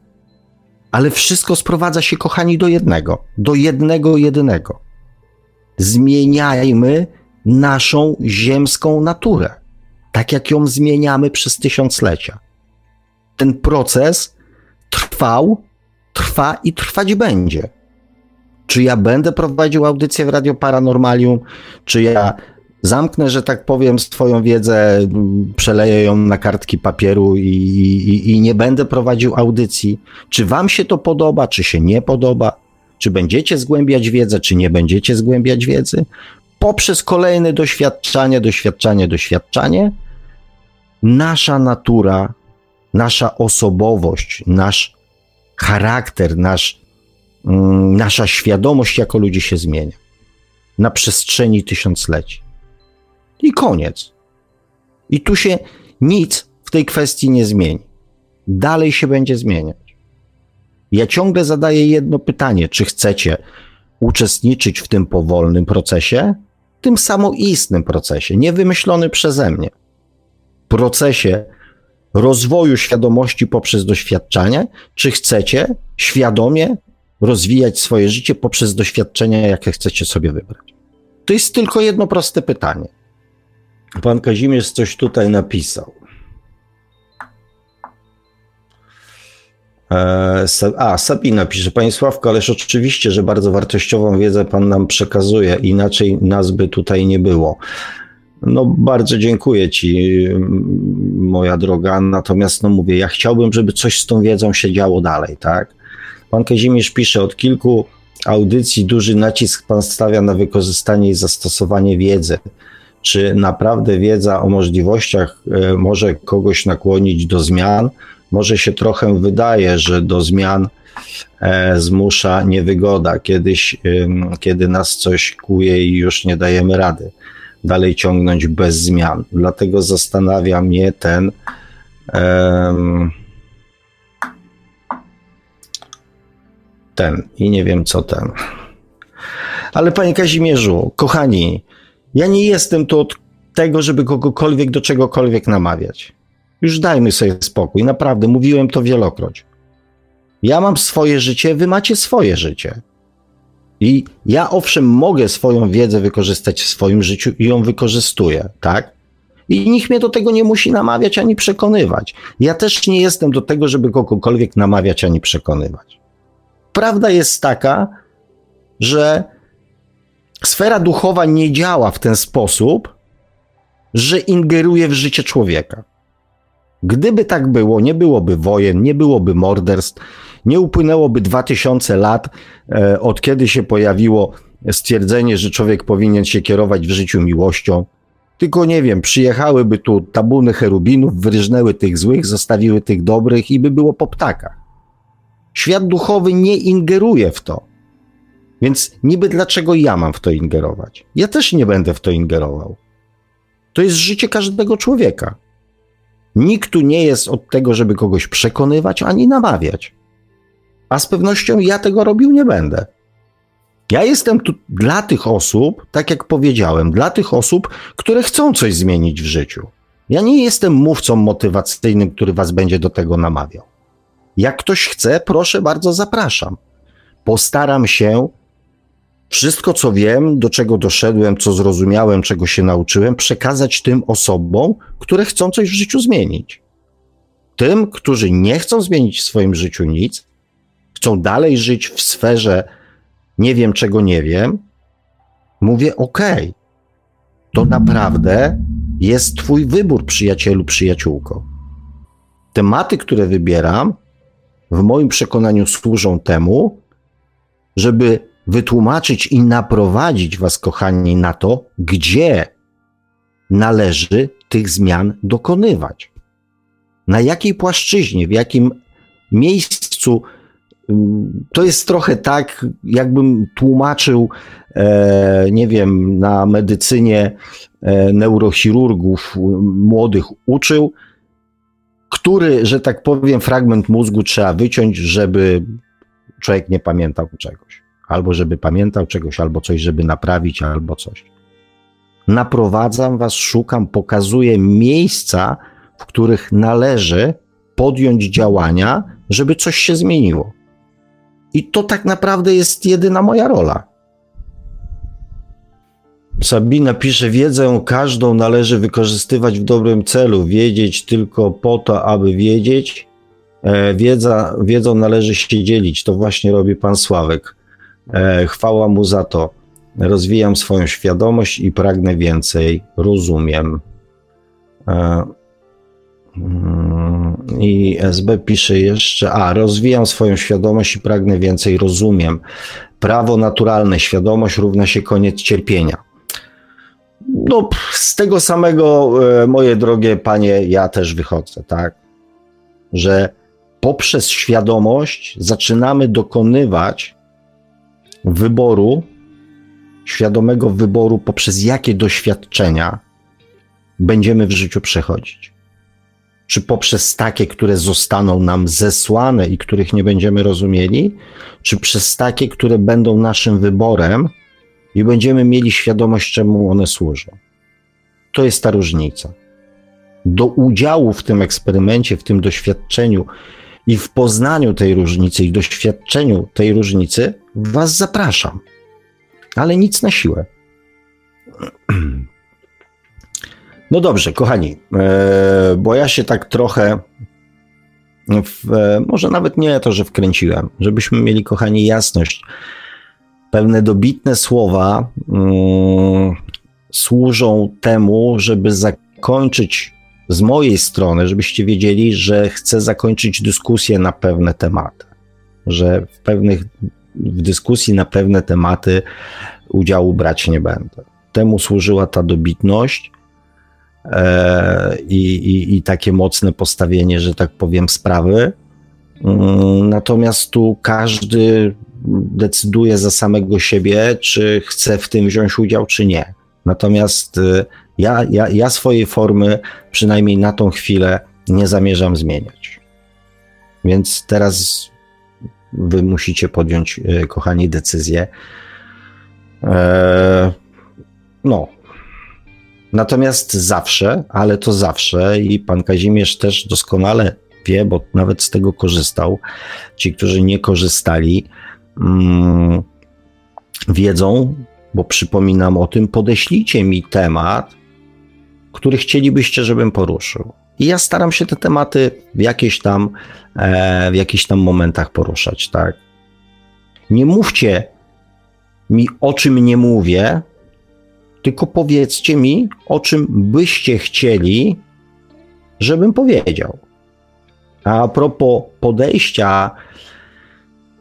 Ale wszystko sprowadza się, kochani, do jednego, do jednego jedynego. Zmieniajmy naszą ziemską naturę, tak jak ją zmieniamy przez tysiąclecia. Ten proces trwał, trwa i trwać będzie. Czy ja będę prowadził audycję w Radio Paranormalium, czy ja zamknę, że tak powiem, swoją wiedzę, przeleję ją na kartki papieru i, i, i, nie będę prowadził audycji. Czy Wam się to podoba, czy się nie podoba? Czy będziecie zgłębiać wiedzę, czy nie będziecie zgłębiać wiedzy? Poprzez kolejne doświadczanie, doświadczanie, doświadczanie, nasza natura, nasza osobowość, nasz charakter, nasz, mm, nasza świadomość jako ludzi się zmienia na przestrzeni tysiącleci. I koniec. I tu się nic w tej kwestii nie zmieni. Dalej się będzie zmieniać. Ja ciągle zadaję jedno pytanie: czy chcecie uczestniczyć w tym powolnym procesie, tym samoistnym procesie, nie wymyślony przeze mnie, procesie rozwoju świadomości poprzez doświadczanie, czy chcecie świadomie rozwijać swoje życie poprzez doświadczenia, jakie chcecie sobie wybrać? To jest tylko jedno proste pytanie. Pan Kazimierz coś tutaj napisał. E, a, Sabina pisze, Panie Sławko, ależ oczywiście, że bardzo wartościową wiedzę Pan nam przekazuje, inaczej nas by tutaj nie było. No, bardzo dziękuję Ci, moja droga. Natomiast, no mówię, ja chciałbym, żeby coś z tą wiedzą się działo dalej, tak? Pan Kazimierz pisze, od kilku audycji duży nacisk Pan stawia na wykorzystanie i zastosowanie wiedzy. Czy naprawdę wiedza o możliwościach e, może kogoś nakłonić do zmian? Może się trochę wydaje, że do zmian e, zmusza niewygoda, kiedyś, kiedy nas coś kuje i już nie dajemy rady dalej ciągnąć bez zmian. Dlatego zastanawia mnie ten ten i nie wiem co ten. Ale panie Kazimierzu, kochani, ja nie jestem tu od tego, żeby kogokolwiek do czegokolwiek namawiać. Już dajmy sobie spokój, naprawdę, mówiłem to wielokroć. Ja mam swoje życie, wy macie swoje życie. I ja owszem mogę swoją wiedzę wykorzystać w swoim życiu i ją wykorzystuję, tak? I nikt mnie do tego nie musi namawiać ani przekonywać. Ja też nie jestem do tego, żeby kogokolwiek namawiać ani przekonywać. Prawda jest taka, że sfera duchowa nie działa w ten sposób, że ingeruje w życie człowieka. Gdyby tak było, nie byłoby wojen, nie byłoby morderstw, nie upłynęłoby 2000 lat e, od kiedy się pojawiło stwierdzenie, że człowiek powinien się kierować w życiu miłością. Tylko nie wiem, przyjechałyby tu tabuny cherubinów, wyryżnęły tych złych, zostawiły tych dobrych i by było po ptakach. Świat duchowy nie ingeruje w to. Więc niby dlaczego ja mam w to ingerować? Ja też nie będę w to ingerował. To jest życie każdego człowieka. Nikt tu nie jest od tego, żeby kogoś przekonywać ani namawiać. A z pewnością ja tego robił nie będę. Ja jestem tu dla tych osób, tak jak powiedziałem, dla tych osób, które chcą coś zmienić w życiu. Ja nie jestem mówcą motywacyjnym, który was będzie do tego namawiał. Jak ktoś chce, proszę bardzo, zapraszam. Postaram się wszystko, co wiem, do czego doszedłem, co zrozumiałem, czego się nauczyłem, przekazać tym osobom, które chcą coś w życiu zmienić. Tym, którzy nie chcą zmienić w swoim życiu nic, chcą dalej żyć w sferze nie wiem, czego nie wiem, mówię: OK, to naprawdę jest Twój wybór, przyjacielu, przyjaciółko. Tematy, które wybieram, w moim przekonaniu służą temu, żeby wytłumaczyć i naprowadzić Was, kochani, na to, gdzie należy tych zmian dokonywać. Na jakiej płaszczyźnie, w jakim miejscu. To jest trochę tak, jakbym tłumaczył, e, nie wiem, na medycynie e, neurochirurgów młodych uczył, który, że tak powiem, fragment mózgu trzeba wyciąć, żeby człowiek nie pamiętał czegoś albo żeby pamiętał czegoś, albo coś, żeby naprawić, albo coś. Naprowadzam was, szukam, pokazuję miejsca, w których należy podjąć działania, żeby coś się zmieniło. I to tak naprawdę jest jedyna moja rola. Sabina pisze: Wiedzę każdą należy wykorzystywać w dobrym celu, wiedzieć tylko po to, aby wiedzieć. E, wiedza, wiedzą należy się dzielić. To właśnie robi pan Sławek. E, chwała mu za to. Rozwijam swoją świadomość i pragnę więcej. Rozumiem. E, mm, I SB pisze jeszcze, a rozwijam swoją świadomość i pragnę więcej, rozumiem. Prawo naturalne, świadomość równa się koniec cierpienia. No, z tego samego, e, moje drogie panie, ja też wychodzę, tak? Że poprzez świadomość zaczynamy dokonywać wyboru, świadomego wyboru, poprzez jakie doświadczenia będziemy w życiu przechodzić. Czy poprzez takie, które zostaną nam zesłane i których nie będziemy rozumieli, czy przez takie, które będą naszym wyborem i będziemy mieli świadomość, czemu one służą. To jest ta różnica. Do udziału w tym eksperymencie, w tym doświadczeniu i w poznaniu tej różnicy i doświadczeniu tej różnicy Was zapraszam, ale nic na siłę. No dobrze, kochani, e, bo ja się tak trochę, w, e, może nawet nie to, że wkręciłem, żebyśmy mieli, kochani, jasność. Pewne dobitne słowa mm, służą temu, żeby zakończyć z mojej strony, żebyście wiedzieli, że chcę zakończyć dyskusję na pewne tematy, że w pewnych w dyskusji na pewne tematy udziału brać nie będę. Temu służyła ta dobitność e, i, i, i takie mocne postawienie, że tak powiem, sprawy. Mm, natomiast tu każdy decyduje za samego siebie, czy chce w tym wziąć udział, czy nie. Natomiast e, ja, ja, ja swojej formy, przynajmniej na tą chwilę, nie zamierzam zmieniać. Więc teraz wy musicie podjąć, e, kochani, decyzję. Eee, no. Natomiast zawsze, ale to zawsze, i pan Kazimierz też doskonale wie, bo nawet z tego korzystał. Ci, którzy nie korzystali, mm, wiedzą, bo przypominam o tym, podeślijcie mi temat, który chcielibyście, żebym poruszył. I ja staram się te tematy w jakichś tam, e, w jakichś tam momentach poruszać, tak? Nie mówcie mi, o czym nie mówię, tylko powiedzcie mi, o czym byście chcieli, żebym powiedział. A propos podejścia,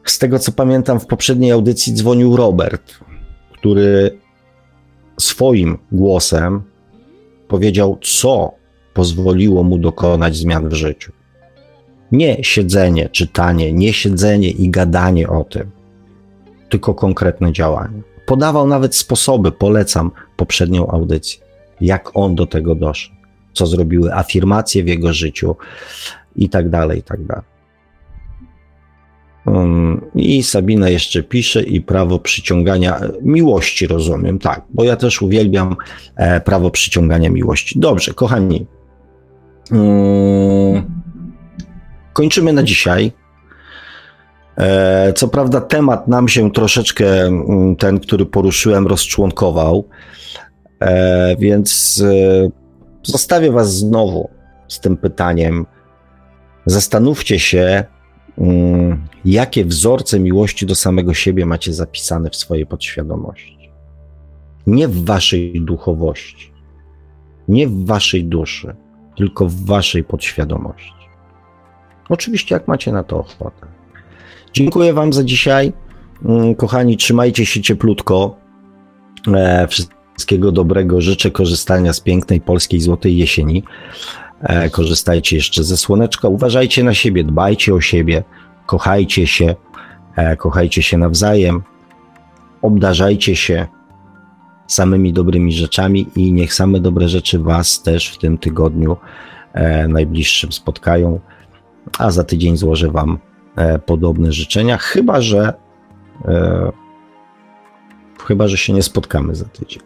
z tego co pamiętam, w poprzedniej audycji dzwonił Robert, który swoim głosem powiedział, co pozwoliło mu dokonać zmian w życiu. Nie siedzenie, czytanie, nie siedzenie i gadanie o tym, tylko konkretne działanie. Podawał nawet sposoby, polecam poprzednią audycję, jak on do tego doszedł, co zrobiły afirmacje w jego życiu i tak dalej, i tak dalej. Um, I Sabina jeszcze pisze i prawo przyciągania miłości, rozumiem, tak, bo ja też uwielbiam e, prawo przyciągania miłości. Dobrze, kochani, um, kończymy na dzisiaj. E, co prawda, temat nam się troszeczkę, mm, ten, który poruszyłem, rozczłonkował, e, więc zostawię Was znowu z tym pytaniem. Zastanówcie się, jakie wzorce miłości do samego siebie macie zapisane w swojej podświadomości. Nie w Waszej duchowości, nie w Waszej duszy, tylko w Waszej podświadomości. Oczywiście, jak macie na to ochotę. Dziękuję Wam za dzisiaj. Mm, kochani, trzymajcie się cieplutko. E, wszystkiego dobrego. Życzę korzystania z pięknej polskiej złotej jesieni. E, korzystajcie jeszcze ze słoneczka. Uważajcie na siebie, dbajcie o siebie, kochajcie się, e, kochajcie się nawzajem, obdarzajcie się samymi dobrymi rzeczami i niech same dobre rzeczy Was też w tym tygodniu najbliższym spotkają. A za tydzień złożę Wam E, podobne życzenia, chyba że e, chyba, że się nie spotkamy za tydzień.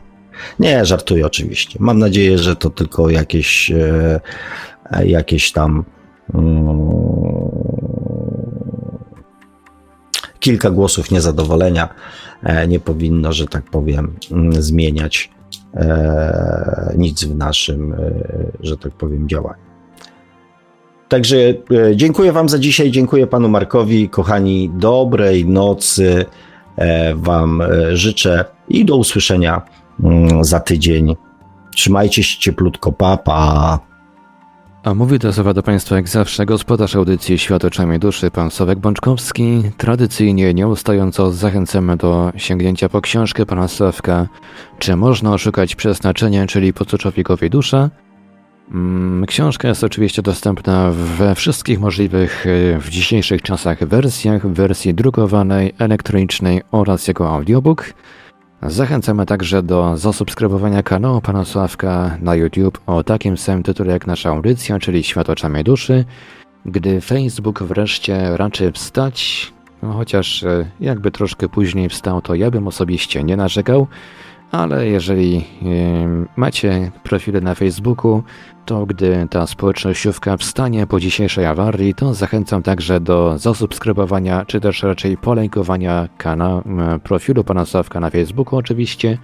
(laughs) Nie, żartuję oczywiście. Mam nadzieję, że to tylko jakieś, e, jakieś tam mm, kilka głosów niezadowolenia nie powinno, że tak powiem, mm, zmieniać nic w naszym, że tak powiem, działaniu. Także e, dziękuję Wam za dzisiaj, dziękuję Panu Markowi. Kochani, dobrej nocy e, Wam e, życzę i do usłyszenia mm, za tydzień. Trzymajcie się cieplutko, papa. A mówi to słowa do Państwa jak zawsze gospodarz audycji Świat oczami duszy, pan Sławek Bączkowski. Tradycyjnie, nieustająco zachęcamy do sięgnięcia po książkę pana Sławka Czy można oszukać przeznaczenie, czyli po co człowiekowi dusza? Mm, książka jest oczywiście dostępna we wszystkich możliwych e, w dzisiejszych czasach wersjach, w wersji drukowanej, elektronicznej oraz jako audiobook. Zachęcamy także do zasubskrybowania kanału Pana Sławka na YouTube o takim samym tytule jak nasza audycja, czyli Świat oczami duszy. Gdy Facebook wreszcie raczy wstać, no chociaż e, jakby troszkę później wstał, to ja bym osobiście nie narzekał, ale jeżeli macie profile na Facebooku, to gdy ta społecznościówka wstanie po dzisiejszej awarii, to zachęcam także do zasubskrybowania, czy też raczej polejkowania kanału, profilu pana Sławka na Facebooku oczywiście.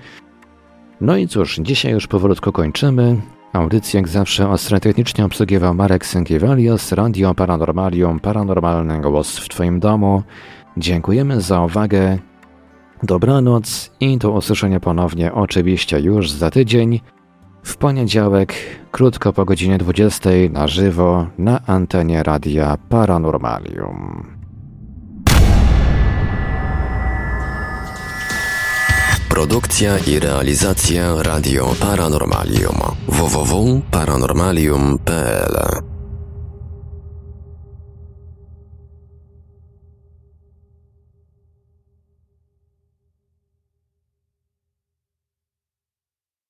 No i cóż, dzisiaj już powolutku kończymy. Audycję jak zawsze ostro-technicznie obsługiwał Marek Sękiewalios, Radio Paranormalium, Paranormalny Głos w Twoim domu. Dziękujemy za uwagę. Dobranoc i do usłyszenia ponownie oczywiście już za tydzień. W poniedziałek, krótko po godzinie 20 na żywo na antenie Radia Paranormalium. Produkcja i realizacja Radio Paranormalium www.paranormalium.pl